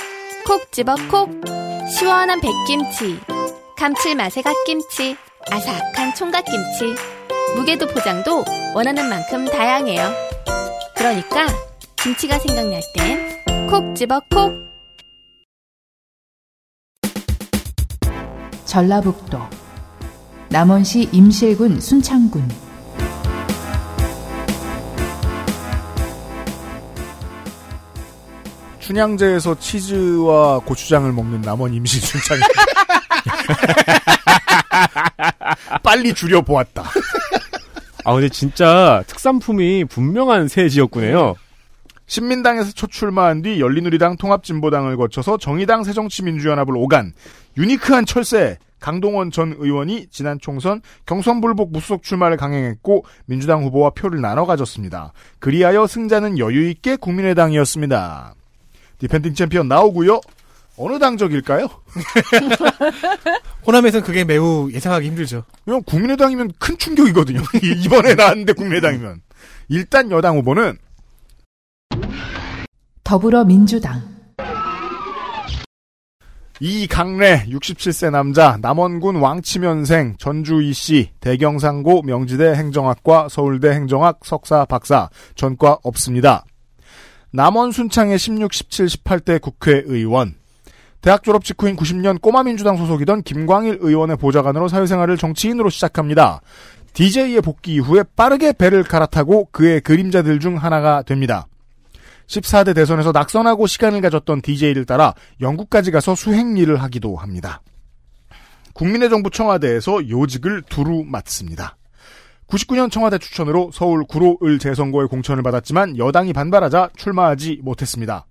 콕 집어 콕. 시원한 백김치, 감칠맛의 갓김치, 아삭한 총각김치. 무게도 포장도 원하는 만큼 다양해요. 그러니까 김치가 생각날 땐 콕 집어 콕. 전라북도 남원시 임실군 순창군 춘향제에서 치즈와 고추장을 먹는 남원 임시 순창이 빨리 줄여 보았다. 아 근데 진짜 특산품이 분명한 새 지역구네요. 신민당에서 첫 출마한 뒤 열린우리당 통합진보당을 거쳐서 정의당 새정치민주연합을 오간 유니크한 철새 강동원 전 의원이 지난 총선 경선 불복 무소속 출마를 강행했고 민주당 후보와 표를 나눠 가졌습니다. 그리하여 승자는 여유 있게 국민의당이었습니다. defending champion 나오고요. 어느 당적일까요? 호남에서는 그게 매우 예상하기 힘들죠. 왜냐면 국민의당이면 큰 충격이거든요. 이번에 나왔는데 국민의당이면. 일단 여당 후보는 더불어민주당 이강래 67세 남자 남원군 왕치면생 전주 이씨 대경상고 명지대 행정학과 서울대 행정학 석사 박사 전과 없습니다. 남원 순창의 16, 17, 18대 국회의원 대학 졸업 직후인 90년 꼬마민주당 소속이던 김광일 의원의 보좌관으로 사회생활을 정치인으로 시작합니다. DJ의 복귀 이후에 빠르게 배를 갈아타고 그의 그림자들 중 하나가 됩니다. 14대 대선에서 낙선하고 시간을 가졌던 DJ를 따라 영국까지 가서 수행 일을 하기도 합니다. 국민의 정부 청와대에서 요직을 두루 맡습니다. 99년 청와대 추천으로 서울 구로을 재선거에 공천을 받았지만 여당이 반발하자 출마하지 못했습니다.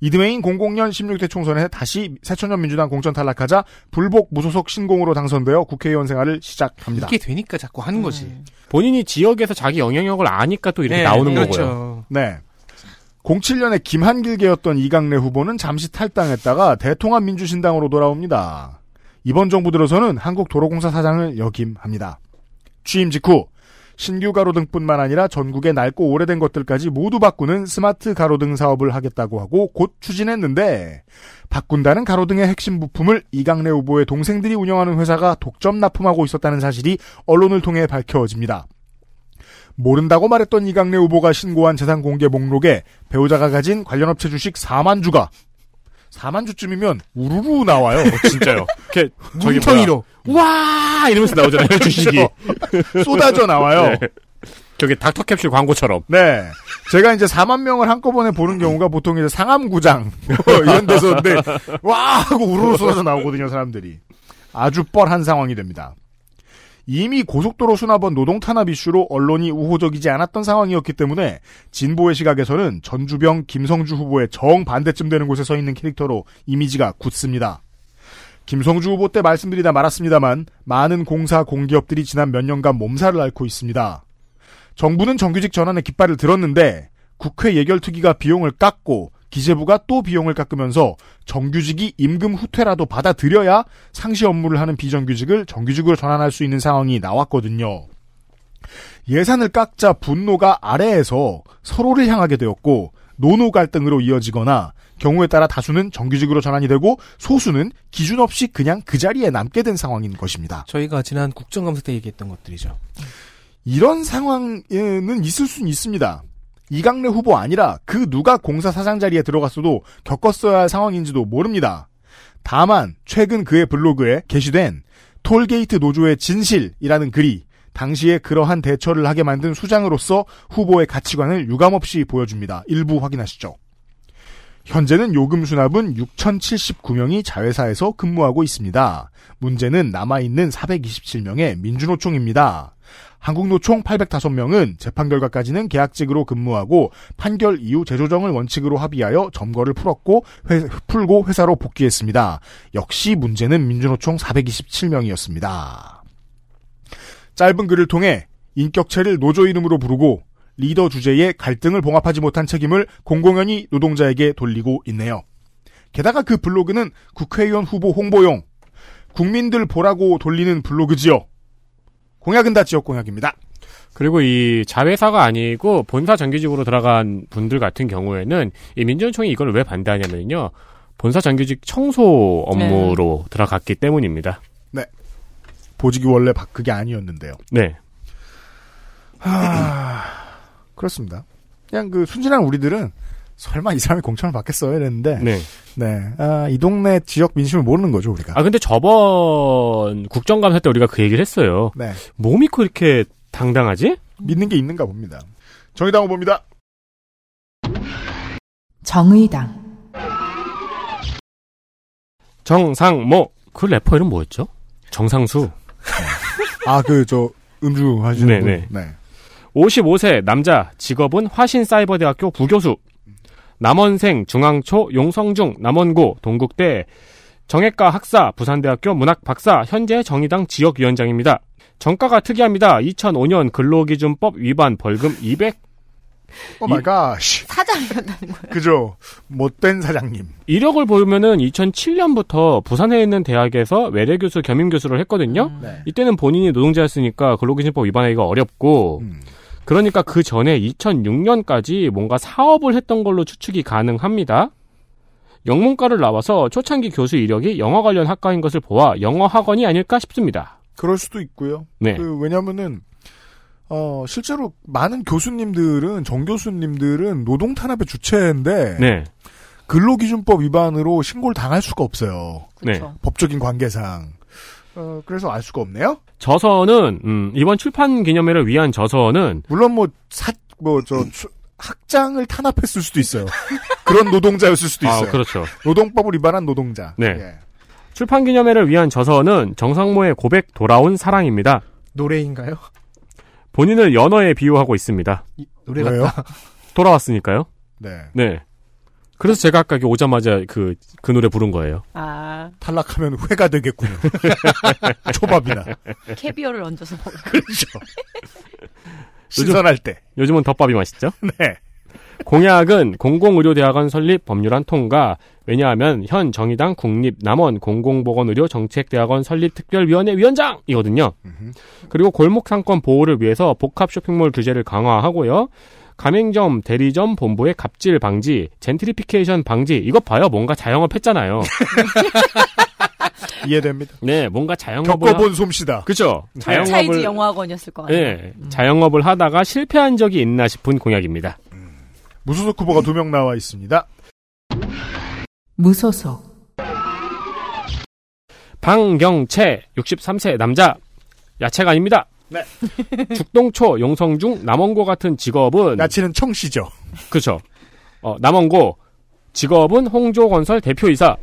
이듬해인 00년 16대 총선에 다시 새천년 민주당 공천 탈락하자 불복 무소속 신공으로 당선되어 국회의원 생활을 시작합니다. 이게 되니까 자꾸 하는 거지. 본인이 지역에서 자기 영향력을 아니까 또 이렇게 네, 나오는 그렇죠. 거고요. 네. 07년에 김한길계였던 이강래 후보는 잠시 탈당했다가 대통합 민주신당으로 돌아옵니다. 이번 정부 들어서는 한국도로공사 사장을 역임합니다. 취임 직후 신규 가로등뿐만 아니라 전국의 낡고 오래된 것들까지 모두 바꾸는 스마트 가로등 사업을 하겠다고 하고 곧 추진했는데 바꾼다는 가로등의 핵심 부품을 이강래 후보의 동생들이 운영하는 회사가 독점 납품하고 있었다는 사실이 언론을 통해 밝혀집니다. 모른다고 말했던 이강래 후보가 신고한 재산 공개 목록에 배우자가 가진 관련 업체 주식 4만 주가 4만 주쯤이면 우르르 나와요. 진짜요. 이렇게 뭉텅이로. 와 이러면서 나오잖아요 주식이. 쏟아져 나와요. 네. 저기 닥터캡슐 광고처럼. 네. 제가 이제 4만 명을 한꺼번에 보는 경우가 보통 이제 상암구장 뭐 이런 데서인데 와 하고 우르르 쏟아져 나오거든요 사람들이. 아주 뻘한 상황이 됩니다. 이미 고속도로 수납원 노동 탄압 이슈로 언론이 우호적이지 않았던 상황이었기 때문에 진보의 시각에서는 전주병 김성주 후보의 정반대쯤 되는 곳에 서 있는 캐릭터로 이미지가 굳습니다. 김성주 후보 때 말씀드리다 말았습니다만 많은 공사 공기업들이 지난 몇 년간 몸살을 앓고 있습니다. 정부는 정규직 전환의 깃발을 들었는데 국회 예결특위가 비용을 깎고 기재부가 또 비용을 깎으면서 정규직이 임금 후퇴라도 받아들여야 상시 업무를 하는 비정규직을 정규직으로 전환할 수 있는 상황이 나왔거든요. 예산을 깎자 분노가 아래에서 서로를 향하게 되었고 노노 갈등으로 이어지거나 경우에 따라 다수는 정규직으로 전환이 되고 소수는 기준 없이 그냥 그 자리에 남게 된 상황인 것입니다. 저희가 지난 국정감사 때 얘기했던 것들이죠. 이런 상황에는 있을 수는 있습니다. 이강래 후보 아니라 그 누가 공사 사장 자리에 들어갔어도 겪었어야 할 상황인지도 모릅니다. 다만 최근 그의 블로그에 게시된 톨게이트 노조의 진실이라는 글이 당시에 그러한 대처를 하게 만든 수장으로서 후보의 가치관을 유감없이 보여줍니다. 일부 확인하시죠. 현재는 요금 수납은 6,079명이 자회사에서 근무하고 있습니다. 문제는 남아있는 427명의 민주노총입니다. 한국노총 805명은 재판 결과까지는 계약직으로 근무하고 판결 이후 재조정을 원칙으로 합의하여 점거를 풀었고 회, 풀고 회사로 복귀했습니다. 역시 문제는 민주노총 427명이었습니다. 짧은 글을 통해 인격체를 노조 이름으로 부르고 리더 주제에 갈등을 봉합하지 못한 책임을 공공연히 노동자에게 돌리고 있네요. 게다가 그 블로그는 국회의원 후보 홍보용 국민들 보라고 돌리는 블로그지요. 공약은 다 지역 공약입니다. 그리고 이 자회사가 아니고 본사 정규직으로 들어간 분들 같은 경우에는 이 민주노총이 이걸 왜 반대하냐면요. 본사 정규직 청소 업무로 들어갔기 때문입니다. 보직이 원래 바- 그게 아니었는데요. 네. 하... 그렇습니다. 그냥 그 순진한 우리들은 설마 이 사람이 공천을 받겠어요 이랬는데 네. 네. 아, 이 동네 지역 민심을 모르는 거죠 우리가. 아 근데 저번 국정감사 때 우리가 그 얘기를 했어요. 네. 뭐 믿고 이렇게 당당하지? 믿는 게 있는가 봅니다. 정의당 후보입니다. 정의당, 정상모 그 래퍼 이름 뭐였죠? 정상수. 아 그 저 음주 하시는 분. 네네. 네. 55세 남자 직업은 화신사이버대학교 부교수 남원생 중앙초 용성중 남원고 동국대 정외과 학사 부산대학교 문학 박사 현재 정의당 지역위원장입니다. 정가가 특이합니다. 2005년 근로기준법 위반 벌금 200 Oh my god. 사장이었다는 거예요. 그죠. 못된 사장님. 이력을 보면은 2007년부터 부산에 있는 대학에서 외래 교수 겸임 교수를 했거든요. 네. 이때는 본인이 노동자였으니까 근로기준법 위반하기가 어렵고 음. 그러니까 그 전에 2006년까지 뭔가 사업을 했던 걸로 추측이 가능합니다. 영문과를 나와서 초창기 교수 이력이 영어 관련 학과인 것을 보아 영어 학원이 아닐까 싶습니다. 그럴 수도 있고요. 네. 그 왜냐면은 어 실제로 많은 교수님들은 정 교수님들은 노동 탄압의 주체인데 네. 근로기준법 위반으로 신고를 당할 수가 없어요. 네. 법적인 관계상. 어, 그래서 알 수가 없네요. 저서는 음, 이번 출판 기념회를 위한 저서는 물론 뭐 사, 뭐, 저, 수- 학장을 탄압했을 수도 있어요. 그런 노동자였을 수도 아, 있어요. 그렇죠. 노동법을 위반한 노동자. 네. 예. 출판 기념회를 위한 저서는 정상모의 고백 돌아온 사랑입니다. 노래인가요? 본인을 연어에 비유하고 있습니다. 노래 왜요? 같다. 돌아왔으니까요. 네. 네. 그래서 제가 아까 여기 오자마자 그, 그 노래 부른 거예요. 아, 탈락하면 회가 되겠군요. 초밥이나. 캐비어를 얹어서 먹을. 그렇죠. 신선할 때. 요즘은 덮밥이 맛있죠? 네. 공약은 공공의료대학원 설립 법률안 통과, 왜냐하면 현 정의당 국립 남원 공공보건의료 정책대학원 설립 특별위원회 위원장이거든요. 그리고 골목상권 보호를 위해서 복합 쇼핑몰 규제를 강화하고요. 가맹점, 대리점, 본부의 갑질 방지, 젠트리피케이션 방지, 이것 봐요. 뭔가 자영업 했잖아요. 이해됩니다. 네, 뭔가 자영업을. 겪어본 솜씨다. 그죠? 차이즈 자영업을. 영화학원이었을 거 아니에요. 네, 자영업을 하다가 실패한 적이 있나 싶은 공약입니다. 무소속 후보가 두명 나와 있습니다. 무소속, 방경채 63세 남자 야채가 아닙니다. 네. 죽동초 용성중 남원고 같은 직업은 야채는 청씨죠. 그렇죠. 어, 남원고 직업은 홍조건설 대표이사.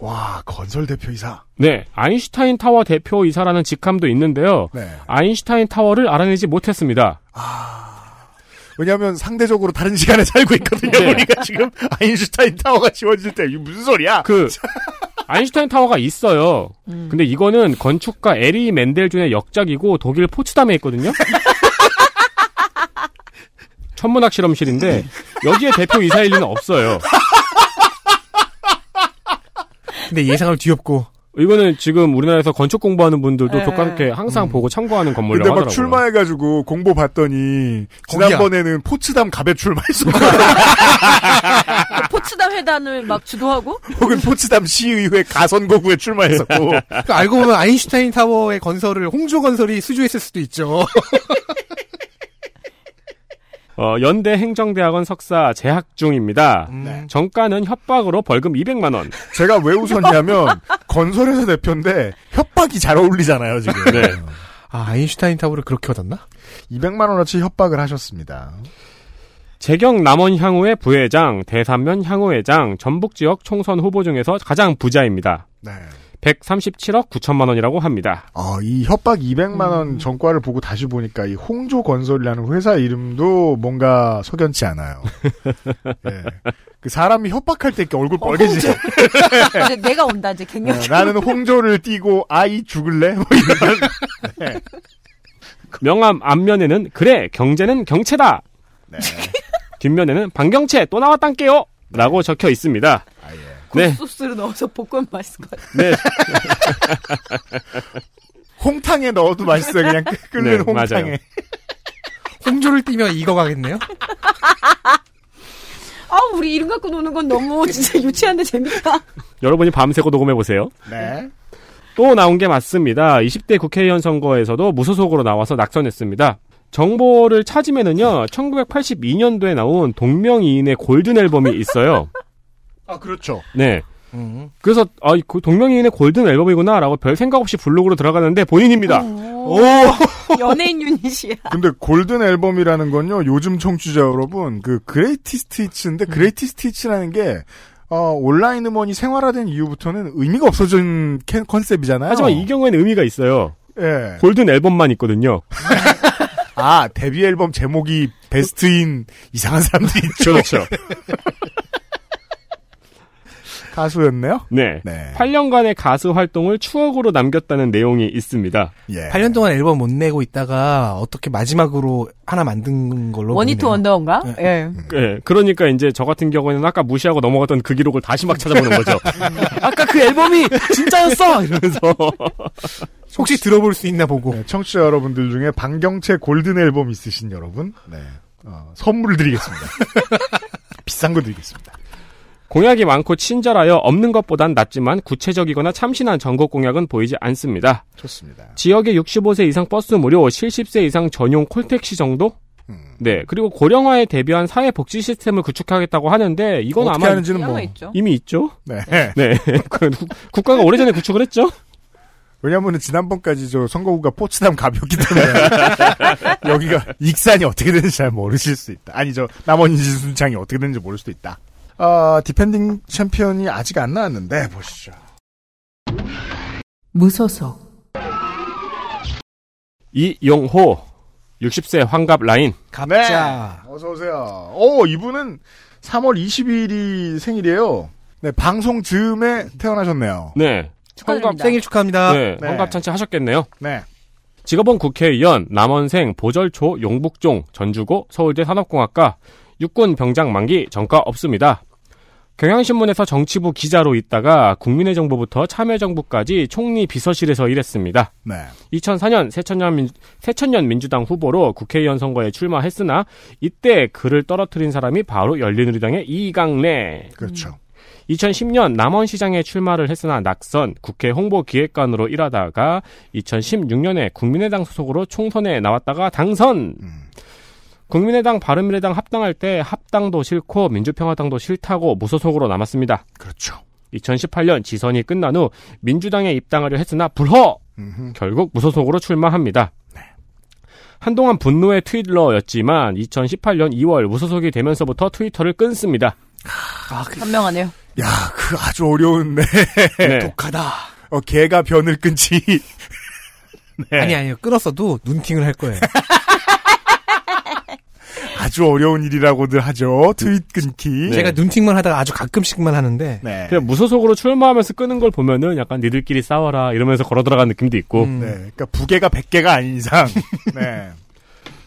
와, 건설 대표이사. 네, 아인슈타인 타워 대표이사라는 직함도 있는데요. 네. 아인슈타인 타워를 알아내지 못했습니다. 왜냐하면 상대적으로 다른 시간에 살고 있거든요. 네. 우리가 지금 아인슈타인 타워가 지워질 때 무슨 소리야? 그 아인슈타인 타워가 있어요. 음. 근데 이거는 건축가 에리 맨델준의 역작이고 독일 포츠담에 있거든요. 천문학 실험실인데 여기에 대표 이사일 리는 없어요. 근데 예상을 뒤엎고 이거는 지금 우리나라에서 건축 공부하는 분들도 네. 교과학회 항상 보고 참고하는 건물이라고 근데 막 하더라고요. 출마해가지고 공보 봤더니 거기야. 지난번에는 포츠담 갑에 출마했어. 포츠담 회단을 막 주도하고 혹은 포츠담 시의회 가선거구에 출마했었고. 그 알고 보면 아인슈타인 타워의 건설을 홍조 건설이 수주했을 수도 있죠. 어, 연대 행정대학원 석사 재학 중입니다. 음. 정가는 협박으로 벌금 200만 원. 제가 왜 웃었냐면 건설회사 대표인데 협박이 잘 어울리잖아요 지금. 네. 아 아인슈타인 타워를 그렇게 얻었나? 200만 원어치 협박을 하셨습니다. 재경 남원 향후의 부회장, 대산면 향후회장, 전북 지역 총선 후보 중에서 가장 부자입니다. 네. 137억 9천만 원이라고 합니다. 어, 이 협박 200만 원 전과를 보고 다시 보니까 이 홍조 건설이라는 회사 이름도 뭔가 석연치 않아요. 예. 그 사람이 협박할 때 이렇게 얼굴 빨개지죠. 이제 내가 온다 이제 갱년. 어, 나는 홍조를 띄고 아이 죽을래? 뭐 이런. 명함 앞면에는 그래 경제는 경채다. 네. 뒷면에는 반경채 또 나왔단께요. 라고 적혀 있습니다. 아, 예. 네, 소스를 넣어서 볶으면 맛있을 것 같아. 네, 홍탕에 넣어도 맛있어요. 그냥 끓- 끓는 네, 홍탕에. 맞아요. 홍조를 띄면 이거 가겠네요. 아, 우리 이름 갖고 노는 건 너무 진짜 유치한데 재밌다. 여러분이 밤새고 녹음해 보세요. 네. 또 나온 게 맞습니다. 20대 국회의원 선거에서도 무소속으로 나와서 낙선했습니다. 정보를 찾으면은요, 1982년도에 나온 동명이인의 golden album이 있어요. 아, 그렇죠. 네. 음. 그래서, 아, 그 동명이인의 golden album이구나, 라고 별 생각 없이 블로그로 들어가는데 본인입니다. 오, 연예인 유닛이야. 근데 골든 앨범이라는 건요, 요즘 청취자 여러분, 그 greatest hits인데, greatest hits라는 게, 어, 온라인 음원이 생활화된 이후부터는 의미가 없어진 캐- 컨셉이잖아요. 하지만 이 경우에는 의미가 있어요. 예. golden album만 있거든요. 아, 데뷔 앨범 제목이 베스트인 이상한 사람들이 있죠. 그렇죠. 가수였네요? 네. 네. 8년간의 가수 활동을 추억으로 남겼다는 내용이 있습니다. 예. 8년 동안 앨범 못 내고 있다가 어떻게 마지막으로 하나 만든 걸로 보이네요. 원더인가? 네. 예. 예, 그러니까 이제 저 같은 경우에는 아까 무시하고 넘어갔던 그 기록을 다시 막 찾아보는 거죠. 아까 그 앨범이 진짜였어! 이러면서. 혹시 들어볼 수 있나 보고. 네, 청취자 여러분들 중에 방경채 골든 앨범 있으신 여러분, 네. 어, 선물을 드리겠습니다. 비싼 거 드리겠습니다. 공약이 많고 친절하여 없는 것보단 낫지만 구체적이거나 참신한 전국 공약은 보이지 않습니다. 좋습니다. 지역에 65세 이상 버스 무료, 70세 이상 전용 콜택시 정도? 네. 그리고 고령화에 대비한 사회 복지 시스템을 구축하겠다고 하는데 이건 어떻게 아마 하는지는 뭐 있죠. 이미 있죠. 네. 네. 그 국- 국가가 오래전에 구축을 했죠. 왜냐면은 지난번까지 저 선거구가 포츠담 갑이었기 때문에 여기가 익산이 어떻게 되는지 잘 모르실 수 있다. 아니 저 남원인지 순창이 어떻게 되는지 모를 수도 있다. 아 defending champion이 아직 안 나왔는데 보시죠. 무소속, 이용호 60세 환갑 라인. 갑자. 어서 오세요. 오 이분은 3월 20일이 생일이에요. 네 방송 즈음에 태어나셨네요. 네. 축하드립니다. 생일 축하합니다. 네. 네. 환갑 잔치 하셨겠네요. 네. 직업은 국회의원, 남원생, 보절초, 용북종, 전주고, 서울대 산업공학과, 육군 병장 만기, 전과 없습니다. 경향신문에서 정치부 기자로 있다가 국민의 정부부터 참여정부까지 총리 비서실에서 일했습니다. 네. 2004년 새천년, 민, 새천년 민주당 후보로 국회의원 선거에 출마했으나 이때 그를 떨어뜨린 사람이 바로 열린우리당의 이강래. 그렇죠. 2010년 남원시장에 출마를 했으나 낙선, 국회 홍보기획관으로 일하다가 2016년에 국민의당 소속으로 총선에 나왔다가 당선. 음. 국민의당 바른미래당 합당할 때 합당도 싫고 민주평화당도 싫다고 무소속으로 남았습니다. 그렇죠. 2018년 지선이 끝난 후 민주당에 입당하려 했으나 불허! 음흠. 결국 무소속으로 출마합니다. 한동안 분노의 트윗러였지만 2018년 2월 무소속이 되면서부터 트위터를 끊습니다. 현명하네요. 야, 그 아주 어려운 네. 네. 독하다. 어, 개가 변을 끊지. 네. 아니 아니요. 끊었어도 눈팅을 할 거예요. 아주 어려운 일이라고들 하죠. 트윗 끊기. 네. 제가 눈팅만 하다가 아주 가끔씩만 하는데 네. 그냥 무소속으로 출마하면서 끄는 걸 보면은 약간 니들끼리 싸워라 이러면서 걸어 들어간 느낌도 있고 음, 네. 그러니까 부계가 100개가 아닌 이상. 네.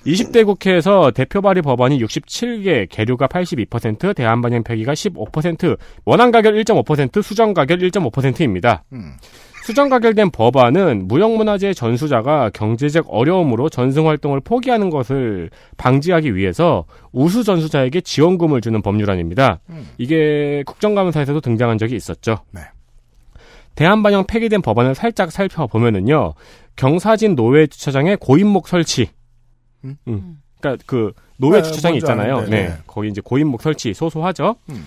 20대 국회에서 대표 발의 법안이 67개, 계류가 82%, 대한반영 폐기가 15%, 원안 가결 1.5%, 수정 가결 1.5%입니다. 음. 수정 가결된 법안은 무형문화재 전수자가 경제적 어려움으로 전승 활동을 포기하는 것을 방지하기 위해서 우수 전수자에게 지원금을 주는 법률안입니다. 음. 이게 국정감사에서도 등장한 적이 있었죠. 네. 대한반영 폐기된 법안을 살짝 살펴보면은요, 경사진 노외 주차장에 고인목 설치. 음? 음. 그러니까 그 노외 네, 주차장이 뭔지 있잖아요. 네. 네. 거기 이제 고인목 설치 소소하죠. 음.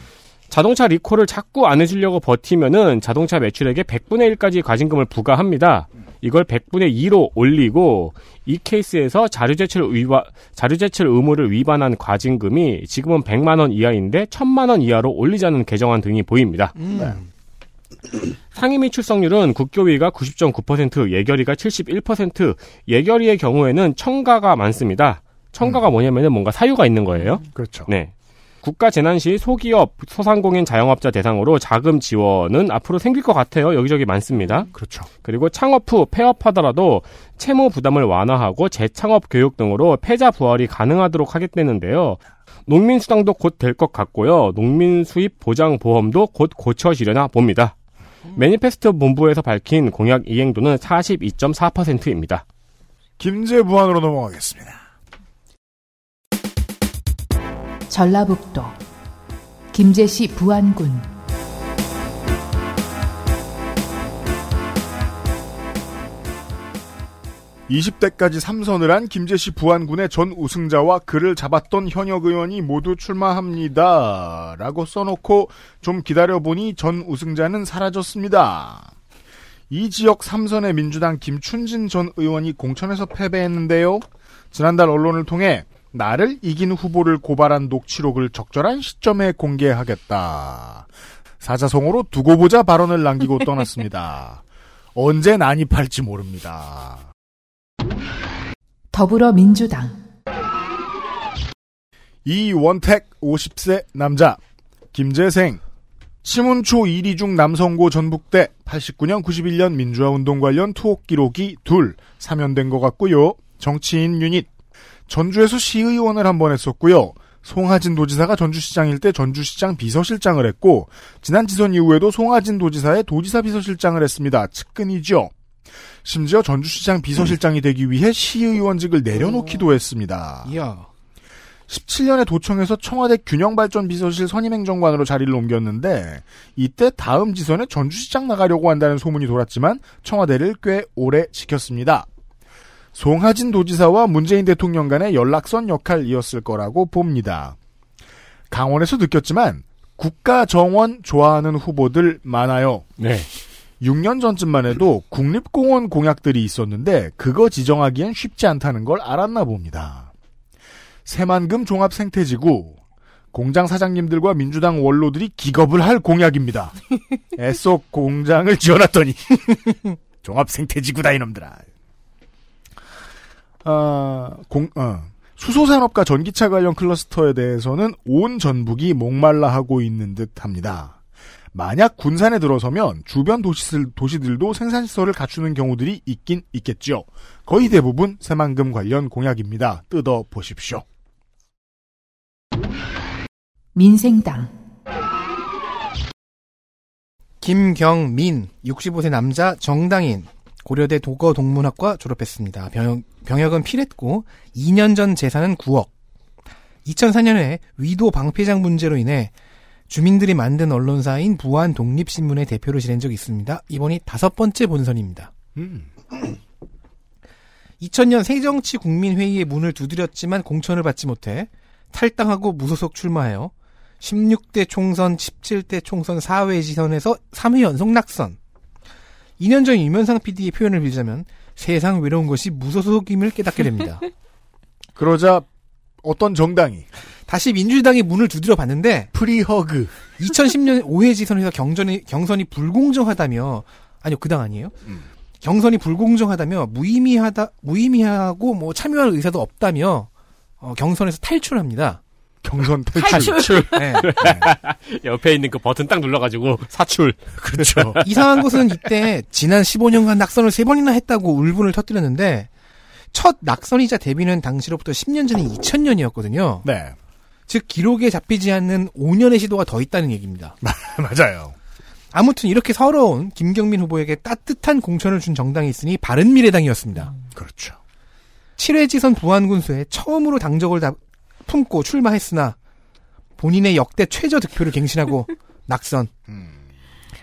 자동차 리콜을 자꾸 안 해주려고 버티면은 자동차 매출액의 100분의 1까지 과징금을 부과합니다. 이걸 100분의 2로 올리고 이 케이스에서 자료 제출 위반 자료 제출 의무를 위반한 과징금이 지금은 100만 원 이하인데 1000만 원 이하로 올리자는 개정안 등이 보입니다. 음. 네. 상임위 출석률은 국교위가 90.9%, 예결위가 71%, 예결위의 경우에는 청가가 많습니다. 청가가 뭐냐면은 뭔가 사유가 있는 거예요. 그렇죠. 네. 국가 재난 시 소기업, 소상공인 자영업자 대상으로 자금 지원은 앞으로 생길 것 같아요. 여기저기 많습니다. 그렇죠. 그리고 창업 후 폐업하더라도 채무 부담을 완화하고 재창업 교육 등으로 패자 부활이 가능하도록 하겠다는데요. 농민 수당도 곧 될 것 같고요. 농민 수입 보장 보험도 곧 고쳐지려나 봅니다. 매니페스토 본부에서 밝힌 공약 이행도는 42.4%입니다. 김제 부안으로 넘어가겠습니다. 전라북도 김제시 부안군 20대까지 삼선을 한 김제시 부안군의 전 우승자와 그를 잡았던 현역 의원이 모두 출마합니다. 라고 써놓고 좀 기다려보니 전 우승자는 사라졌습니다. 이 지역 삼선의 민주당 김춘진 전 의원이 공천에서 패배했는데요. 지난달 언론을 통해 나를 이긴 후보를 고발한 녹취록을 적절한 시점에 공개하겠다. 사자성어로 두고 보자 발언을 남기고 떠났습니다. 언제 난입할지 모릅니다. 더불어민주당 이원택 50세 남자 김재생 치문초 1위 중 남성고 전북대 89년 91년 민주화운동 관련 투옥 기록이 둘 사면된 것 같고요. 정치인 유닛 전주에서 시의원을 한 번 했었고요. 송하진 도지사가 전주시장일 때 전주시장 비서실장을 했고 지난 지선 이후에도 송하진 도지사의 도지사 비서실장을 했습니다. 측근이죠. 심지어 전주시장 비서실장이 되기 위해 시의원직을 내려놓기도 했습니다. 이야. 17년에 도청에서 청와대 균형발전 비서실 선임행정관으로 자리를 옮겼는데 이때 다음 지선에 전주시장 나가려고 한다는 소문이 돌았지만 청와대를 꽤 오래 지켰습니다. 송하진 도지사와 문재인 대통령 간의 연락선 역할이었을 거라고 봅니다. 강원에서 느꼈지만 국가 정원 좋아하는 후보들 많아요. 네. 6년 전쯤만 해도 국립공원 공약들이 있었는데 그거 지정하기엔 쉽지 않다는 걸 알았나 봅니다. 새만금 종합 생태지구 공장 사장님들과 민주당 원로들이 기겁을 할 공약입니다. 애써 공장을 지어놨더니 종합 생태지구다 이놈들아. 아, 공, 어. 수소산업과 전기차 관련 클러스터에 대해서는 온 전북이 목말라 하고 있는 듯 합니다. 만약 군산에 들어서면 주변 도시들, 도시들도 생산시설을 갖추는 경우들이 있긴 있겠죠. 거의 대부분 새만금 관련 공약입니다. 뜯어 보십시오. 민생당 김경민 65세 남자 정당인 고려대 도거 동문학과 졸업했습니다. 병역, 병역은 필했고 2년 전 재산은 9억. 2004년에 위도 방패장 문제로 인해 주민들이 만든 언론사인 부안 독립신문의 대표로 지낸 적이 있습니다. 이번이 다섯 번째 본선입니다. 음. 2000년 새정치 국민회의의 문을 두드렸지만 공천을 받지 못해 탈당하고 무소속 출마하여 16대 총선, 17대 총선 4회 지선에서 3회 연속 낙선. 2년 전 유면상 PD의 표현을 빌자면 세상 외로운 것이 무소속임을 깨닫게 됩니다. 그러자 어떤 정당이 다시 민주당의 문을 두드려 봤는데 프리허그 2010년 5회 지선에서 경전이 경선이 불공정하다며 아니요 그 당 아니에요? 경선이 불공정하다며 무의미하다 무의미하고 뭐 참여할 의사도 없다며 어, 경선에서 탈출합니다. 경선 탈출. 탈출. 네. 옆에 있는 그 버튼 딱 눌러가지고 사출. 그렇죠. 이상한 것은 이때 지난 15년간 낙선을 세 번이나 했다고 울분을 터뜨렸는데 첫 낙선이자 데뷔는 당시로부터 10년 전인 2000년이었거든요. 네. 즉 기록에 잡히지 않는 5년의 시도가 더 있다는 얘기입니다. 맞아요. 아무튼 이렇게 서러운 김경민 후보에게 따뜻한 공천을 준 정당이 있으니 바른미래당이었습니다. 그렇죠. 7회 지선 부안군수에 처음으로 당적을 다 품고 출마했으나 본인의 역대 최저 득표를 갱신하고 낙선.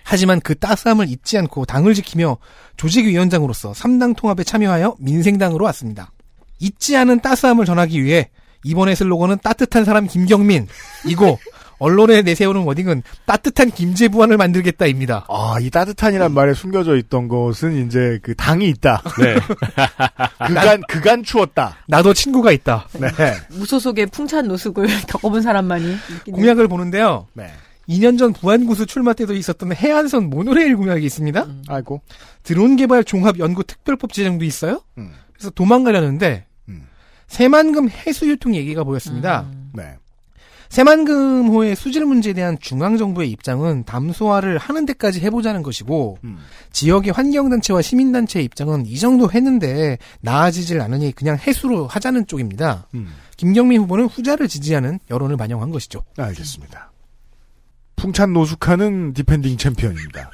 하지만 그 따스함을 잊지 않고 당을 지키며 조직위원장으로서 3당 통합에 참여하여 민생당으로 왔습니다. 잊지 않은 따스함을 전하기 위해 이번의 슬로건은 따뜻한 사람 김경민 이고 언론에 내세우는 워딩은 따뜻한 김재부안을 만들겠다입니다. 아, 이 따뜻한이란 말에 숨겨져 있던 것은 이제 그 당이 있다. 네. 그간, 그간 추웠다. 나도 친구가 있다. 네. 무소속의 풍찬 노숙을 겪어본 사람만이 느끼는 공약을 보는데요. 네. 2년 전 부안구수 출마 때도 있었던 해안선 모노레일 공약이 있습니다. 아이고. 드론 개발 종합 연구 특별법 제정도 있어요. 음. 그래서 도망가려는데 음. 새만금 해수 유통 얘기가 보였습니다. 네. 새만금호의 수질 문제에 대한 중앙정부의 입장은 담소화를 하는 데까지 해보자는 것이고 음. 지역의 환경단체와 시민단체의 입장은 이 정도 했는데 나아지질 않으니 그냥 해수로 하자는 쪽입니다. 음. 김경민 후보는 후자를 지지하는 여론을 반영한 것이죠. 알겠습니다. 풍찬 노숙하는 defending champion입니다.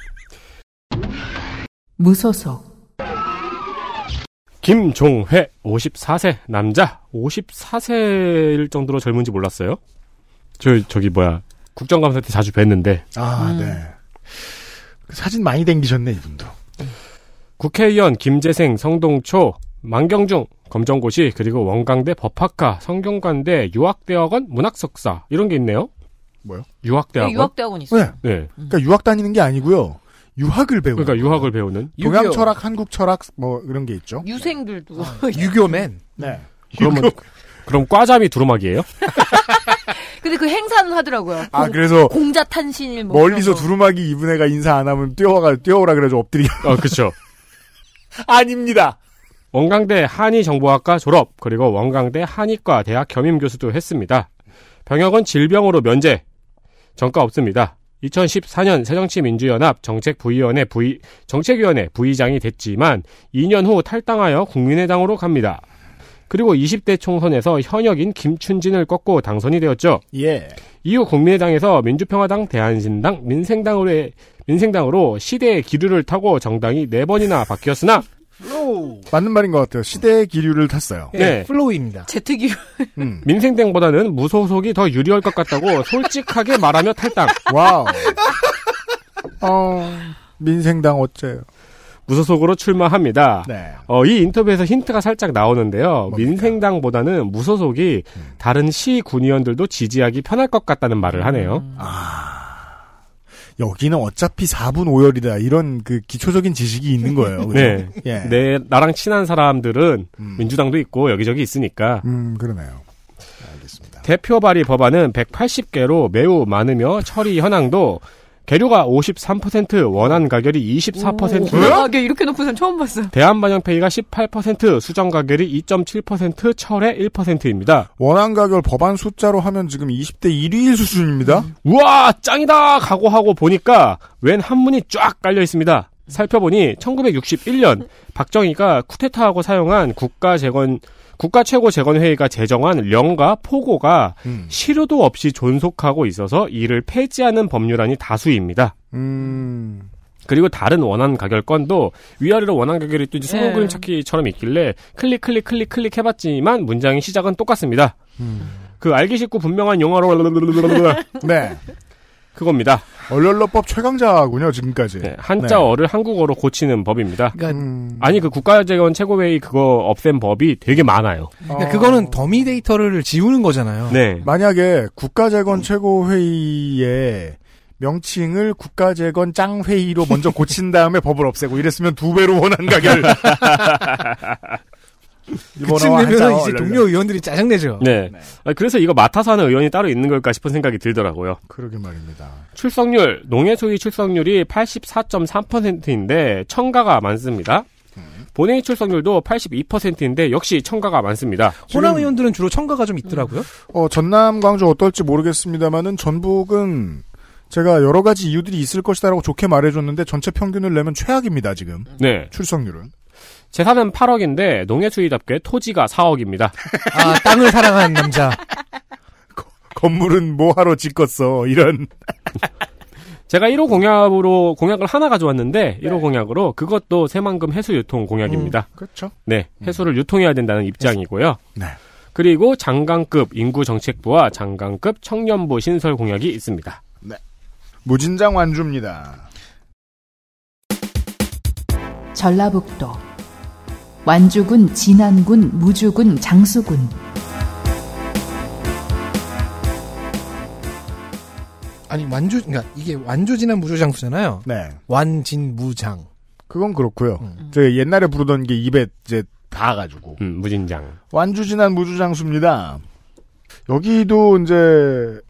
무소속 김종회 54세 남자 54세일 정도로 젊은지 몰랐어요. 저 저기 뭐야 국정감사 때 자주 뵀는데 아, 네. 그 사진 많이 댕기셨네, 이분도. 국회의원 김재생 성동초 만경중 검정고시 그리고 원광대 법학과 성균관대 유학대학원 문학석사 이런 게 있네요. 뭐요? 유학대학원. 유학대학원 있어요. 네. 네. 그러니까 유학 다니는 게 아니고요. 유학을 배우는. 그러니까 유학을 배우는. 동양. 철학, 한국 철학 뭐 이런 게 있죠. 유생들도 유교맨. 네. 그러면 그럼 과잠이 두루마기예요? 근데 그 행사는 하더라고요. 아 공- 그래서 공자 탄신일 뭐 멀리서. 두루마기 입은 애가 인사 안 하면 뛰어가 뛰어오라 그래서 엎드리게. 어, 그렇죠. 아닙니다. 원광대 한의정보학과 졸업 그리고 원광대 한의과 대학 겸임 교수도 했습니다. 병역은 질병으로 면제. 정가 없습니다. 2014년 새정치민주연합 정책부위원회 부위, 정책위원회 부의장이 됐지만 2년 후 탈당하여 국민의당으로 갑니다. 그리고 20대 총선에서 현역인 김춘진을 꺾고 당선이 되었죠. 예. 이후 국민의당에서 민주평화당, 대안신당, 민생당으로 민생당으로 시대의 기류를 타고 정당이 네 번이나 바뀌었으나 맞는 말인 것 같아요. 시대의 기류를 탔어요. 예, 네. flow입니다. 제트기 음. 민생당보다는 무소속이 더 유리할 것 같다고 솔직하게 말하며 탈당. Wow. 어, 민생당 어째요? 무소속으로 출마합니다. 네. 어, 이 인터뷰에서 힌트가 살짝 나오는데요. 민생당보다는 무소속이 다른 시 군의원들도 지지하기 편할 것 같다는 말을 하네요. 여기는 어차피 4분 5열이다. 이런 그 기초적인 지식이 있는 거예요. 네. 예. 내 나랑 친한 사람들은 민주당도 있고 여기저기 있으니까. 음, 그러네요. 대표 발의 법안은 180개로 매우 많으며 처리 현황도 계류가 53%, 원안 가결이 24%, 아, 이게 이렇게 높은 선 처음 봤어. 대한반영페이가 18%, 수정 가결이 2.7%, 철회 1%입니다. 원안 가결 법안 숫자로 하면 지금 20대 1위일 수준입니다. 우와 짱이다 각오하고 보니까 웬 한문이 쫙 깔려 있습니다. 살펴보니 1961년 박정희가 쿠데타하고 사용한 국가 재건 국가 최고 재건 회의가 제정한 령과 포고가 실효도 없이 존속하고 있어서 이를 폐지하는 법률안이 다수입니다. 음. 그리고 다른 원안 가결 건도 위아래로 원안 가결이 또 이제 네. 그림 찾기처럼 있길래 클릭 클릭 클릭 클릭 해봤지만 문장의 시작은 똑같습니다. 그 알기 쉽고 분명한 영어로 네. 그겁니다. 얼얼러법 최강자군요, 지금까지. 네, 한자어를 한국어로 고치는 법입니다. 음. 아니 그 국가재건 최고회의 그거 없앤 법이 되게 많아요. 그러니까 그거는 더미 데이터를 지우는 거잖아요. 네. 만약에 국가재건 최고회의의 명칭을 국가재건 짱회의로 먼저 고친 다음에 법을 없애고 이랬으면 두 배로 원한 가결. 그쯤 되면 이제 동료 의원들이 짜증내죠. 네. 아, 그래서 이거 맡아서 하는 의원이 따로 있는 걸까 싶은 생각이 들더라고요. 그러게 말입니다. 출석률, 농해소위 출석률이 84.3%인데 청가가 많습니다. 본회의 출석률도 82%인데 역시 청가가 많습니다. 호남 의원들은 주로 청가가 좀 있더라고요. 어, 전남, 광주 어떨지 모르겠습니다만은 전북은 제가 여러 가지 이유들이 있을 것이다라고 좋게 말해줬는데 전체 평균을 내면 최악입니다, 지금. 네. 출석률은. 재산은 8억인데 농해수위답게 토지가 4억입니다. 아, 땅을 사랑하는 남자. 건물은 뭐하러 짓겠어, 이런. 제가 1호 공약으로 공약을 하나 가져왔는데 1호 공약으로 그것도 새만금 해수 유통 공약입니다. 그렇죠. 네, 해수를 유통해야 된다는 입장이고요. 네. 그리고 장관급 인구 정책부와 장관급 청년부 신설 공약이 있습니다. 네. 무진장 완주입니다. 전라북도 완주군, 진안군, 무주군, 장수군 아니 완주 그러니까 이게 완주진한 무주장수잖아요. 네. 완진무장. 그건 그렇고요. 제가 옛날에 부르던 게 입에 이제 닿아가지고. 음, 무진장. 완주진한 무주장수입니다. 여기도 이제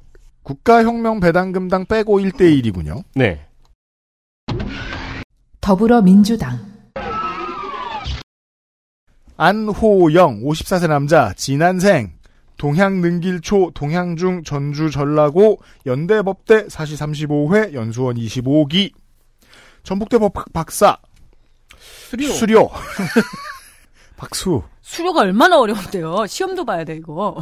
국가혁명 배당금당 빼고 1대1이군요. 네. 더불어민주당 안호영 54세 남자 진안생 동향능길초 동향중 전주 전라고 연대법대 사시 35회 연수원 25기 전북대 법 박사 수료 수료 박수 수료가 얼마나 어려운데요. 시험도 봐야 돼 이거.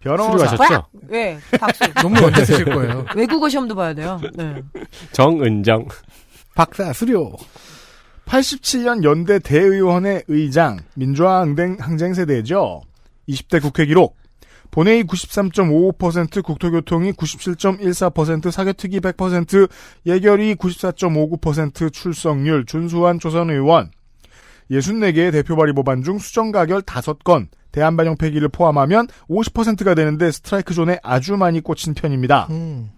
변호사 수료하셨죠? 왜? 박수. 논문 언제 쓰실 거예요? 외국어 시험도 봐야 돼요. 네. 정은정. 박사 수료. 87년 연대 대의원회 의장 민주화 항쟁, 세대죠. 20대 국회 기록 본회의 93.55%, 국토교통이 97.14%, 사개특위 100%, 예결위 94.59% 출석률, 준수한 조선 의원, 64개의 대표 발의 법안 중 수정 가결 5건, 대한반영 폐기를 포함하면 50%가 되는데 스트라이크 존에 아주 많이 꽂힌 편입니다. 음.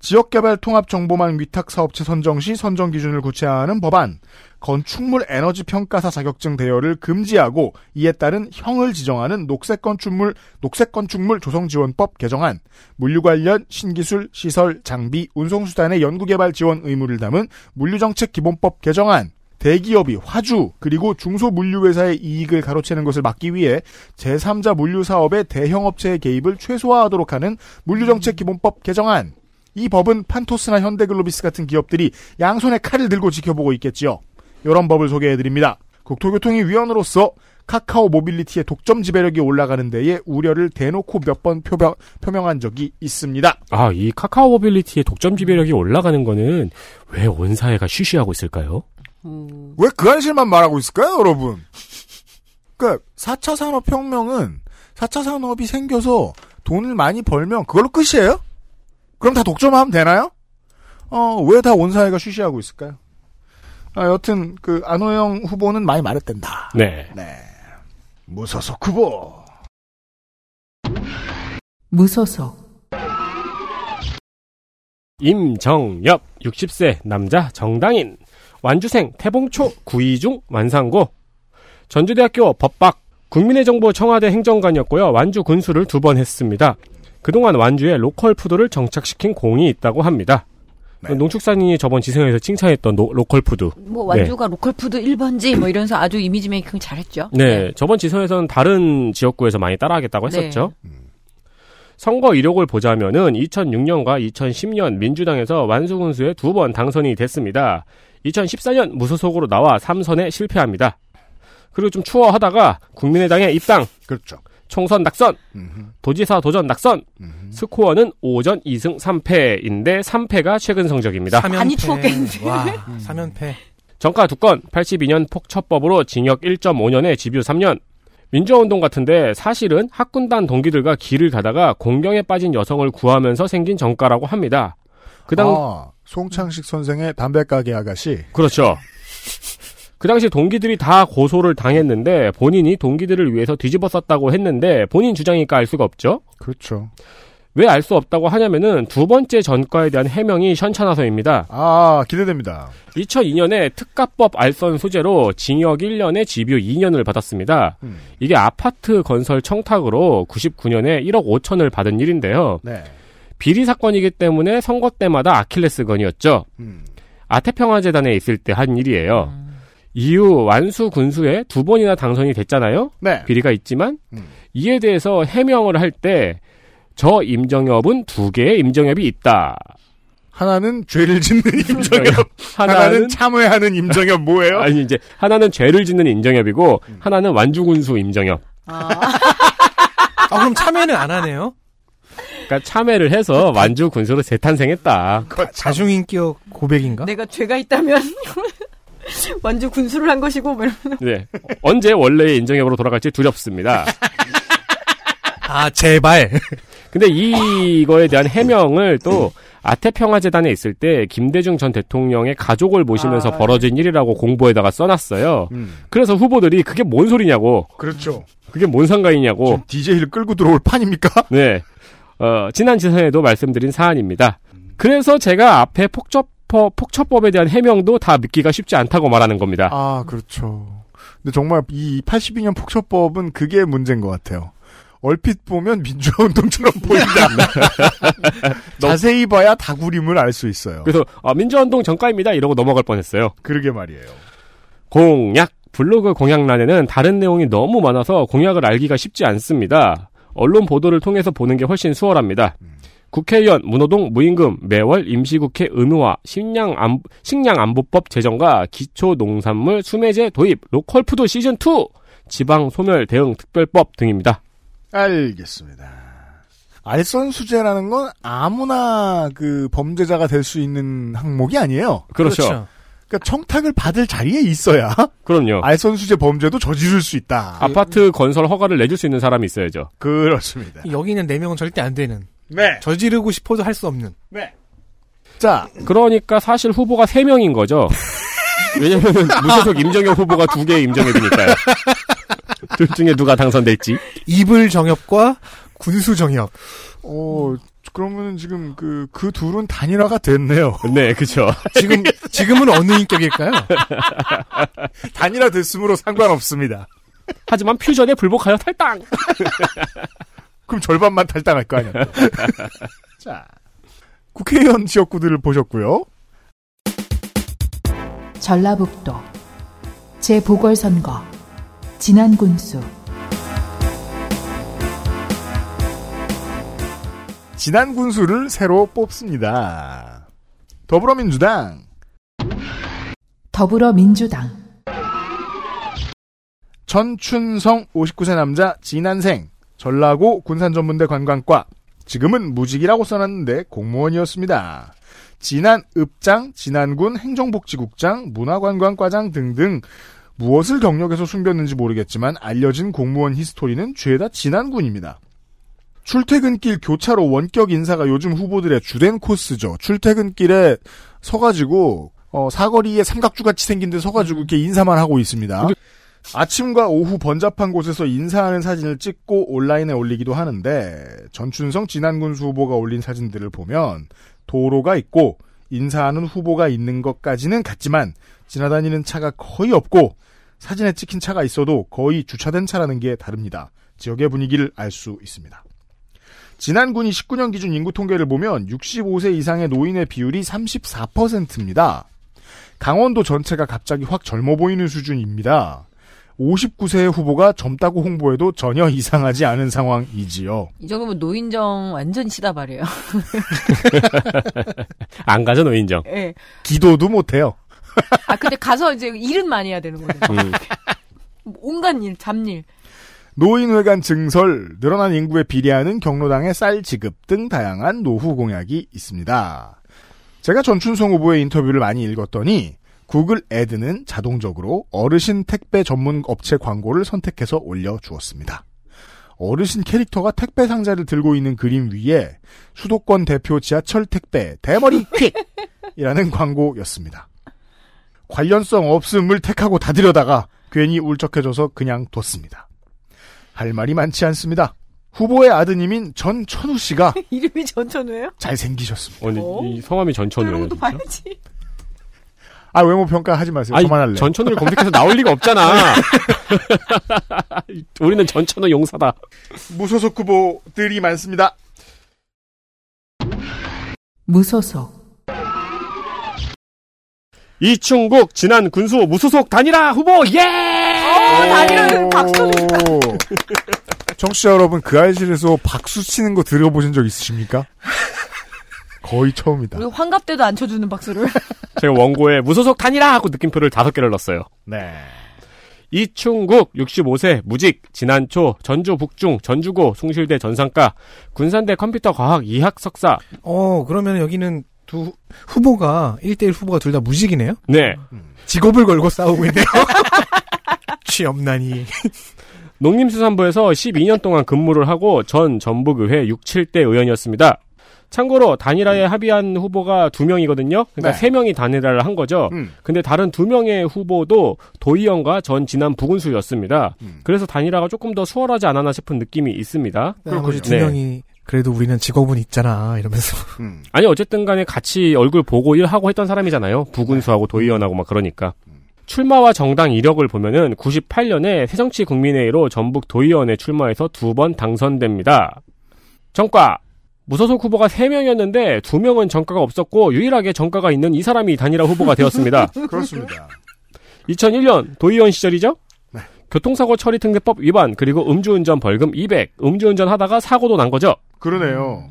지역개발 통합정보망 위탁사업체 선정 시 선정 기준을 구체화하는 법안, 건축물 에너지 평가사 자격증 대여를 금지하고 이에 따른 형을 지정하는 녹색 건축물 녹색 건축물 조성 지원법 개정안, 물류 관련 신기술 시설 장비 운송 수단의 연구 개발 지원 의무를 담은 물류정책 기본법 개정안, 대기업이 화주 그리고 중소 물류회사의 이익을 가로채는 것을 막기 위해 제3자 물류 사업의 대형 업체의 개입을 최소화하도록 하는 물류정책 기본법 개정안. 이 법은 판토스나 현대글로비스 같은 기업들이 양손에 칼을 들고 지켜보고 있겠지요. 이런 법을 소개해드립니다. 국토교통위 위원으로서 카카오 모빌리티의 독점 지배력이 올라가는 데에 우려를 대놓고 몇 번 표명한 적이 있습니다. 아, 이 카카오 모빌리티의 독점 지배력이 올라가는 거는 왜 온 사회가 쉬쉬하고 있을까요? 왜그 한실만 말하고 있을까요, 여러분? 그니까, 4차 산업혁명은 4차 산업이 생겨서 돈을 많이 벌면 그걸로 끝이에요? 그럼 다 독점하면 되나요? 어, 왜 다 온 사회가 쉬쉬하고 있을까요? 아, 여튼 그 안호영 후보는 많이 말했댄다. 네. 네. 무소속 후보. 무소속 임정엽 60세 남자 정당인 완주생 태봉초 구이중 완상고 전주대학교 법박 국민의 정부 청와대 행정관이었고요. 완주 군수를 두 번 했습니다. 그동안 완주에 local food를 정착시킨 공이 있다고 합니다. 네. 농축산인이 저번 지선에서 칭찬했던 노- local food. 뭐 완주가 로컬 푸드 1번지 뭐 이러면서 아주 이미지 메이킹 잘했죠. 네, 저번 지선에서는 다른 지역구에서 많이 따라하겠다고 네. 했었죠. 선거 이력을 보자면은 2006년과 2010년 민주당에서 완주군수에 두 번 당선이 됐습니다. 2014년 무소속으로 나와 3선에 실패합니다. 그리고 좀 추워하다가 국민의당에 입당, 그렇죠. 총선 낙선, 음흠, 도지사 도전 낙선, 음흠. 스코어는 5전 2승 3패인데 3패가 최근 성적입니다. 많이 추웠겠는데. 와, 3연패. 정가 두건 82년 폭처법으로 징역 1.5년에 집유 3년. 민주화운동 같은데 사실은 학군단 동기들과 길을 가다가 공경에 빠진 여성을 구하면서 생긴 정가라고 합니다. 그 당, 아, 송창식 선생의 담배가게 아가씨. 그렇죠. 그 당시 동기들이 다 고소를 당했는데 본인이 동기들을 위해서 뒤집어 썼다고 했는데 본인 주장이니까 알 수가 없죠. 그렇죠. 왜 알 수 없다고 하냐면은 두 번째 전과에 대한 해명이 현찬화서입니다. 아, 기대됩니다. 2002년에 특가법 알선 소재로 징역 1년에 집유 2년을 받았습니다. 음. 이게 아파트 건설 청탁으로 99년에 1억 5천을 받은 일인데요. 네. 비리 사건이기 때문에 선거 때마다 아킬레스건이었죠. 음. 아태평화재단에 있을 때 한 일이에요. 이후 완수 군수에 두 번이나 당선이 됐잖아요. 네. 비리가 있지만 음. 이에 대해서 해명을 할 때 저 임정엽은 두 개의 임정엽이 있다. 하나는 죄를 짓는 임정엽. 하나는, 하나는 참회하는 임정엽 뭐예요? 아니 이제 하나는 죄를 짓는 임정엽이고 하나는 완주군수 임정엽. 아, 아, 그럼 참여는 안 하네요? 그러니까 참회를 해서 완주 군수로 재탄생했다. 자중인격 고백인가? 내가 죄가 있다면 완주 군수를 한 것이고 뭐 이러면 네. 언제 원래의 인정엽으로 돌아갈지 두렵습니다. 아, 제발. 근데 이거에 대한 해명을 또 아태평화재단에 있을 때 김대중 전 대통령의 가족을 모시면서 아, 벌어진 일이라고 공보에다가 써놨어요. 음. 그래서 후보들이 그게 뭔 소리냐고, 그렇죠. 그게 뭔 상관이냐고, 지금 DJ를 끌고 들어올 판입니까? 네. 어, 지난 지선에도 말씀드린 사안입니다. 그래서 제가 앞에 폭 처법, 폭처법에 대한 해명도 다 믿기가 쉽지 않다고 말하는 겁니다. 아, 그렇죠. 근데 정말 이 82년 폭처법은 그게 문제인 것 같아요. 얼핏 보면 민주화 운동처럼 보인다. 자세히 봐야 다구림을 알 수 있어요. 그래서 아, 민주화 운동 전과입니다 이러고 넘어갈 뻔했어요. 그러게 말이에요. 공약 블로그 공약란에는 다른 내용이 너무 많아서 공약을 알기가 쉽지 않습니다. 언론 보도를 통해서 보는 게 훨씬 수월합니다. 국회의원 무노동 무임금 매월 임시국회 의무화 식량 안, 식량 안보법 제정과 기초농산물 수매제 도입 로컬푸드 시즌 2 지방 소멸 대응 특별법 등입니다. 알겠습니다. 알선 수재라는 건 아무나 그 범죄자가 될 수 있는 항목이 아니에요. 그렇죠. 그러니까 청탁을 받을 자리에 있어야 그럼요. 알선 수재 범죄도 저지를 수 있다. 아파트 건설 허가를 내줄 수 있는 사람이 있어야죠. 그렇습니다. 여기 있는 4명은 절대 안 되는. 네. 저지르고 싶어도 할 수 없는. 자, 그러니까 사실 후보가 3명인 거죠. 왜냐면 무소속 임정엽 후보가 두 개의 임정엽이니까요. 둘 중에 누가 당선될지. 이불 정엽과 군수 정엽. 어, 그러면 지금 그, 그 둘은 단일화가 됐네요. 네, 그죠. 지금, 지금은 어느 인격일까요? 단일화 됐으므로 상관없습니다. 하지만 퓨전에 불복하여 탈당. 그럼 절반만 탈당할 거 아니야. 또. 자, 국회의원 지역구들을 보셨고요. 전라북도 재보궐선거 진안군수 지난 군수를 새로 뽑습니다. 더불어민주당, 더불어민주당 전춘성 59세 남자 진안생, 전라고 군산전문대 관광과, 지금은 무직이라고 써놨는데 공무원이었습니다. 진안 읍장, 진안군 행정복지국장, 문화관광과장 등등 무엇을 경력에서 숨겼는지 모르겠지만 알려진 공무원 히스토리는 죄다 진안군입니다. 출퇴근길 교차로 원격 인사가 요즘 후보들의 주된 코스죠. 출퇴근길에 서가지고 어, 사거리에 삼각주같이 생긴 데 서가지고 이렇게 인사만 하고 있습니다. 아침과 오후 번잡한 곳에서 인사하는 사진을 찍고 온라인에 올리기도 하는데 전춘성 진안군수 후보가 올린 사진들을 보면 도로가 있고 인사하는 후보가 있는 것까지는 같지만 지나다니는 차가 거의 없고 사진에 찍힌 차가 있어도 거의 주차된 차라는 게 다릅니다. 지역의 분위기를 알 수 있습니다. 지난군이 19년 기준 인구 통계를 보면 65세 이상의 노인의 비율이 34%입니다. 강원도 전체가 갑자기 확 젊어 보이는 수준입니다. 59세의 후보가 젊다고 홍보해도 전혀 이상하지 않은 상황이지요. 이 정도면 노인정 완전 시다발이에요. 안 가죠 노인정. 예. 기도도 못해요. 아 근데 가서 이제 일은 많이 해야 되는 거예요. 음. 온갖 일, 잡일. 노인회관 증설, 늘어난 인구에 비례하는 경로당의 쌀 지급 등 다양한 노후 공약이 있습니다. 제가 전춘성 후보의 인터뷰를 많이 읽었더니 구글 애드는 자동적으로 어르신 택배 전문 업체 광고를 선택해서 올려주었습니다. 어르신 캐릭터가 택배 상자를 들고 있는 그림 위에 수도권 대표 지하철 택배 대머리 퀵이라는 광고였습니다. 관련성 없음을 택하고 다 들여다가 괜히 울적해져서 그냥 뒀습니다. 할 말이 많지 않습니다. 후보의 아드님인 전천우 씨가 이름이 전천우예요? 잘생기셨습니다. 어, 어? 이 성함이 전천우예요. 진짜? 봐야지. 아 외모 평가 하지 마세요. 아니, 그만할래. 전천우를 검색해서 나올 리가 없잖아. 우리는 전천우 용사다. 무소속 후보들이 많습니다. 무소속 이충국 지난 군수 무소속 단일화 후보 예! 어, 다니는 박수. 오. 청취자 여러분 그 알실에서 박수 치는 거 들어보신 적 있으십니까? 거의 처음이다. 우리 환갑 때도 안 쳐주는 박수를. 제가 원고에 무소속 단일화 하고 느낌표를 다섯 개를 넣었어요. 네. 이충국 65세 무직 지난 초 전주 북중 전주고 숭실대 전상과 군산대 컴퓨터 과학 2학 석사 어, 그러면 여기는 두 후보가 1대1 후보가 둘 다 무직이네요? 네 직업을 걸고 싸우고 있네요. 취업난이. 농림수산부에서 12년 동안 근무를 하고 전 전북의회 6, 7대 의원이었습니다. 참고로 단일화에 합의한 후보가 두 명이거든요. 그러니까 네. 세 명이 단일화를 한 거죠. 음. 근데 다른 두 명의 후보도 도의원과 전 진안 부군수였습니다. 음. 그래서 단일화가 조금 더 수월하지 않았나 싶은 느낌이 있습니다. 나머지 두 네. 명이 그래도 우리는 직업은 있잖아 이러면서 음. 아니 어쨌든 간에 같이 얼굴 보고 일하고 했던 사람이잖아요. 부군수하고 도의원하고 막 그러니까. 출마와 정당 이력을 보면은 98년에 새정치 국민회의로 전북 도의원에 출마해서 두 번 당선됩니다. 정과 무소속 후보가 3명이었는데 2명은 정가가 없었고 유일하게 정가가 있는 이 사람이 단일화 후보가 되었습니다. 그렇습니다. 2001년 도의원 시절이죠? 네. 교통사고 처리 특례법 위반 그리고 음주운전 벌금 200 음주운전 하다가 사고도 난 거죠. 그러네요.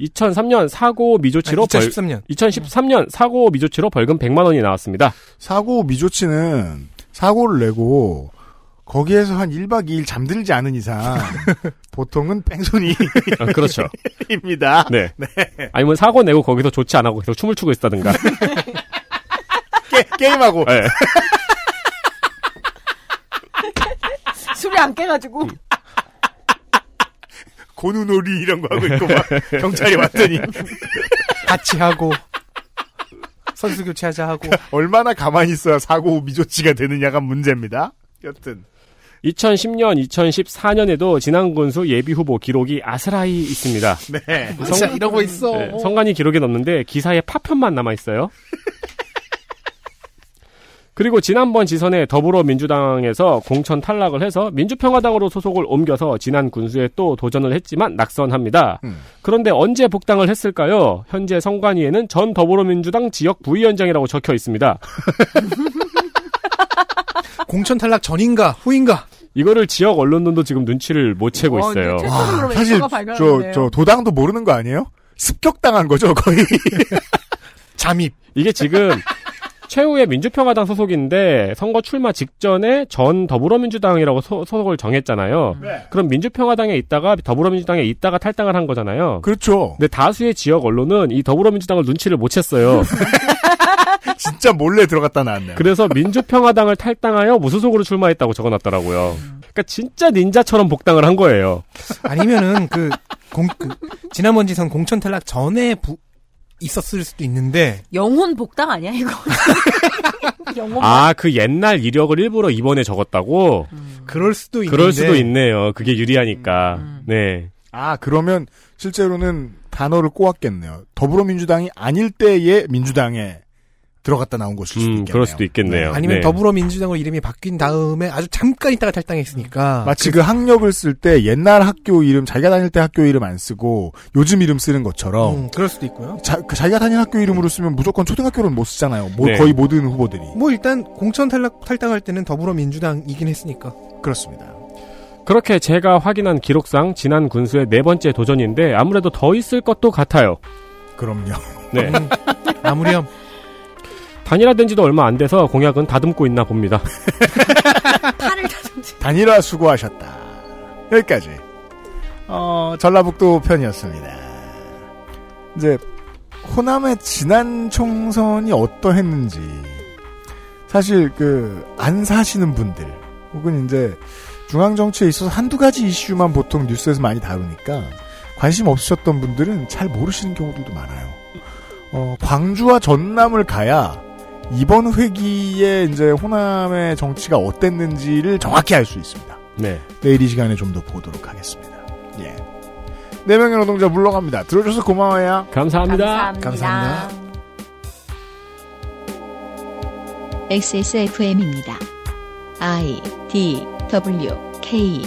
2003년 사고 미조치로 벌 2013년 2013년 사고 미조치로 벌금 100만 원이 나왔습니다. 사고 미조치는 사고를 내고 거기에서 한 1박 2일 잠들지 않은 이상 보통은 뺑소니입니다. 아, 그렇죠. 네. 아니면 사고 내고 거기서 좋지 않고 계속 춤을 추고 있다든가. 게, 임하고 네. 술이 안 깨가지고. 고누놀이 이런 거 하고 있고 막 경찰이 왔더니 같이 하고 선수 교체하자 하고 얼마나 가만히 있어야 사고 미조치가 되느냐가 문제입니다. 여튼 2010년, 2014년에도 진안군수 예비 후보 기록이 아스라이 있습니다. 네. 진짜 이러고 있어. 네, 성관이 기록에 넣는데 기사에 파편만 남아 있어요. 그리고 지난번 지선에 더불어민주당에서 공천 탈락을 해서 민주평화당으로 소속을 옮겨서 진안 군수에 또 도전을 했지만 낙선합니다. 음. 그런데 언제 복당을 했을까요? 현재 성관위에는 전 더불어민주당 지역 부위원장이라고 적혀 있습니다. 공천 탈락 전인가 후인가 이거를 지역 언론들도 지금 눈치를 못 채고 어, 있어요. 근데 최초로 그러면 사실 에서가 저. 저 도당도 모르는 거 아니에요? 습격당한 거죠 거의. 잠입 이게 지금 최후의 민주평화당 소속인데 선거 출마 직전에 전 더불어민주당이라고 소, 속을 정했잖아요. 네. 그럼 민주평화당에 있다가 더불어민주당에 있다가 탈당을 한 거잖아요. 그렇죠. 근데 다수의 지역 언론은 이 더불어민주당을 눈치를 못 챘어요. 진짜 몰래 들어갔다 나왔네요. 그래서 민주평화당을 탈당하여 무소속으로 출마했다고 적어놨더라고요. 그러니까 진짜 닌자처럼 복당을 한 거예요. 아니면은 그, 공, 그 지난번 지선 공천 탈락 전에 부, 있었을 수도 있는데 영혼 복당 아니야 이거? 영혼 아, 그 옛날 이력을 일부러 이번에 적었다고? 그럴 수도 있는데 그럴 수도 있네요. 그게 유리하니까. 네. 아, 그러면 실제로는 단어를 꼬았겠네요. 더불어민주당이 아닐 때의 민주당에 들어갔다 나온 것일 수도 음, 있겠네요. 그럴 수도 있겠네요. 아니면 네. 더불어민주당으로 이름이 바뀐 다음에 아주 잠깐 있다가 탈당했으니까 마치 그 학력을 쓸 때 옛날 학교 이름 자기가 다닐 때 학교 이름 안 쓰고 요즘 이름 쓰는 것처럼 음, 그럴 수도 있고요. 자, 그 자기가 다닌 학교 이름으로 쓰면 무조건 초등학교로는 못 쓰잖아요. 뭐 네. 거의 모든 후보들이. 뭐 일단 공천 탈락, 탈당할 때는 더불어민주당이긴 했으니까. 그렇습니다. 그렇게 제가 확인한 기록상 지난 군수의 네 번째 도전인데 아무래도 더 있을 것도 같아요. 그럼요. 네. 음, 아무렴 단일화된 지도 얼마 안 돼서 공약은 다듬고 있나 봅니다. 팔을 다듬지. 단일화 수고하셨다. 여기까지. 어, 전라북도 편이었습니다. 이제 호남의 지난 총선이 어떠했는지 사실 그 안 사시는 분들 혹은 이제 중앙 정치에 있어서 한두 가지 이슈만 보통 뉴스에서 많이 다루니까 관심 없으셨던 분들은 잘 모르시는 경우들도 많아요. 어, 광주와 전남을 가야 이번 회기에 이제 호남의 정치가 어땠는지를 정확히 알 수 있습니다. 네. 내일 이 시간에 좀 더 보도록 하겠습니다. 예. 네 명의 노동자 물러갑니다. 들어줘서 고마워요. 감사합니다. 감사합니다. XSFM입니다. I D W K